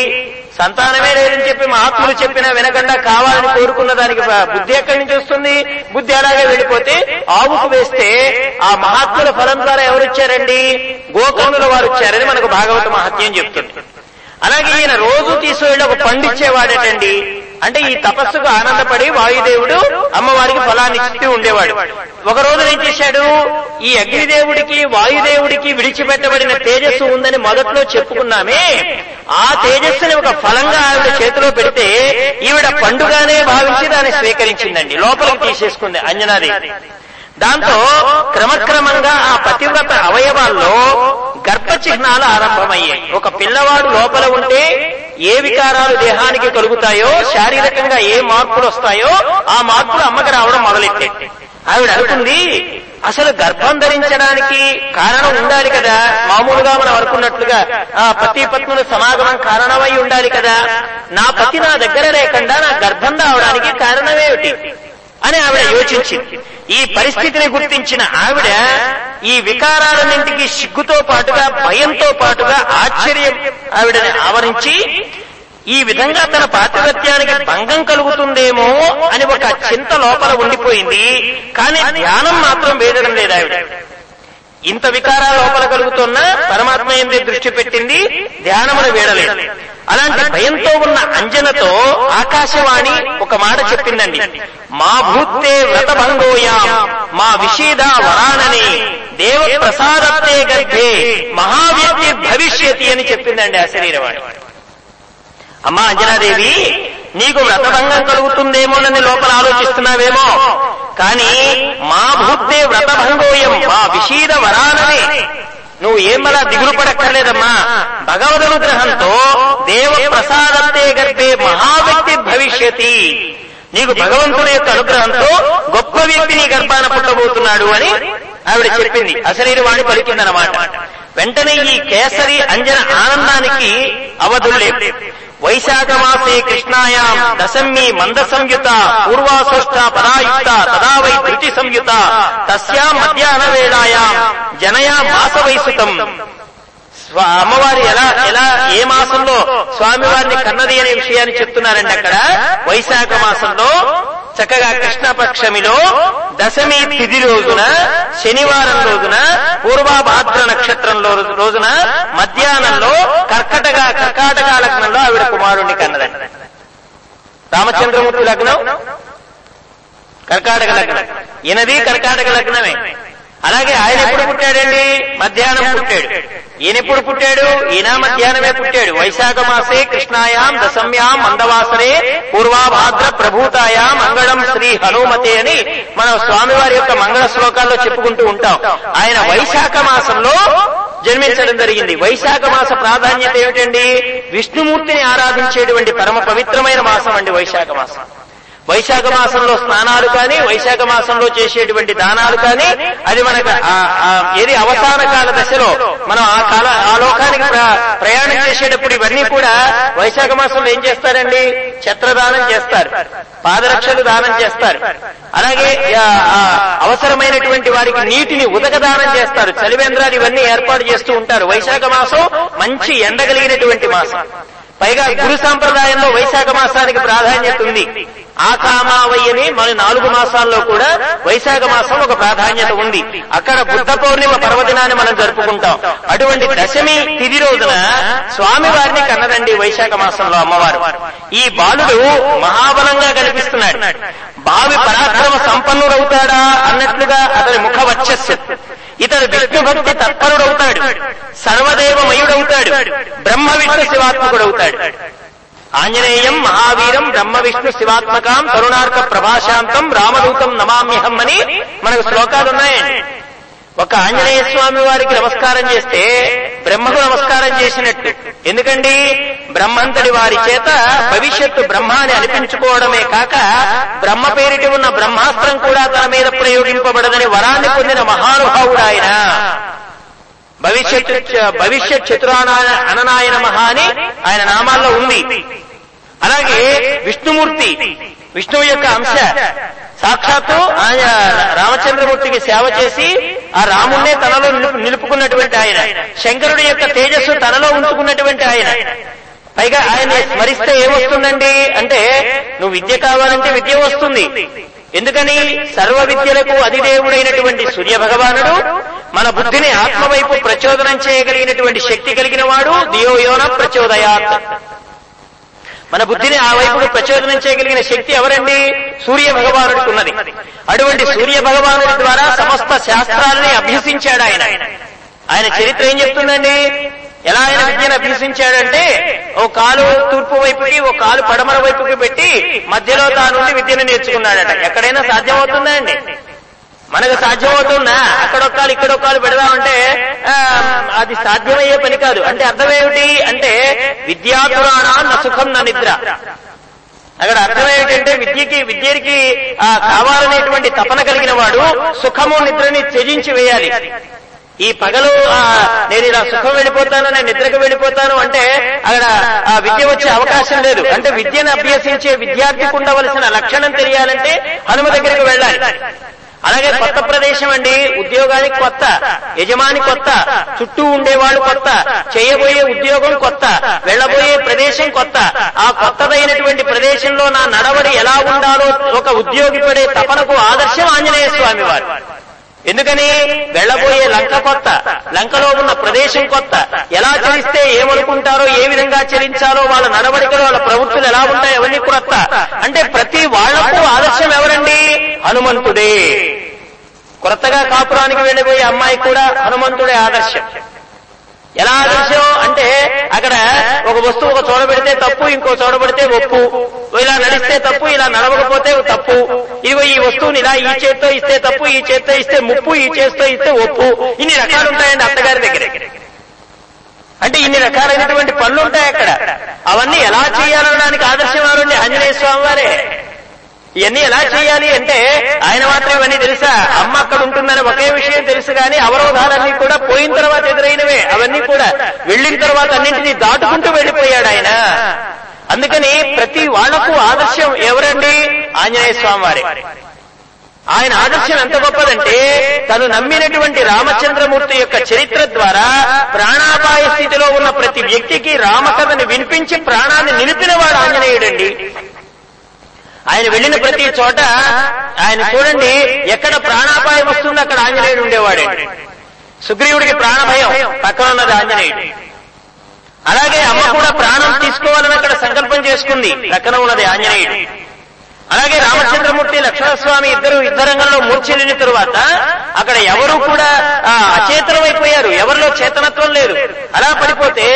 సంతానమే లేదని చెప్పి మహాత్ములు చెప్పినా వినకుండా కావాలని కోరుకున్న దానికి బుద్ధి ఎక్కడి నుంచి వస్తుంది? బుద్ధి అలాగే వెళ్ళిపోతే ఆవుకు వేస్తే ఆ మహాత్ముల ఫలం ద్వారా ఎవరు ఇచ్చారండి? గోకర్ణుల వారు ఇచ్చారని మనకు భాగవత మహత్యం చెప్తుంది. అలాగే ఈయన రోజు తీసుకెళ్ళి ఒక పండిచ్చేవాడటండి. అంటే ఈ తపస్సుకు ఆనందపడి వాయుదేవుడు అమ్మవారికి ఫలాన్ని ఇస్తూ ఉండేవాడు. ఒక రోజు ఏం చేశాడు? ఈ అగ్నిదేవుడికి వాయుదేవుడికి విడిచిపెట్టబడిన తేజస్సు ఉందని మొదట్లో చెప్పుకున్నామే. ఆ తేజస్సుని ఒక ఫలంగా ఆవిడ చేతిలో పెడితే ఈవిడ పండుగానే భావించి దాన్ని స్వీకరించిందండి. లోపలికి తీసేసుకుంది అంజనాదేవి. దాంతో క్రమక్రమంగా ఆ పతివ్రత అవయవాల్లో గర్భ చిహ్నాలు ఆరంభమయ్యాయి. ఒక పిల్లవాడు లోపల ఉంటే ఏ వికారాలు దేహానికి కలుగుతాయో శారీరకంగా ఏ మార్పులు వస్తాయో ఆ మార్పులు అమ్మకి రావడం మొదలెట్టాయి ఆవిడ అనుకుంది అసలు గర్భం ధరించడానికి కారణం ఉండాలి కదా. మామూలుగా మనం అనుకున్నట్లుగా ఆ పతి పత్నుల సమాగమం కారణమై ఉండాలి కదా. నా పతి నా దగ్గర లేకుండా నా గర్భం రావడానికి కారణమేమిటి? అని ఆవిడ యోచించింది. ఈ పరిస్థితిని గుర్తించిన ఆవిడ ఈ వికారాలన్నింటికి సిగ్గుతో పాటుగా భయంతో పాటుగా ఆశ్చర్యం ఆవిడని ఆవరించి ఈ విధంగా తన పాతిపత్యానికి భంగం కలుగుతుందేమో అని ఒక చింత లోపల ఉండిపోయింది. కానీ ధ్యానం మాత్రం వేదడం లేదు ఆవిడ. ఇంత వికారాల లోపల కలుగుతున్న పరమాత్మ ఏంది దృష్టి పెట్టింది ధ్యానమును వేడలేదు. అలాంటి భయంతో ఉన్న అంజనతో ఆకాశవాణి ఒక మాట చెప్పిందండి. మా భూత్తే వ్రతభంగోయా మా విషీదా వరానని దేవ ప్రసాదత్తే గర్భే మహావ్యక్తి భవిష్యతి అని చెప్పిందండి ఆ శరీరవాణి. అమ్మా అంజనాదేవి నీకు వ్రతభంగం కలుగుతుందేమోనని లోపల ఆలోచిస్తున్నావేమో కానీ మా భూత్తే వ్రతభంగోయం మా విషీద వరాననే నువ్వు ఏమలా దిగులు పడక్కర్లేదమ్మా. భగవదనుగ్రహంతో దేవ ప్రసాదత్తే గర్భే మహావ్యక్తి భవిష్యతి. నీకు భగవంతుని యొక్క అనుగ్రహంతో గొప్ప వ్యక్తి నీ గర్భాన పుట్టబోతున్నాడు అని ఆవిడ చెప్పింది. అశరీరు వాణి పలికిందనమాట వెంటనే ఈ కేసరి అంజన ఆనందానికి అవధుల్లే వైశాఖ మాసే కృష్ణాయాం దశమ్మి మంద సంయుత పూర్వాసోష్ట పదాయుక్త తదా వై ధృతి సంయుత తస్యా మధ్యాహ్న వేళాయాం జనయా మాస వైసుతం అమ్మవారు ఎలా ఎలా ఏ మాసంలో స్వామివారిని కన్నది అనే విషయాన్ని చెప్తున్నారండి అక్కడ? వైశాఖ మాసంలో చక్కగా కృష్ణపక్షమిలో దశమి తిథి రోజున శనివారం రోజున పూర్వాభాద్ర నక్షత్రంలో రోజున మధ్యాహ్నంలో కర్కటక కర్కాటక లగ్నంలో ఆవిడ కుమారుణ్ణి కన్నదండి. రామచంద్రమూర్తి లగ్నం? కర్కాటక లగ్నం. ఎనది కర్కాటక లగ్నమే. అలాగే ఆయన ఎప్పుడు పుట్టాడండి? మధ్యాహ్నం పుట్టాడు. ఈయన ఎప్పుడు పుట్టాడు? ఈయన మధ్యాహ్నమే పుట్టాడు. వైశాఖ మాసే కృష్ణాయాం దశమ్యాం మందవాసరే పూర్వాభాద్ర ప్రభూతాయాం మంగళం శ్రీ హనుమతే అని మనం స్వామివారి యొక్క మంగళ శ్లోకాల్లో చెప్పుకుంటూ ఉంటాం. ఆయన వైశాఖ మాసంలో జన్మించడం జరిగింది. వైశాఖ మాస ప్రాధాన్యత ఏమిటండి? విష్ణుమూర్తిని ఆరాధించేటువంటి పరమ పవిత్రమైన మాసం అండి వైశాఖ మాసం వైశాఖ మాసంలో స్నానాలు కానీ వైశాఖ మాసంలో చేసేటువంటి దానాలు కానీ అది మనకు ఏది అవసాన కాల దశలో మనం ఆ కాల ఆ లోకానికి ప్రయాణం చేసేటప్పుడు ఇవన్నీ కూడా వైశాఖ మాసంలో ఏం చేస్తారండి? ఛత్రదానం చేస్తారు. పాదరక్షలు దానం చేస్తారు. అలాగే ఆ, అవసరమైనటువంటి వారికి నీటిని ఉదక దానం చేస్తారు. చలివేంద్రాలు ఇవన్నీ ఏర్పాటు చేస్తూ ఉంటారు. వైశాఖ మాసం మంచి ఎండగలిగినటువంటి మాసం. పైగా గురు సాంప్రదాయంలో వైశాఖ మాసానికి ప్రాధాన్యత ఉంది. ఆకామావయ్యని మన నాలుగు మాసాల్లో కూడా వైశాఖ మాసం ఒక ప్రాధాన్యత ఉంది. అక్కడ బుద్ధ పౌర్ణిమ పర్వదినాన్ని మనం జరుపుకుంటాం. అటువంటి దశమి తిది రోజున స్వామి వారిని కన్నదండి వైశాఖ మాసంలో అమ్మవారు. ఈ బాలుడు మహాబలంగా కనిపిస్తున్నాడు. భావి పరాక్రమ సంపన్నుడవుతాడా అన్నట్లుగా అతని ముఖ వర్చస్సు. ఇతడు విష్ణు భక్తి తత్పరుడవుతాడు. సర్వదేవమయుడవుతాడు. బ్రహ్మ విష్ణు శివాత్మకుడవుతాడు. ఆంజనేయం మహావీరం బ్రహ్మ విష్ణు శివాత్మకాం తరుణార్క ప్రభాశాంతం రామదూతం నమామ్యహం అని మనకు శ్లోకాలు ఉన్నాయండి ఒక ఆంజనేయ స్వామి వారికి నమస్కారం చేస్తే బ్రహ్మకు నమస్కారం చేసినట్టు. ఎందుకండి? బ్రహ్మంతటి వారి చేత భవిష్యత్తు బ్రహ్మ అని అనిపించుకోవడమే కాక బ్రహ్మ పేరిటి ఉన్న బ్రహ్మాస్త్రం కూడా తన మీద ప్రయోగింపబడదని వరాన్ని పొందిన మహానుభావుడు ఆయన. భవిష్యత్ భవిష్యత్ చతురానాయ అననాయన మహా అని ఆయన నామాల్లో ఉంది. అలాగే విష్ణుమూర్తి విష్ణువు యొక్క అంశ. సాక్షాత్తు ఆయన రామచంద్రమూర్తికి సేవ చేసి ఆ రాముణ్ణే తనలో నిలుపుకున్నటువంటి ఆయన. శంకరుడి యొక్క తేజస్సు తనలో ఉంచుకున్నటువంటి ఆయన. పైగా ఆయన స్మరిస్తే ఏమొస్తుందండి? అంటే నువ్వు విద్య కావాలంటే విద్య వస్తుంది. ఎందుకని సర్వ విద్యలకు అధిదేవుడైనటువంటి సూర్య భగవానుడు మన బుద్ధిని ఆత్మవైపు ప్రచోదనం చేయగలిగినటువంటి శక్తి కలిగిన వాడు దియోయోన ప్రచోదయాత్. మన బుద్ధిని ఆ వైపుకు ప్రచోదనం చేయగలిగిన శక్తి ఎవరండి? సూర్య భగవానుడికి ఉన్నది అటువంటి సూర్య భగవానుడి ద్వారా సమస్త శాస్త్రాలని అభ్యసించాడు ఆయన. ఆయన చరిత్ర ఏం చెప్తుందండి? ఎలా ఆయన విద్యను అభ్యసించాడంటే ఓ కాలు తూర్పు వైపుకి ఓ కాలు పడమర వైపుకి పెట్టి మధ్యలో తానుండి విద్యను నేర్చుకున్నాడట. ఎక్కడైనా సాధ్యమవుతుందా అండి? మనకు సాధ్యమవుతుందా? అక్కడొక్కాలు ఇక్కడొక్కలు పెడదామంటే అది సాధ్యమయ్యే పని కాదు. అంటే అర్థం ఏమిటి అంటే విద్యాపురాణ సుఖం నా నిద్ర. అక్కడ అర్థం ఏమిటంటే విద్యకి విద్యకి ఆ, కావాలనేటువంటి తపన కలిగిన వాడు సుఖము నిద్రని త్యజించి వేయాలి. ఈ పగలు నేను ఇలా సుఖం వెళ్ళిపోతాను నేను నిద్రకు వెళ్ళిపోతాను అంటే అక్కడ ఆ విద్య వచ్చే అవకాశం లేదు. అంటే విద్యను అభ్యసించే విద్యార్థికి ఉండవలసిన లక్షణం తెలియాలంటే హనుమ దగ్గరికి వెళ్ళాలి. అలాగే కొత్త ప్రదేశం అండి ఉద్యోగానికి కొత్త యజమాని కొత్త చుట్టూ ఉండేవాళ్ళు కొత్త చేయబోయే ఉద్యోగం కొత్త వెళ్ళబోయే ప్రదేశం కొత్త. ఆ కొత్తదైనటువంటి ప్రదేశంలో నా నడవడి ఎలా ఉండాలో ఒక ఉద్యోగి పడే తపనకు ఆదర్శం ఆంజనేయ స్వామి వారు. ఎందుకని? వెళ్ళబోయే లంక కొత్త లంకలో ఉన్న ప్రదేశం కొత్త. ఎలా చరిస్తే ఏమనుకుంటారో ఏ విధంగా చరించాలో వాళ్ళ నడవడికలు వాళ్ళ ప్రవృత్తులు ఎలా ఉంటాయి అవన్నీ కొత్త అంటే ప్రతి వాళ్ళకు ఆదర్శం ఎవరండి? హనుమంతుడే. కొత్తగా కాపురానికి వెళ్ళిపోయే అమ్మాయి కూడా హనుమంతుడే ఆదర్శం. ఎలా ఆదర్శం అంటే అక్కడ ఒక వస్తువు ఒక చోట పెడితే తప్పు ఇంకో చోట పెడితే ఒప్పు. ఇలా నడిస్తే తప్పు ఇలా నడవకపోతే తప్పు. ఇదిగో ఈ వస్తువుని ఇలా ఈ చేత్తో ఇస్తే తప్పు ఈ చేత్తో ఇస్తే ముప్పు ఈ చేత్తో ఇస్తే ఒప్పు. ఇన్ని రకాలు ఉంటాయండి అత్తగారి దగ్గర. అంటే ఇన్ని రకాలైనటువంటి పనులు ఉంటాయి అక్కడ. అవన్నీ ఎలా చేయాలనడానికి ఆదర్శం ఎవరండి ఆంజనేయ స్వామి వారే ఇవన్నీ ఎలా చేయాలి అంటే ఆయన మాత్రం ఇవన్నీ తెలుసా? అమ్మ అక్కడ ఉంటుందని ఒకే విషయం బ్యారియర్స్ గాని అవరోధాలన్నీ కూడా పోయిన తర్వాత ఎదురైనవే. అవన్నీ కూడా వెళ్ళిన తర్వాత అన్నింటినీ దాటుకుంటూ వెళ్ళిపోయాడు ఆయన. అందుకని ప్రతి వాళ్ళకు ఆదర్శం ఎవరండి? ఆంజనేయ స్వామి వారే ఆయన ఆదర్శం ఎంత గొప్పదంటే తను నమ్మినటువంటి రామచంద్రమూర్తి యొక్క చరిత్ర ద్వారా ప్రాణాపాయ స్థితిలో ఉన్న ప్రతి వ్యక్తికి రామకథను వినిపించి ప్రాణాన్ని నిలిపినవాడు ఆంజనేయుడండి. ఆయన వెళ్ళిన ప్రతి చోట ఆయన చూడండి ఎక్కడ ప్రాణాపాయం వస్తుందో అక్కడ ఆంజనేయుడు ఉండేవాడే. సుగ్రీవుడికి ప్రాణభయం పక్కన ఉన్నది ఆంజనేయుడు. అలాగే అమ్మ కూడా ప్రాణం తీసుకోవాలని అక్కడ సంకల్పం చేసుకుంది పక్కన ఉన్నది ఆంజనేయుడు. అలాగే రామచంద్రమూర్తి లక్ష్మణస్వామి ఇద్దరు యుద్ధరంగంలో మూర్చెల్లిన తరువాత అక్కడ ఎవరు కూడా అచేతనమైపోయారు. ఎవరిలో చేతనత్వం లేదు. అలా పడిపోతే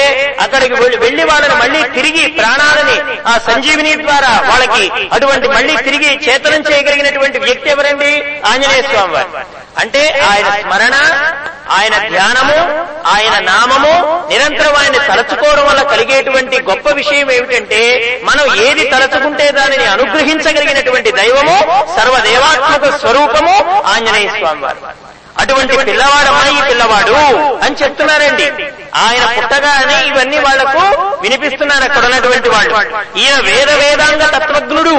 అక్కడికి వెళ్ళి వాళ్ళని మళ్ళీ తిరిగి ప్రాణాలని ఆ సంజీవిని ద్వారా వాళ్ళకి అటువంటి మళ్ళీ తిరిగి చేతనం చేయగలిగినటువంటి వ్యక్తి ఎవరండి? ఆంజనేయ స్వామి వారు. అంటే ఆయన స్మరణ ఆయన ధ్యానము ఆయన నామము నిరంతరం ఆయన తలచుకోవడం వల్ల కలిగేటువంటి గొప్ప విషయం ఏమిటంటే మనం ఏది తలచుకుంటే దానిని అనుగ్రహించగలిగినటువంటి దైవము సర్వదేవాత్మక స్వరూపము ఆంజనేయ స్వామి వారు అటువంటి పిల్లవాడు ఈ పిల్లవాడు అని చెప్తున్నారండి. ఆయన పుట్టగానే ఇవన్నీ వాళ్ళకు వినిపిస్తున్నారు అక్కడ ఉన్నటువంటి వాళ్ళు. ఈయన వేద వేదాంగ తత్వజ్ఞుడు.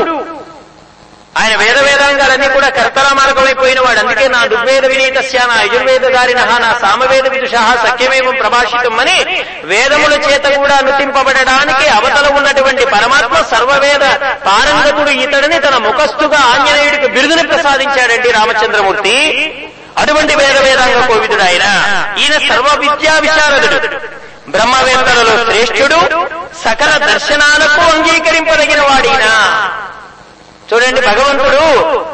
ఆయన వేద వేదాంగాలన్నీ కూడా కర్తల మార్గమైపోయిన వాడు. అందుకే నా దుర్వేద వినీతస్య నా యజుర్వేద దారిన నా సామవేద విదుష సఖ్యమేవం ప్రభాషితం అని వేదముల చేత కూడా అనుతింపబడడానికి అవతల ఉన్నటువంటి పరమాత్మ సర్వవేద పారంగతుడు ఇతడిని తన ముఖస్థుగా ఆంజనేయుడికి బిరుదుని ప్రసాదించాడండి రామచంద్రమూర్తి. అటువంటి వేద వేదాంగ కోవిదుడు ఆయన. ఈయన సర్వ విద్యా విశారదుడు. బ్రహ్మవేత్తలలో శ్రేష్ఠుడు సకల దర్శనాలకు అంగీకరింపదగిన వాడినా చూడండి భగవంతుడు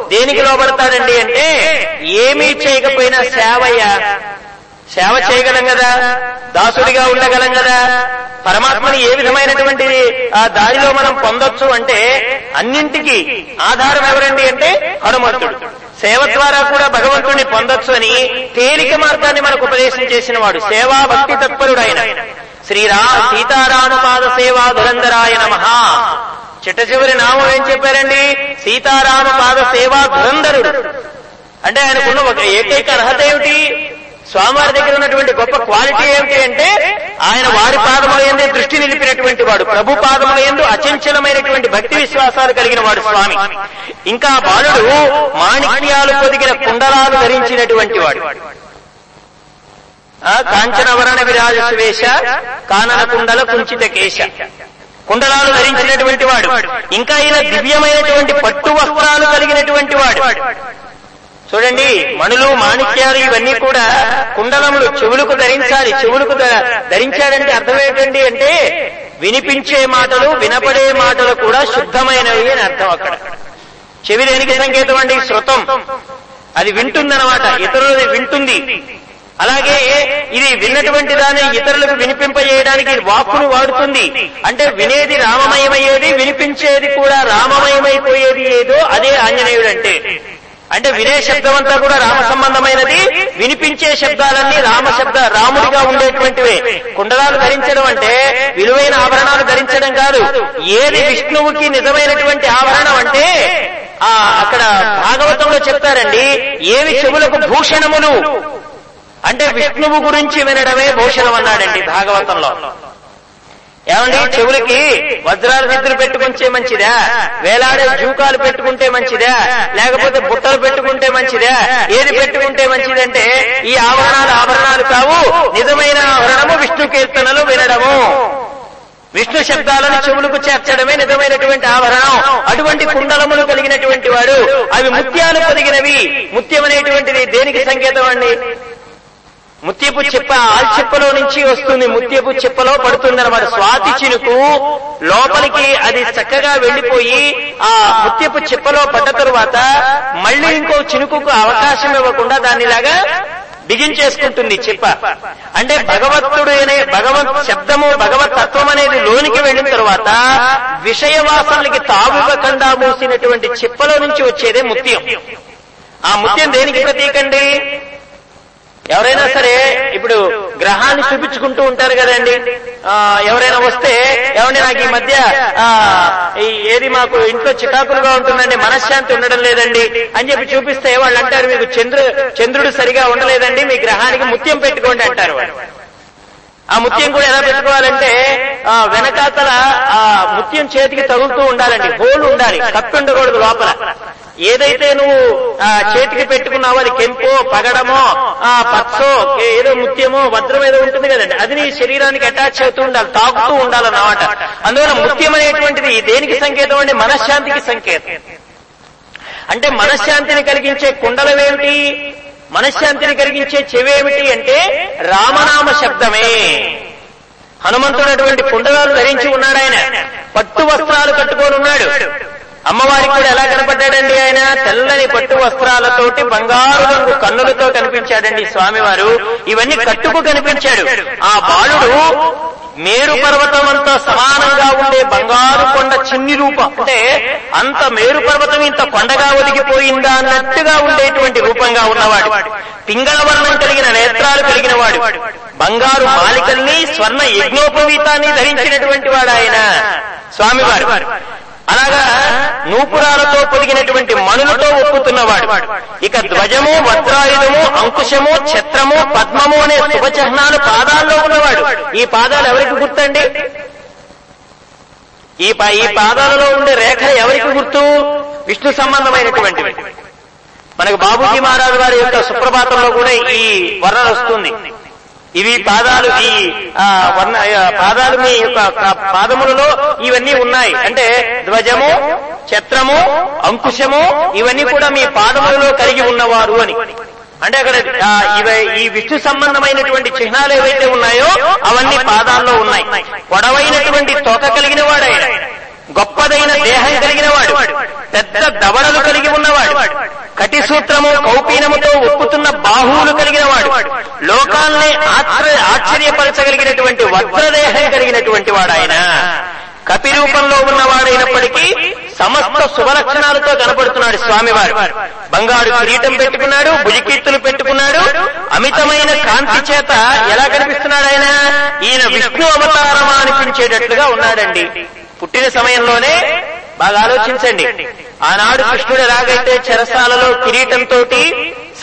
దేనికి లోపడతాడండి అంటే ఏమీ చేయకపోయినా సేవయ్య. సేవ చేయగలం కదా దాసుడిగా ఉండగలం కదా. పరమాత్మని ఏ విధమైనటువంటి ఆ దారిలో మనం పొందొచ్చు అంటే అన్నింటికి ఆధారం ఎవరండి అంటే హనుమంతుడు. సేవ ద్వారా కూడా భగవంతుడిని పొందొచ్చు అని తేలిక మార్గాన్ని మనకు ఉపదేశం చేసిన వాడు. సేవా భక్తి తత్పరుడైన శ్రీరా సీతారామపాద సేవా ధురంధరాయ నమః. చిట్ట చివరి నామం ఏం చెప్పారండి? సీతారామ పాద సేవా ధురంధరుడు అంటే ఆయనకున్న ఒక ఏకైక అర్హత ఏమిటి? స్వామివారి దగ్గర ఉన్నటువంటి గొప్ప క్వాలిటీ ఏమిటి అంటే ఆయన వారి పాదముల ఎందు దృష్టి నిలిపినటువంటి వాడు ప్రభు పాదముల ఎందు అచంచలమైనటువంటి భక్తి విశ్వాసాలు కలిగిన వాడు స్వామి. ఇంకా బాలుడు మాణిక్యాలు పొదిగిన కుండలాలు ధరించినటువంటి వాడు. ఆ కాంచనవరణ విరాజ సువేశ కానన కుండల కుంచిత కేశ. కుండలాలు ధరించినటువంటి వాడు. ఇంకా ఈయన దివ్యమైనటువంటి పట్టు వస్త్రాలు కలిగినటువంటి వాడు. చూడండి మణులు మాణిక్యాలు ఇవన్నీ కూడా కుండలములు చెవులకు ధరించాలి. చెవులకు ధరించాడంటే అర్థం ఏంటండి అంటే వినిపించే మాటలు వినపడే మాటలు కూడా శుద్ధమైనవి అని అర్థం అక్కడ. చెవి దేనికి సంకేతం అండి? శృతం అది వింటుందన్నమాట. ఇతరులది వింటుంది. అలాగే ఇది విన్నటువంటి దాన్ని ఇతరులకు వినిపింపజేయడానికి వాక్కును వాడుతుంది. అంటే వినేది రామమయమయ్యేది వినిపించేది కూడా రామమయమైపోయేది ఏదో అదే ఆంజనేయుడు అంటే అంటే వినే శబ్దం అంతా కూడా రామ సంబంధమైనది వినిపించే శబ్దాలన్నీ రామ శబ్ద రాముడిగా ఉండేటువంటివే. కుండలాలు ధరించడం అంటే విలువైన ఆభరణాలు ధరించడం కాదు. ఏది విష్ణువుకి నిజమైనటువంటి ఆభరణం అంటే ఆ అక్కడ భాగవతంలో చెప్తారండి ఏవి చెవులకు భూషణములు? అంటే విష్ణువు గురించి వినడమే భూషణం అన్నాడండి భాగవతంలో. ఏమండి? చెవులకి వజ్రాల నిద్ర పెట్టుకుంటే మంచిదా? వేలాడే జూకాలు పెట్టుకుంటే మంచిదా? లేకపోతే బుట్టలు పెట్టుకుంటే మంచిదా? ఏది పెట్టుకుంటే మంచిదంటే ఈ ఆభరణాలు ఆభరణాలు కావు. నిజమైన ఆభరణము విష్ణు కీర్తనలు వినడము. విష్ణు శబ్దాలను చెవులకు చేర్చడమే నిజమైనటువంటి ఆభరణం అటువంటి కుండలములు కలిగినటువంటి వాడు. అవి ముత్యాలు కలిగినవి ముత్యం అనేటువంటిది దేనికి సంకేతం అండి? ముత్యపు చెప్ప ఆల్చిప్పలో నుంచి వస్తుంది. ముత్యపు చెప్పలో పడుతుందన్నమాట. స్వాతి చినుకు లోపలికి అది చక్కగా వెళ్ళిపోయి ఆ ముత్యపు చెప్పలో పడ్డ తరువాత మళ్ళీ ఇంకో చినుకుకు అవకాశం ఇవ్వకుండా దానిలాగా బిగించేసుకుంటుంది చెప్ప. అంటే భగవంతుడు అనే భగవత్ శబ్దము భగవత్ తత్వం అనేది లోనికి వెళ్ళిన తరువాత విషయ వాసనలకి తావివ్వకుండా మూసినటువంటి చెప్పలో నుంచి వచ్చేదే ముత్యం. ఆ ముత్యం దేనికి ప్రతీకండి? ఎవరైనా సరే ఇప్పుడు గ్రహాన్ని చూపించుకుంటూ ఉంటారు కదండి. ఎవరైనా వస్తే ఎవరి నాకు ఈ మధ్య ఏది మాకు ఇంట్లో చికాకులుగా ఉంటుందండి మనశ్శాంతి ఉండడం లేదండి. అని చెప్పి చూపిస్తే వాళ్ళు అంటారు మీకు చంద్రు చంద్రుడు సరిగా ఉండలేదండి మీ గ్రహానికి ముత్యం పెట్టుకోండి అంటారు ఆ ముత్యం కూడా ఎలా పెట్టుకోవాలంటే వెనకాతల ఆ ముత్యం చేతికి తగులుతూ ఉండాలండి హోల్ ఉండాలి కప్పి ఉండకూడదు లోపల. ఏదైతే నువ్వు చేతికి పెట్టుకున్నావో అది కెంపో పగడమో ఆ పచ్చో ఏదో ముత్యమో వజ్రం ఏదో ఉంటుంది కదండి. అది నీ శరీరానికి అటాచ్ అవుతూ ఉండాలి తాకుతూ ఉండాలన్నమాట అందువల్ల ముత్యం అనేటువంటిది దేనికి సంకేతం అండి? మనశ్శాంతికి సంకేతం. అంటే మనశ్శాంతిని కలిగించే కుండలమేమిటి? మనశ్శాంతిని కలిగించే చెవేమిటి అంటే రామనామ శబ్దమే. హనుమంతుడు అటువంటి కుండలాలు ధరించి ఉన్నాడు ఆయన. పట్టు వస్త్రాలు కట్టుకొని ఉన్నాడు. అమ్మవారికి కూడా ఎలా కనపడ్డాడండి ఆయన? తెల్లని పట్టు వస్త్రాలతోటి బంగారు రంగు కన్నులతో కనిపించాడండి స్వామివారు. ఇవన్నీ కట్టుకు కనిపించాడు. ఆ బాలుడు మేరు పర్వతం అంతా సమానంగా ఉండే బంగారు కొండ చిన్ని రూపం. అంటే అంత మేరు పర్వతం ఇంత కొండగా ఒదిగిపోయిందా అన్నట్టుగా ఉండేటువంటి రూపంగా ఉన్నవాడు. పింగళ వర్ణం కలిగిన నేత్రాలు కలిగిన వాడు. బంగారు మాలికల్ని స్వర్ణ యజ్ఞోపవీతాన్ని ధరించినటువంటి వాడు ఆయన. స్వామివారు. అలాగా నూపురాలతో పొదిగినటువంటి మణులతో ఒప్పుతున్నవాడు. ఇక ధ్వజము వజ్రాయుధము అంకుశము ఛత్రము పద్మము అనే శుభచిహ్నాలు పాదాల్లో ఉన్నవాడు. ఈ పాదాలు ఎవరికి గుర్తండి? ఈ ఈ పాదాలలో ఉండే రేఖ ఎవరికి గుర్తు? విష్ణు సంబంధమైనటువంటివి. మనకు బాబూజీ మహారాజు గారి యొక్క సుప్రభాతంలో కూడా ఈ వర్ణన వస్తుంది. ఇవి పాదాలు ఈ వర్ణ పాదాలు మీ యొక్క పాదములలో ఇవన్నీ ఉన్నాయి. అంటే ధ్వజము ఛత్రము అంకుశము ఇవన్నీ కూడా మీ పాదములలో కలిగి ఉన్నవారు అని. అంటే అక్కడ ఈ విష్ణు సంబంధమైనటువంటి చిహ్నాలు ఏవైతే ఉన్నాయో అవన్నీ పాదాల్లో ఉన్నాయి. పొడవైనటువంటి తోక కలిగిన వాడాయన గొప్పదైన దేహం కలిగిన వాడు పెద్ద దవడలు కలిగి ఉన్నవాడు కటి సూత్రము కౌపీనముతో ఒప్పుతున్న బాహువులు కలిగిన వాడు లోకాల్ని ఆశ్చర్యపరచగలిగినటువంటి వజ్రదేహం కలిగినటువంటి వాడు ఆయన కపి రూపంలో ఉన్నవాడైనప్పటికీ సమస్త శుభలక్షణాలతో కనపడుతున్నాడు స్వామివారు. బంగారు కిరీటం పెట్టుకున్నాడు భుజకీర్తులు పెట్టుకున్నాడు అమితమైన కాంతి చేత ఎలా కనిపిస్తున్నాడు ఆయన? ఈయన విష్ణు అవతారమా అనిపించేటట్లుగా ఉన్నాడండి. పుట్టిన సమయంలోనే బాగా ఆలోచించండి. ఆనాడు కృష్ణుడు ఎలాగైతే చెరసాలలో కిరీటంతో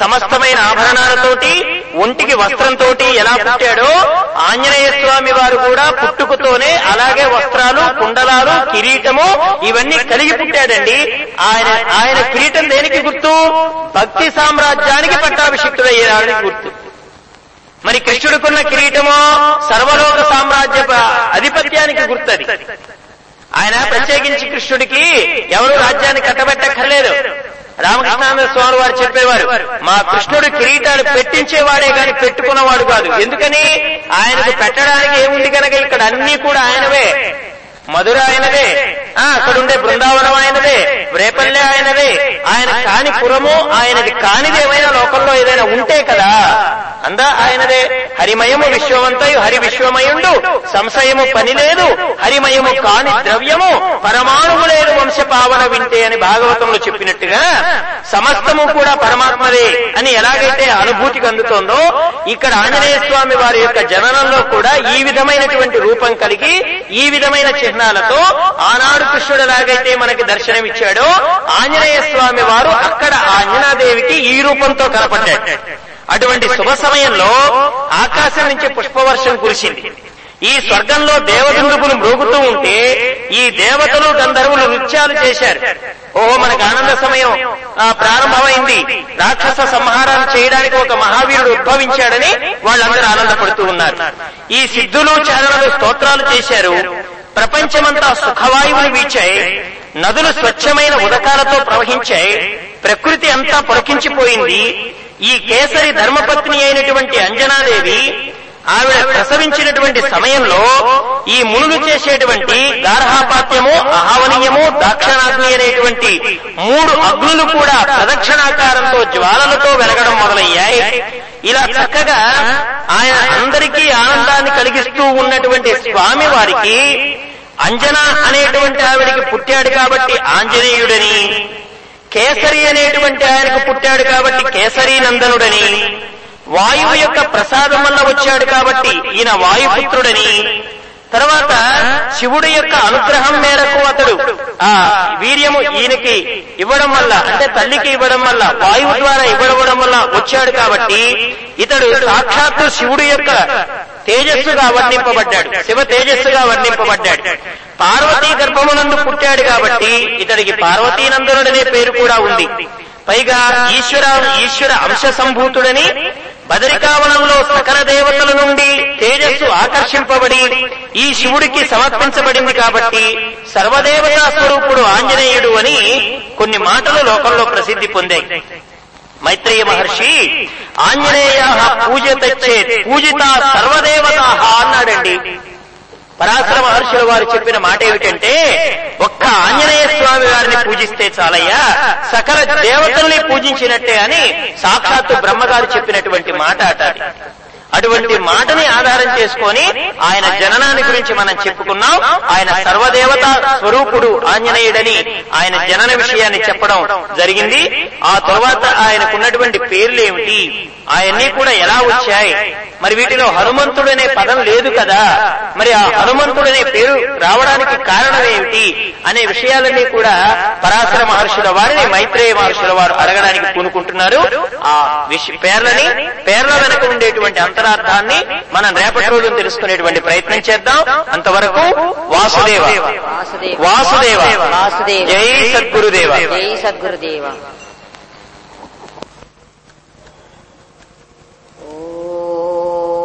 సమస్తమైన ఆభరణాలతోటి ఒంటికి వస్త్రంతో ఎలా పుట్టాడో ఆంజనేయ స్వామి వారు కూడా పుట్టుకతోనే అలాగే వస్త్రాలు కుండలాలు కిరీటము ఇవన్నీ కలిగి పుట్టాడండి. ఆయన ఆయన కిరీటం దేనికి గుర్తు? భక్తి సామ్రాజ్యానికి పట్టాభిషిక్తుడయ్యేదానికి గుర్తు. మరి కృష్ణుడికున్న కిరీటము సర్వలోక సామ్రాజ్య అధిపత్యానికి గుర్తది. ఆయన ప్రత్యేకించి కృష్ణుడికి ఎవరు రాజ్యాన్ని కట్టబెట్టక్కర్లేదు. రామకృష్ణానంద స్వామి వారు చెప్పేవారు మా కృష్ణుడు కిరీటాలు పెట్టించేవాడే గాని పెట్టుకున్నవాడు కాదు. ఎందుకని? ఆయనకు పెట్టడానికి ఏముంది కనుక ఇక్కడ అన్ని కూడా ఆయనవే. మధుర ఆయనదే. ఆ అక్కడుండే బృందావనం ఆయనదే రేపల్లె ఆయనదే. ఆయన కాని పురము ఆయనది కానిది ఏమైనా లోకంలో ఏదైనా ఉంటే కదా. అందా ఆయనదే. హరిమయము విశ్వమంతయు హరి విశ్వమయుండు. సంశయము పని లేదు హరిమయము కాని ద్రవ్యము పరమాణువు లేదు వంశ పావన వింటే అని భాగవతంలో చెప్పినట్టుగా సమస్తము కూడా పరమాత్మదే అని ఎలాగైతే అనుభూతికి అందుతోందో ఇక్కడ ఆంజనేయ స్వామి వారి యొక్క జననంలో కూడా ఈ విధమైనటువంటి రూపం కలిగి ఈ విధమైన చిహ్నాలతో ఆనాడు కృష్ణుడు ఎలాగైతే మనకి దర్శనమిచ్చాడో ఆంజనేయ స్వామి వారు అక్కడ ఆంజనాదేవికి ఈ రూపంతో కనపడ్డాడు. అటువంటి శుభ సమయంలో ఆకాశం నుంచి పుష్పవర్షం కురిసింది. ఈ స్వర్గంలో దేవదండుకులు మ్రోగుతూ ఉంటే ఈ దేవతలు గంధర్వులు నృత్యాలు చేశారు. ఓహో మనకు ఆనంద సమయం ఆ, ప్రారంభమైంది. రాక్షస సంహారాలు చేయడానికి ఒక మహావీరుడు ఉద్భవించాడని వాళ్ళందరూ ఆనందపడుతూ ఉన్నారు. ఈ సిద్ధులు చారణలు స్తోత్రాలు చేశారు. ప్రపంచమంతా సుఖవాయువులు వీచాయి నదులు స్వచ్ఛమైన ఉదకాలతో ప్రవహించాయి ప్రకృతి అంతా పొరకించిపోయింది ఈ కేసరి ధర్మపత్ని అయినటువంటి అంజనాదేవి ఆవిడ ప్రసవించినటువంటి సమయంలో ఈ మునులు చేసేటువంటి గార్హాపాత్యము అహావనీయము దాక్షిణాగ్ని అనేటువంటి మూడు అగ్నులు కూడా ప్రదక్షిణాకారంతో జ్వాలలతో వెలగడం మొదలయ్యాయి. ఇలా చక్కగా ఆయన అందరికీ ఆనందాన్ని కలిగిస్తూ ఉన్నటువంటి స్వామి వారికి అంజన అనేటువంటి ఆవిడికి పుట్టాడు కాబట్టి ఆంజనేయుడని కేసరి అనేటువంటి ఆయనకు పుట్టాడు కాబట్టి కేసరీ నందనుడని వాయువు యొక్క ప్రసాదం వల్ల వచ్చాడు కాబట్టి ఈయన వాయుపుత్రుడని తర్వాత శివుడి యొక్క అనుగ్రహం మేరకు అతడు ఆ వీర్యము ఈయనకి ఇవ్వడం వల్ల అంటే తల్లికి ఇవ్వడం వల్ల వాయువు ద్వారా ఇవ్వడం వల్ల వచ్చాడు కాబట్టి ఇతడు సాక్షాత్తు శివుడి యొక్క తేజస్సుగా వర్ణింపబడ్డాడు. శివ తేజస్సుగా వర్ణింపబడ్డాడు. పార్వతీ గర్భమునందు పుట్టాడు కాబట్టి ఇతడికి పార్వతీనందనుడనే పేరు కూడా ఉంది. పైగా ఈశ్వర ఈశ్వర అంశ సంభూతుడని బదరికావనంలో సకల దేవతల నుండి తేజస్సు ఆకర్షింపబడి ఈ శివుడికి సమర్పించబడింది కాబట్టి సర్వదేవతా స్వరూపుడు ఆంజనేయుడు అని కొన్ని మాటలు లోకంలో ప్రసిద్ధి పొందాయి. మైత్రేయ మహర్షి ఆంజనేయ పూజ తెచ్చే పూజిత సర్వదేవత అన్నాడండి. పరాశర మహర్షుల వారు చెప్పిన మాట ఏమిటంటే ఒక్క ఆంజనేయ స్వామి వారిని పూజిస్తే చాలయ్యా సకల దేవతల్ని పూజించినట్టే అని సాక్షాత్తు బ్రహ్మగారు చెప్పినటువంటి మాట అట అటువంటి మాటని ఆధారం చేసుకొని ఆయన జననాన్ని గురించి మనం చెప్పుకున్నాం. ఆయన సర్వదేవత స్వరూపుడు ఆంజనేయుడని ఆయన జనన విషయాన్ని చెప్పడం జరిగింది. ఆ తర్వాత ఆయనకున్నటువంటి పేర్లు ఏమిటి? ఆయన్ని కూడా ఎలా వచ్చాయి? మరి వీటిలో హనుమంతుడనే పదం లేదు కదా? మరి ఆ హనుమంతుడనే పేరు రావడానికి కారణం ఏమిటి? అనే విషయాలన్నీ కూడా పరాశర మహర్షుల వారిని మైత్రేయ మహర్షుల వారు అడగడానికి పూనుకుంటున్నారు. ఆ పేర్లని పేర్ల వెనక ఉండేటువంటి ఉత్తరార్థాన్ని మనం రేపటి రోజు తెలుసుకునేటువంటి ప్రయత్నం చేద్దాం. అంతవరకు వాసుదేవ. వాసుదేవ. వాసుదేవ. జై సద్గురుదేవ. జై సద్గురుదేవ. ఓ